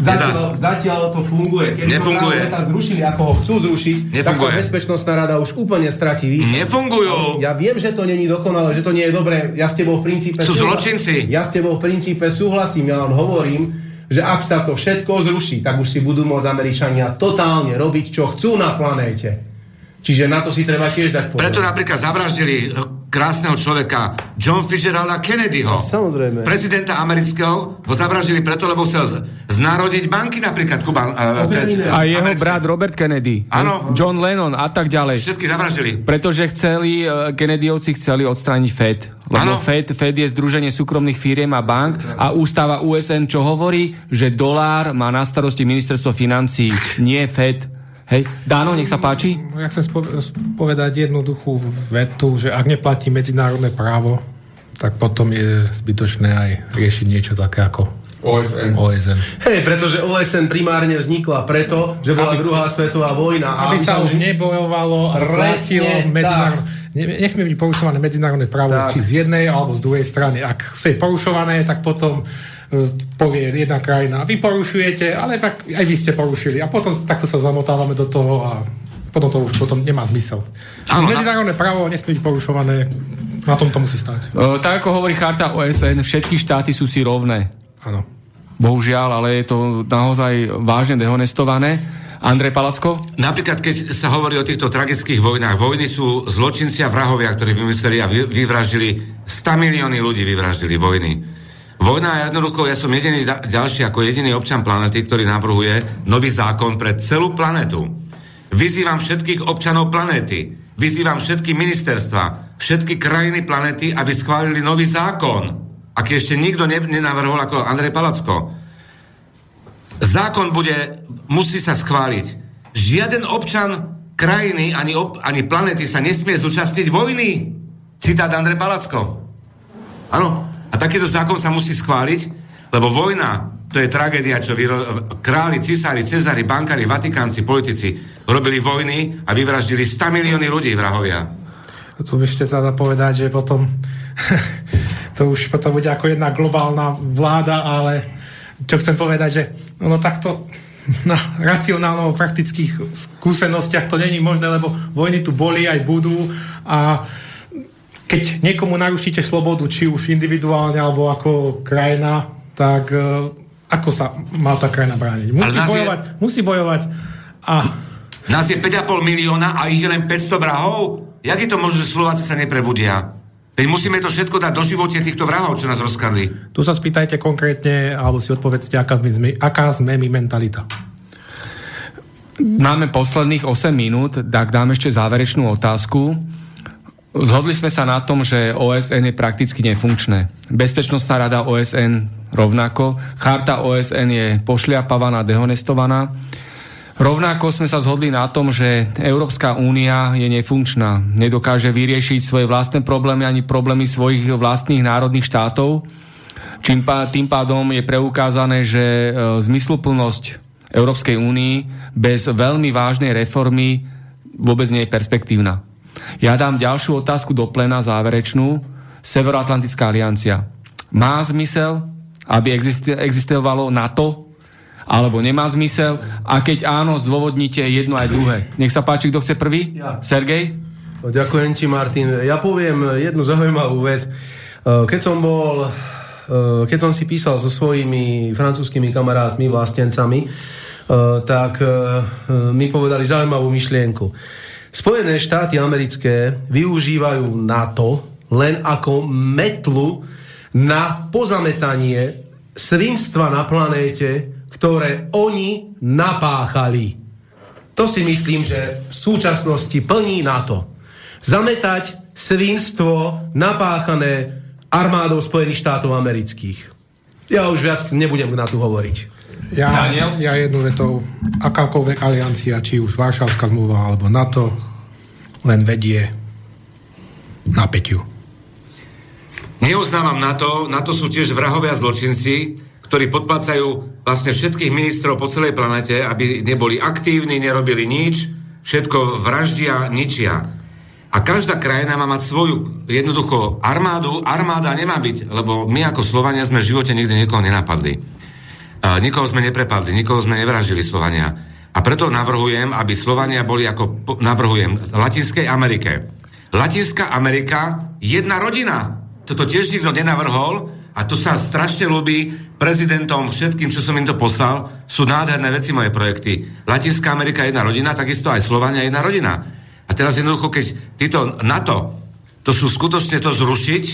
Zatiaľ, zatiaľ to funguje. Keď Nefunguje. veta zrušili, ako ho chcú zrušiť, tak to Nefunguje. Bezpečnostná rada už úplne stratí význam. Nefungujú. Ja viem, že to není dokonalé, že to nie je dobré. Ja s tebou v princípe... Sú zločinci. Ja s tebou v princípe súhlasím, ja len hovorím, že ak sa to všetko zruší, tak už si budú môcť Američania totálne robiť, čo chcú na planéte. Čiže na to si treba tiež dať pozor. Preto napríklad zavraždili krásneho človeka John Fitzgeralda Kennedyho. Samozrejme. Prezidenta amerického ho zavraždili preto, lebo chcel z- znárodiť banky napríklad Kuba. Uh, A jeho brat Robert Kennedy. Áno. John Lennon a tak ďalej. Všetky zavraždili. Pretože chceli, e, Kennedyovci chceli odstrániť Fed. Lebo. Fed, Fed je združenie súkromných firiem a bank a ústava USN, čo hovorí, že dolár má na starosti ministerstvo financí, nie Fed. Hej, Dáno, nech sa páči. Ja chcem povedať jednoduchú vetu, že ak neplatí medzinárodné právo, tak potom je zbytočné aj riešiť niečo také ako OSN. OSN. Hej, pretože OSN primárne vznikla preto, že bola druhá svetová vojna. a Aby sa už nebojovalo platilo medzinárodné... Ne- Nesmie byť porušované medzinárodné právo Tak. či z jednej alebo z druhej strany. Ak je porušované, tak potom povie jedna krajina, vy porušujete, ale tak aj vy ste porušili. A potom takto sa zamotávame do toho a potom to už potom nemá zmysel. Áno, Medzinárodné právo nesmie byť porušované, na tom to musí stať. E, tak ako hovorí charta OSN, všetky štáty sú si rovné. Áno. Bohužiaľ, ale je to naozaj vážne dehonestované. Andrej Palacko? Napríklad, keď sa hovorí o týchto tragických vojnách, vojny sú zločinci a vrahovia, ktorí vymysleli a vy, vyvraždili 100 milióny ľudí vyvraždili vojny. Vojna je jednoducho, ja som jediný ďalší ako jediný občan planety, ktorý navrhuje nový zákon pre celú planetu. Vyzývam všetkých občanov planéty, vyzývam všetky ministerstva, všetky krajiny planety, aby schválili nový zákon. Ak ešte nikto nenavrhol ako Andrej Palacko. Zákon bude, musí sa schváliť. Žiaden občan krajiny ani, ob, ani planety sa nesmie zúčastniť vojny. Citát Andrej Palacko. Áno, a takýto zákon sa musí schváliť, lebo vojna, to je tragédia, čo vyro... králi, cisári, cezári, bankári, vatikánci, politici robili vojny a vyvraždili 100 milióny ľudí, vrahovia. Tu by ste teda povedať, že potom to už potom bude ako jedna globálna vláda, ale čo chcem povedať, že no takto na racionálno praktických skúsenostiach to není možné, lebo vojny tu boli aj budú a keď niekomu narušíte slobodu, či už individuálne alebo ako krajina, tak uh, ako sa má tá krajina brániť? Musí bojovať, je... musí bojovať a... Nás je 5,5 milióna a ich je len 500 vrahov? Jak je to možné, že Slováci sa neprebudia? Veď musíme to všetko dať do živote týchto vrahov, čo nás rozkladli. Tu sa spýtajte konkrétne, alebo si odpovedzte, aká sme, aká sme my mentalita. Máme posledných 8 minút, tak dám ešte záverečnú otázku. Zhodli sme sa na tom, že OSN je prakticky nefunkčné. Bezpečnostná rada OSN rovnako. Charta OSN je pošliapavaná, dehonestovaná. Rovnako sme sa zhodli na tom, že Európska únia je nefunkčná. Nedokáže vyriešiť svoje vlastné problémy ani problémy svojich vlastných národných štátov. Čím pá, tým pádom je preukázané, že e, zmysluplnosť Európskej únii bez veľmi vážnej reformy vôbec nie je perspektívna. Ja dám ďalšiu otázku do plena, záverečnú. Severoatlantická aliancia. Má zmysel, aby existovalo NATO, alebo nemá zmysel? A keď áno, zdôvodnite jedno aj druhé. Nech sa páči, kto chce prvý? Ja. Sergej? No, ďakujem ti, Martin. Ja poviem jednu zaujímavú vec. E, keď som bol, e, keď som si písal so svojimi francúzskými kamarátmi, vlastencami, e, tak mi povedali zaujímavú myšlienku Spojené štáty americké využívajú NATO len ako metlu na pozametanie svinstva na planéte, ktoré oni napáchali. To si myslím, že v súčasnosti plní NATO. Zametať svinstvo napáchané armádou Spojených štátov amerických. Ja už viac nebudem na tu hovoriť. Ja, Daniel? ja jednu vetou, akákoľvek aliancia, či už Varšavská zmluva alebo NATO, len vedie na peťu. Neuznávam NATO, NATO sú tiež vrahovia zločinci, ktorí podplácajú vlastne všetkých ministrov po celej planete, aby neboli aktívni, nerobili nič, všetko vraždia, ničia. A každá krajina má mať svoju jednoducho armádu. Armáda nemá byť, lebo my ako Slovania sme v živote nikdy niekoho nenapadli. Nikoho sme neprepadli, nikoho sme nevraždili Slovania. A preto navrhujem, aby Slovania boli ako, navrhujem, Latinskej Amerike. Latinská Amerika, jedna rodina. Toto tiež nikto nenavrhol a to sa strašne ľúbi prezidentom, všetkým, čo som im to poslal. Sú nádherné veci moje projekty. Latinská Amerika jedna rodina, takisto aj Slovania jedna rodina. A teraz jednoducho, keď títo NATO, to sú skutočne to zrušiť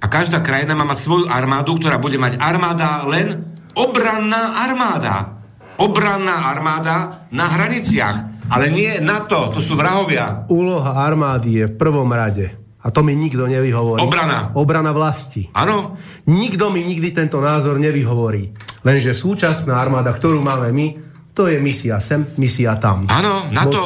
a každá krajina má mať svoju armádu, ktorá bude mať armáda len obranná armáda. Obranná armáda na hraniciach. Ale nie NATO, to sú vrahovia. Úloha armády je v prvom rade. A to mi nikto nevyhovorí. Obrana. Obrana vlasti. Áno. Nikto mi nikdy tento názor nevyhovorí. Lenže súčasná armáda, ktorú máme my, to je misia sem, misia tam. Áno, na to.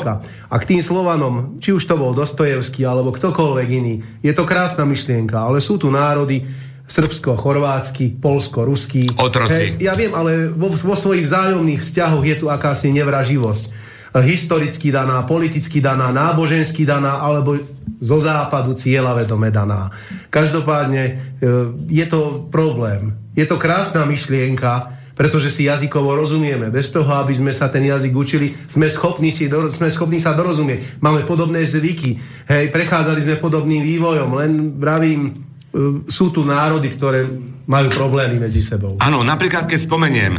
A k tým Slovanom, či už to bol Dostojevský alebo ktokoľvek iný, je to krásna myšlienka, ale sú tu národy, srbsko, chorvátsky, polsko, ruský. Otroci. Hey, ja viem, ale vo, vo svojich vzájomných vzťahoch je tu akási nevraživosť. historicky daná, politicky daná, nábožensky daná, alebo zo západu cieľavedome daná. Každopádne e, je to problém. Je to krásna myšlienka, pretože si jazykovo rozumieme. Bez toho, aby sme sa ten jazyk učili, sme schopní, si, sme schopní sa dorozumieť. Máme podobné zvyky. Hej, prechádzali sme podobným vývojom, len vravím, e, sú tu národy, ktoré majú problémy medzi sebou. Áno, napríklad keď spomeniem,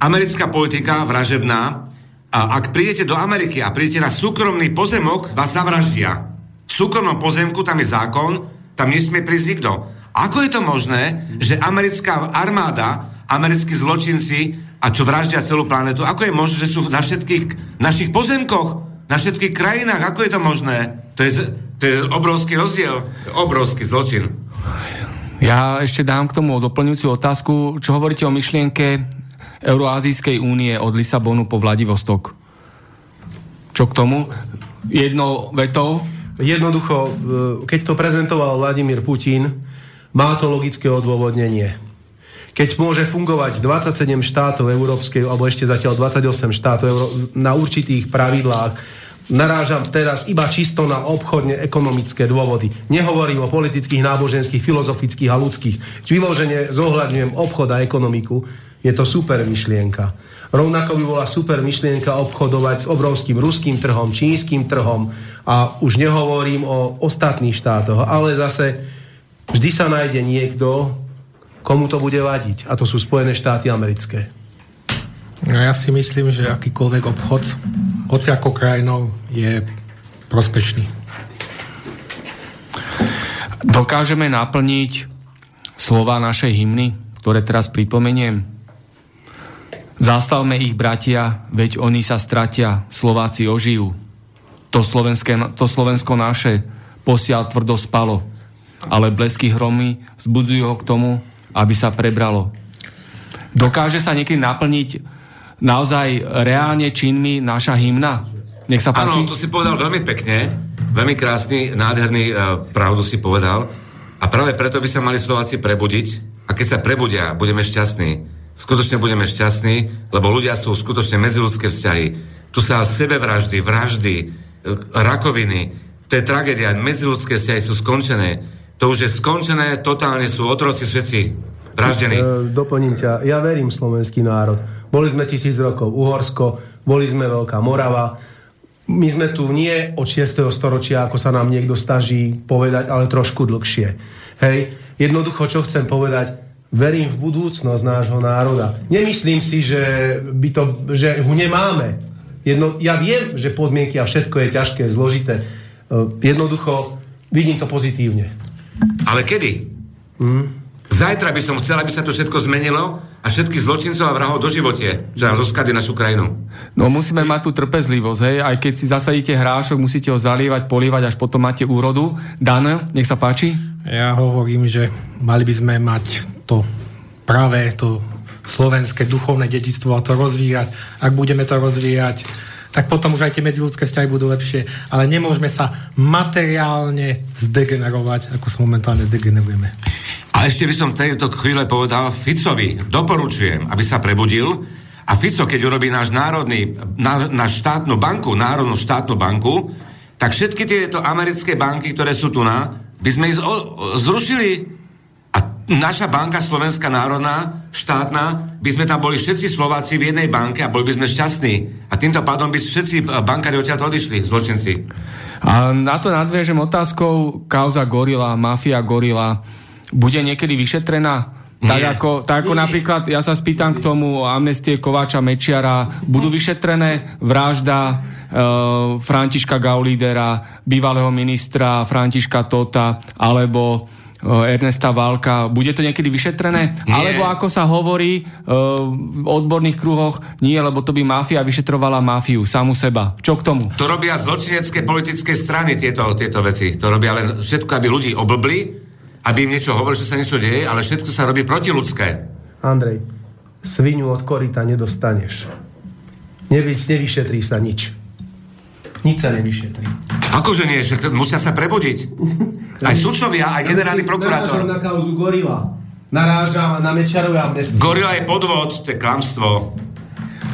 americká politika vražebná, a ak prídete do Ameriky a prídete na súkromný pozemok, vás zavraždia. V súkromnom pozemku tam je zákon, tam nesmie prísť nikto. Ako je to možné, že americká armáda, americkí zločinci a čo vraždia celú planetu, ako je možné, že sú na všetkých našich pozemkoch, na všetkých krajinách, ako je to možné? To je, to je obrovský rozdiel, obrovský zločin. Ja ešte dám k tomu doplňujúcu otázku. Čo hovoríte o myšlienke Euroazijskej únie od Lisabonu po Vladivostok? Čo k tomu? Jednou vetou? Jednoducho, e, keď to prezentoval Vladimír Putin, má to logické odôvodnenie. Keď môže fungovať 27 štátov európskej, alebo ešte zatiaľ 28 štátov na určitých pravidlách, narážam teraz iba čisto na obchodne ekonomické dôvody. Nehovorím o politických, náboženských, filozofických a ľudských. Vyložene zohľadňujem obchod a ekonomiku. Je to super myšlienka. Rovnako by bola super myšlienka obchodovať s obrovským ruským trhom, čínskym trhom a už nehovorím o ostatných štátoch, ale zase vždy sa nájde niekto, komu to bude vadiť. A to sú Spojené štáty americké. No ja si myslím, že akýkoľvek obchod hociakou krajinou je prospešný. Dokážeme naplniť slova našej hymny, ktoré teraz pripomeniem? Zastavme ich, bratia, veď oni sa stratia, Slováci ožijú. To, slovenské, to Slovensko naše posiaľ tvrdo spalo, ale blesky hromy vzbudzujú ho k tomu, aby sa prebralo. Dokáže sa niekedy naplniť naozaj reálne činmi naša hymna? Nech sa páči. Áno, to si povedal veľmi pekne, veľmi krásny, nádherný, uh, pravdu si povedal. A práve preto by sa mali Slováci prebudiť. A keď sa prebudia, budeme šťastní skutočne budeme šťastní, lebo ľudia sú skutočne medziludské vzťahy. Tu sa sebevraždy, vraždy, e, rakoviny, to je tragédia, medziludské vzťahy sú skončené. To už je skončené, totálne sú otroci všetci vraždení. E, doplním ťa, ja verím slovenský národ. Boli sme tisíc rokov Uhorsko, boli sme Veľká Morava, my sme tu nie od 6. storočia, ako sa nám niekto staží povedať, ale trošku dlhšie. Hej, jednoducho, čo chcem povedať, verím v budúcnosť nášho národa. Nemyslím si, že, by to, že ho nemáme. Jedno, ja viem, že podmienky a všetko je ťažké, zložité. E, jednoducho vidím to pozitívne. Ale kedy? Hmm? Zajtra by som chcel, aby sa to všetko zmenilo a všetky zločincov a vrahov do živote, že nám rozkady našu krajinu. No musíme mať tú trpezlivosť, hej, aj keď si zasadíte hrášok, musíte ho zalievať, polievať, až potom máte úrodu. Dan, nech sa páči. Ja hovorím, že mali by sme mať to práve to slovenské duchovné dedictvo a to rozvíjať. Ak budeme to rozvíjať, tak potom už aj tie medziludské vzťahy budú lepšie. Ale nemôžeme sa materiálne zdegenerovať, ako sa momentálne degenerujeme. A ešte by som tejto chvíle povedal Ficovi, doporučujem, aby sa prebudil a Fico, keď urobí náš národný, ná, náš štátnu banku, národnú štátnu banku, tak všetky tieto americké banky, ktoré sú tu na, by sme ich zrušili naša banka Slovenská národná, štátna, by sme tam boli všetci Slováci v jednej banke a boli by sme šťastní. A týmto pádom by všetci bankári odtiaľ odišli, zločinci. A na to nadviežem otázkou kauza Gorila, mafia Gorila. Bude niekedy vyšetrená? Tak ako, tak ako napríklad, ja sa spýtam k tomu amnestie Kováča Mečiara, budú vyšetrené vražda e, Františka Gaulídera, bývalého ministra Františka Tota, alebo Ernesta Válka. Bude to niekedy vyšetrené? Nie. Alebo ako sa hovorí v odborných kruhoch, nie, lebo to by mafia vyšetrovala mafiu, samu seba. Čo k tomu? To robia zločinecké politické strany tieto, tieto veci. To robia len všetko, aby ľudí oblbli, aby im niečo hovorili, že sa niečo deje, ale všetko sa robí protiludské. Andrej, svinu od korita nedostaneš. Nevy, nevyšetrí sa nič. Nič sa nevyšetrí. Akože nie, že musia sa prebudiť. Aj sudcovia, aj generálny prokurátor. na kauzu Gorila. Narážam na Mečarové amnestie. Gorila je podvod, to je klamstvo.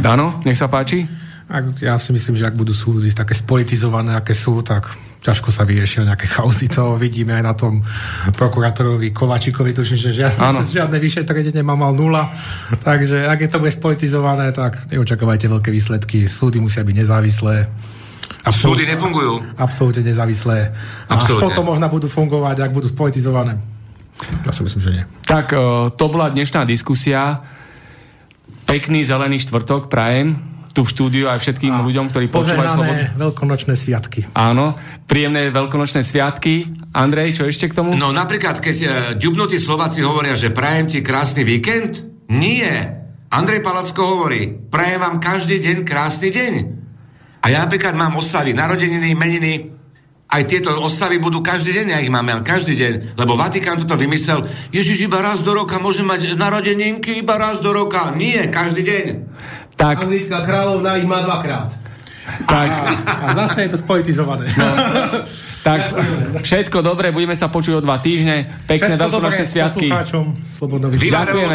Dano, nech sa páči. Ak, ja si myslím, že ak budú súdy také spolitizované, aké sú, tak ťažko sa vyriešia nejaké kauzy, co vidíme aj na tom prokurátorovi Kovačikovi, tuším, že žiadne, žiadne vyšetrenie nemá mal nula. Takže ak je to bude spolitizované, tak neočakávajte veľké výsledky. Súdy musia byť nezávislé. Absolut, Súdy nefungujú. Absolútne nezávislé. Absolutne. A potom možno budú fungovať, ak budú spolitizované. Ja si myslím, že nie. Tak to bola dnešná diskusia. Pekný zelený štvrtok prajem tu v štúdiu aj všetkým a ľuďom, ktorí počúvajú slobodne. veľkonočné sviatky. Áno, príjemné veľkonočné sviatky. Andrej, čo ešte k tomu? No napríklad, keď uh, ďubnutí Slováci hovoria, že prajem ti krásny víkend, nie. Andrej Palacko hovorí, prajem vám každý deň krásny deň. A ja napríklad mám oslavy narodeniny, meniny, aj tieto oslavy budú každý deň, ja ich máme každý deň, lebo Vatikán toto vymyslel, Ježiš, iba raz do roka môže mať narodeninky, iba raz do roka. Nie, každý deň. Tak. Anglická kráľovna ich má dvakrát. Tak. A zase je to spolitizované. No. Tak, všetko dobre, budeme sa počuť o dva týždne. Pekné veľkonočné sviatky. Ďakujeme.